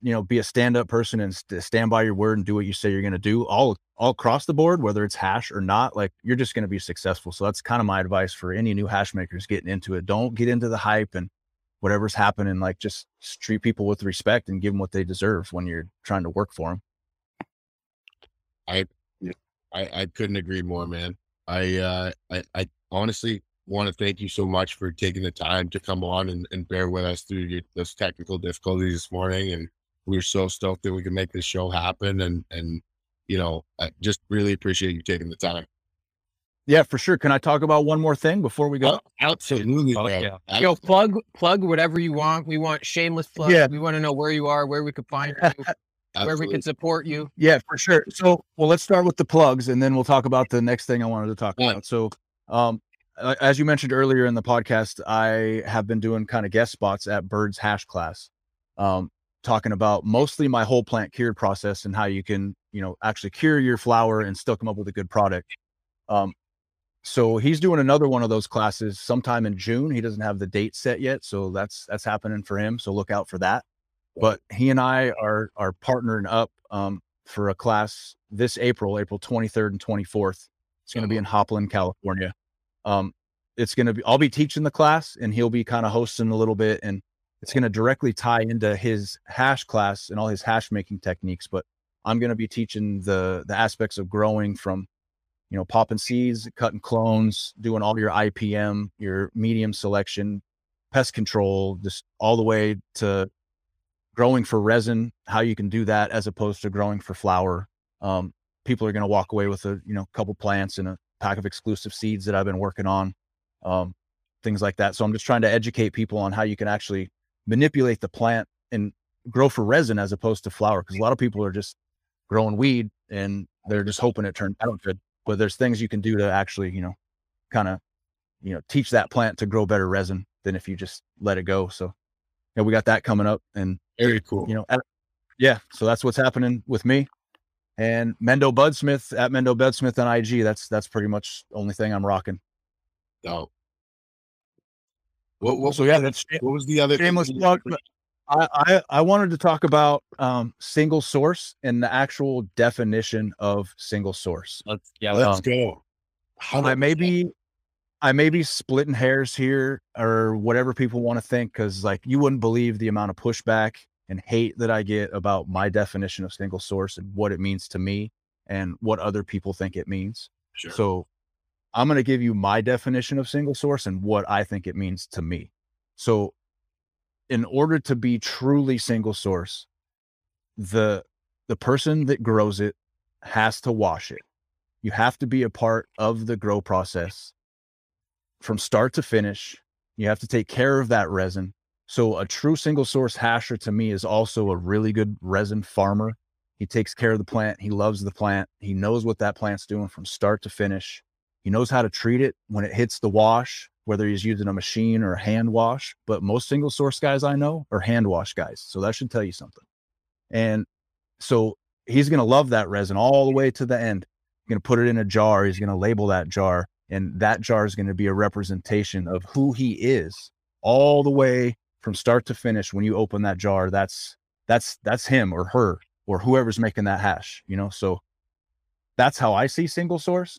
you know, be a stand up person and st- stand by your word and do what you say you're going to do all, all across the board, whether it's hash or not, like you're just going to be successful. So that's kind of my advice for any new hash makers getting into it. Don't get into the hype and whatever's happening. Like just treat people with respect and give them what they deserve when you're trying to work for them. I, I, I couldn't agree more, man. I, uh, I, I honestly want to thank you so much for taking the time to come on and, and bear with us through your, those technical difficulties this morning. And we are so stoked that we can make this show happen. And, and, you know, I just really appreciate you taking the time. Yeah, for sure. Can I talk about one more thing before we go? Oh, absolutely. Oh, yeah. Yo, plug plug whatever you want. We want shameless plug. Yeah. We want to know where you are, where we could find you, where we can support you. Yeah, for sure. So, well, let's start with the plugs, and then we'll talk about the next thing I wanted to talk Yeah. about. So, um, as you mentioned earlier in the podcast, I have been doing kind of guest spots at Birds Hash Class, um, talking about mostly my whole plant cured process and how you can, you know, actually cure your flower and still come up with a good product. Um, so he's doing another one of those classes sometime in June. He doesn't have the date set yet, so that's that's happening for him. So look out for that but he and I are are partnering up um, for a class this April, April 23rd and 24th. It's going to be in Hopland, California. Um, it's going to be I'll be teaching the class and he'll be kind of hosting a little bit and it's going to directly tie into his hash class and all his hash making techniques, but I'm going to be teaching the the aspects of growing from you know popping seeds, cutting clones, doing all your IPM, your medium selection, pest control, just all the way to growing for resin, how you can do that as opposed to growing for flower. Um, people are going to walk away with a you know couple plants and a pack of exclusive seeds that I've been working on, um, things like that. So I'm just trying to educate people on how you can actually manipulate the plant and grow for resin as opposed to flower. Because a lot of people are just growing weed and they're just hoping it turns out good. But there's things you can do to actually you know kind of you know teach that plant to grow better resin than if you just let it go. So yeah, we got that coming up and Very cool. you know, at- yeah. So that's what's happening with me. And Mendo Budsmith at Mendo Budsmith on IG. That's that's pretty much the only thing I'm rocking. So, what, what, So yeah, that's what was the other shameless you- plug. But I, I I wanted to talk about um single source and the actual definition of single source. Let's yeah. Let's um, go. I may be I may be splitting hairs here or whatever people want to think because like you wouldn't believe the amount of pushback and hate that I get about my definition of single source and what it means to me and what other people think it means. Sure. So I'm going to give you my definition of single source and what I think it means to me. So, in order to be truly single source, the the person that grows it has to wash it. You have to be a part of the grow process from start to finish. You have to take care of that resin. So a true single source hasher to me is also a really good resin farmer. He takes care of the plant. He loves the plant. He knows what that plant's doing from start to finish. He knows how to treat it when it hits the wash, whether he's using a machine or a hand wash. But most single source guys I know are hand wash guys. So that should tell you something. And so he's going to love that resin all the way to the end. He's going to put it in a jar. He's going to label that jar. And that jar is going to be a representation of who he is all the way from start to finish. When you open that jar, that's, that's, that's him or her or whoever's making that hash, you know? So that's how I see single source.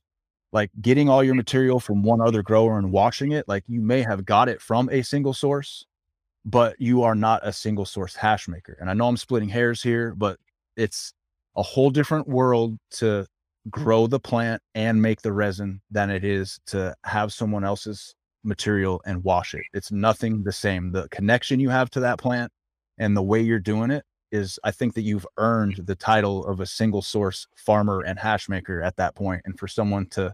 Like getting all your material from one other grower and washing it, like you may have got it from a single source, but you are not a single source hash maker. And I know I'm splitting hairs here, but it's a whole different world to grow the plant and make the resin than it is to have someone else's material and wash it. It's nothing the same. The connection you have to that plant and the way you're doing it is I think that you've earned the title of a single source farmer and hash maker at that point. And for someone to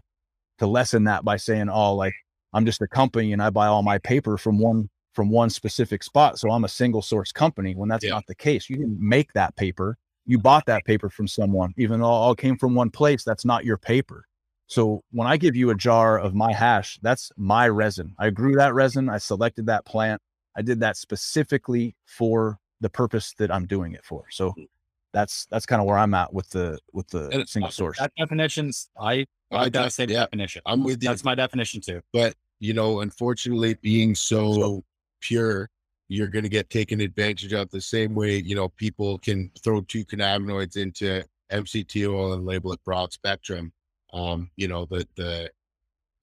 to lessen that by saying, Oh, like I'm just a company and I buy all my paper from one from one specific spot. So I'm a single source company when that's yeah. not the case. You didn't make that paper. You bought that paper from someone, even though all came from one place. That's not your paper. So when I give you a jar of my hash, that's my resin. I grew that resin. I selected that plant. I did that specifically for the purpose that I'm doing it for. So mm. that's that's kind of where I'm at with the with the and single source. That definitions, I I gotta say yeah, definition. I'm with you. That's my definition too. But you know, unfortunately, being so pure, you're going to get taken advantage of the same way. You know, people can throw two cannabinoids into MCT oil and label it broad spectrum. Um, you know, the the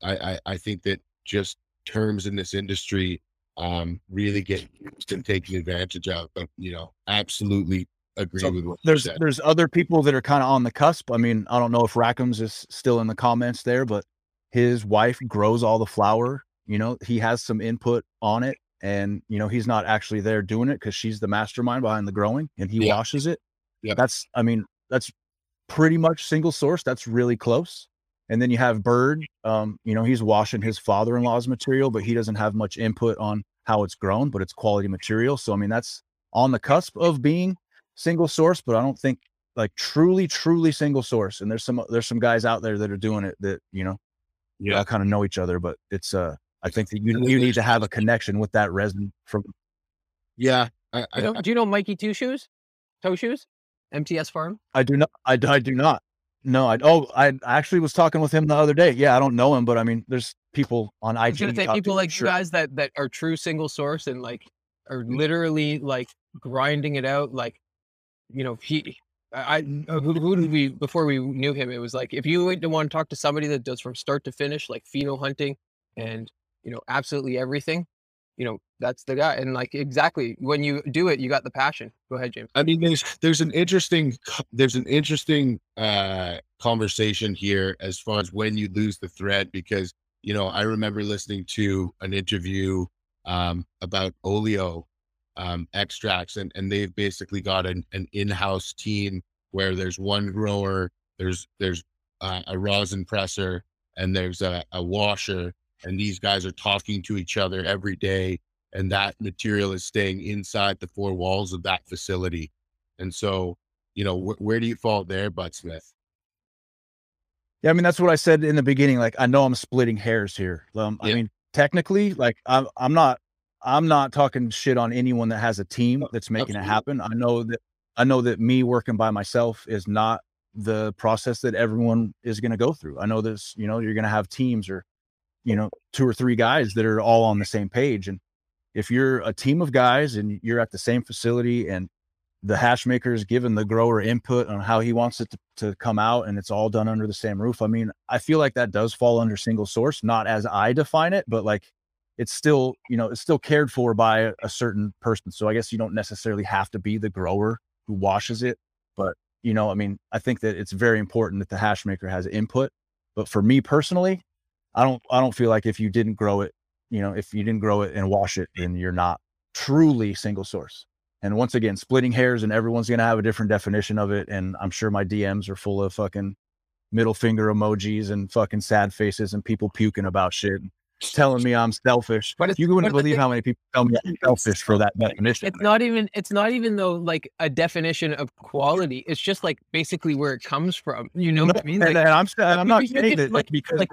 I, I I think that just terms in this industry um, really get used and taken advantage of. But you know, absolutely agree so with what there's there's other people that are kind of on the cusp. I mean, I don't know if Rackham's is still in the comments there, but his wife grows all the flower. You know, he has some input on it, and you know he's not actually there doing it because she's the mastermind behind the growing, and he yeah. washes it. Yeah, that's I mean that's pretty much single source. That's really close. And then you have Bird. Um, you know, he's washing his father-in-law's material, but he doesn't have much input on how it's grown, but it's quality material. So I mean, that's on the cusp of being single source, but I don't think like truly, truly single source. And there's some there's some guys out there that are doing it that you know, yeah, I kind of know each other. But it's uh, I think that you you need to have a connection with that resin from. Yeah, I, I, do you know Mikey Two Shoes, Toe Shoes, MTS Farm? I do not. I, I do not. No, I oh I actually was talking with him the other day. Yeah, I don't know him, but I mean, there's people on IG. I was gonna say people like sure. you guys that that are true single source and like are literally like grinding it out. Like, you know, he, I, uh, who, did we before we knew him? It was like if you want to talk to somebody that does from start to finish, like pheno hunting and you know absolutely everything you know that's the guy and like exactly when you do it you got the passion go ahead james i mean there's there's an interesting there's an interesting uh conversation here as far as when you lose the thread because you know i remember listening to an interview um about oleo um extracts and and they've basically got an, an in-house team where there's one grower there's there's uh, a rosin presser and there's a, a washer and these guys are talking to each other every day and that material is staying inside the four walls of that facility. And so you know wh- where do you fall there budsmith? Yeah i mean that's what i said in the beginning like i know i'm splitting hairs here. Um, yeah. i mean technically like I'm, I'm not i'm not talking shit on anyone that has a team oh, that's making Absolutely. it happen i know that i know that me working by myself is not the process that everyone is going to go through i know this you know you're going to have teams or you know, two or three guys that are all on the same page. And if you're a team of guys and you're at the same facility and the hash maker is given the grower input on how he wants it to, to come out and it's all done under the same roof. I mean, I feel like that does fall under single source, not as I define it, but like it's still, you know, it's still cared for by a, certain person. So I guess you don't necessarily have to be the grower who washes it. But, you know, I mean, I think that it's very important that the hash maker has input. But for me personally, I don't I don't feel like if you didn't grow it, you know, if you didn't grow it and wash it, then you're not truly single source. And once again, splitting hairs and everyone's gonna have a different definition of it. And I'm sure my DMs are full of fucking middle finger emojis and fucking sad faces and people puking about shit, telling me I'm selfish. But it's, You wouldn't believe how many people tell me I'm selfish for that definition. it's not even it's not even though like a definition of quality. It's just like basically where it comes from. You know what I mean? and, Like, and I'm and I'm not saying that like- because like,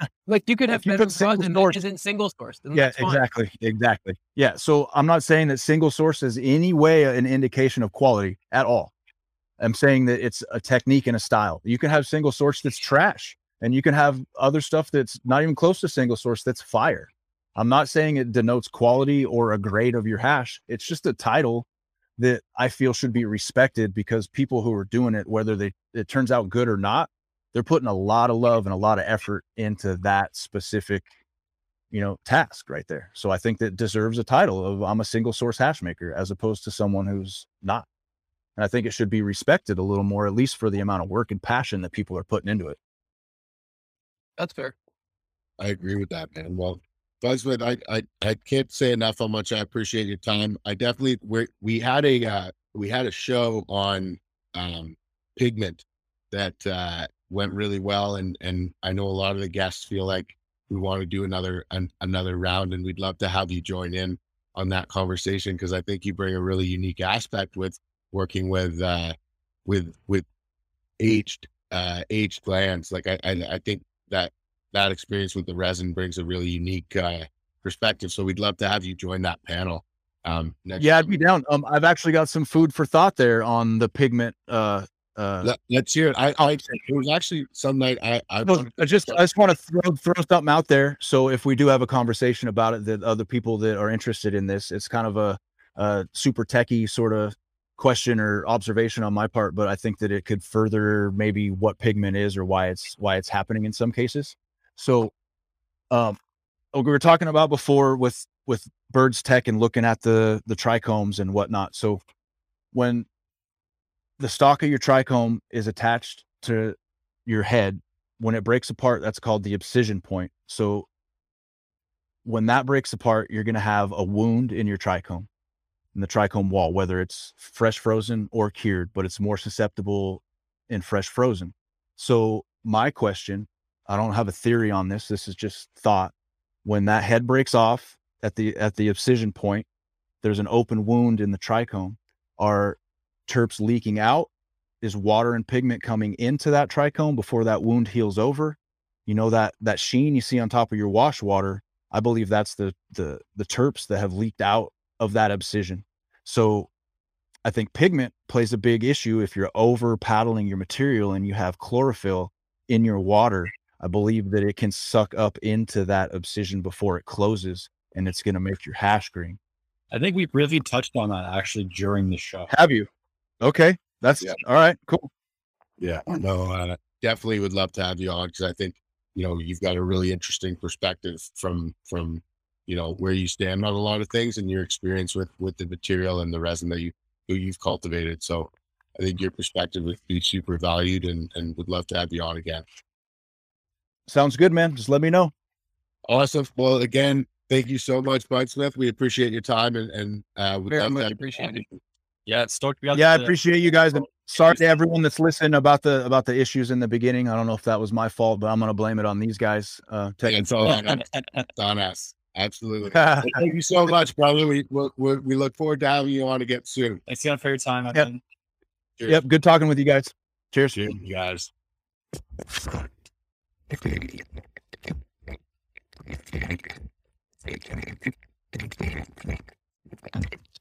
like you could have you put single source- that isn't single sourced. and yeah exactly exactly yeah so i'm not saying that single source is any way an indication of quality at all i'm saying that it's a technique and a style you can have single source that's trash and you can have other stuff that's not even close to single source that's fire i'm not saying it denotes quality or a grade of your hash it's just a title that i feel should be respected because people who are doing it whether they it turns out good or not they're putting a lot of love and a lot of effort into that specific you know, task right there. So I think that deserves a title of I'm a single source hash maker as opposed to someone who's not. And I think it should be respected a little more, at least for the amount of work and passion that people are putting into it. That's fair. I agree with that, man. Well, Budsmith, I, I I can't say enough how much I appreciate your time. I definitely we we had a uh, we had a show on um, pigment that uh, went really well, and and I know a lot of the guests feel like we want to do another an, another round, and we'd love to have you join in on that conversation because I think you bring a really unique aspect with working with uh, with with aged uh, aged glands. Like I, I I think that that experience with the resin brings a really unique uh, perspective. So we'd love to have you join that panel. Um, next Yeah, I'd be down. Um, I've actually got some food for thought there on the pigment. Uh, uh, Let, us hear it. I, I, it was actually some night I, I, I just I just want to throw throw something out there. So if we do have a conversation about it, that other people that are interested in this, it's kind of a, a super techie sort of question or observation on my part, but I think that it could further maybe what pigment is or why it's why it's happening in some cases. So, um, we were talking about before with with birds tech and looking at the the trichomes and whatnot. So when the stalk of your trichome is attached to your head when it breaks apart, that's called the abscission point. So when that breaks apart, you're going to have a wound in your trichome, in the trichome wall, whether it's fresh frozen or cured, but it's more susceptible in fresh frozen. So my question, I don't have a theory on this. This is just thought. When that head breaks off at the at the abscission point, there's an open wound in the trichome. Are terps leaking out? Is water and pigment coming into that trichome before that wound heals over? You know that that sheen you see on top of your wash water. I believe that's the the the terps that have leaked out of that abscission. So I think pigment plays a big issue if you're over paddling your material and you have chlorophyll in your water. I believe that it can suck up into that abscission before it closes and it's going to make your hash green. I think we really touched on that actually during the show. Have you? Okay. That's Yeah. all right. Cool. yeah, no, uh, definitely would love to have you on because I think you know you've got a really interesting perspective from from you know where you stand on a lot of things and your experience with with the material and the resin that you who you've cultivated. So I think your perspective would be super valued and and would love to have you on again. Sounds good, man. Just let me know. Awesome. Well, again, thank you so much, Budsmith. We appreciate your time and and uh, would Very love to much have- appreciated. Yeah, it's stoked. We got Yeah, I appreciate you guys. And sorry to everyone that's listening about the about the issues in the beginning. I don't know if that was my fault, but I'm gonna blame it on these guys. Uh, Yeah, taking it's all on us. It's on us. Absolutely. Thank you so much, brother. We we we we look forward to having you on again soon. Thanks again for your time. Yep. Cheers. yep. Good talking with you guys. Cheers. Cheers, you guys.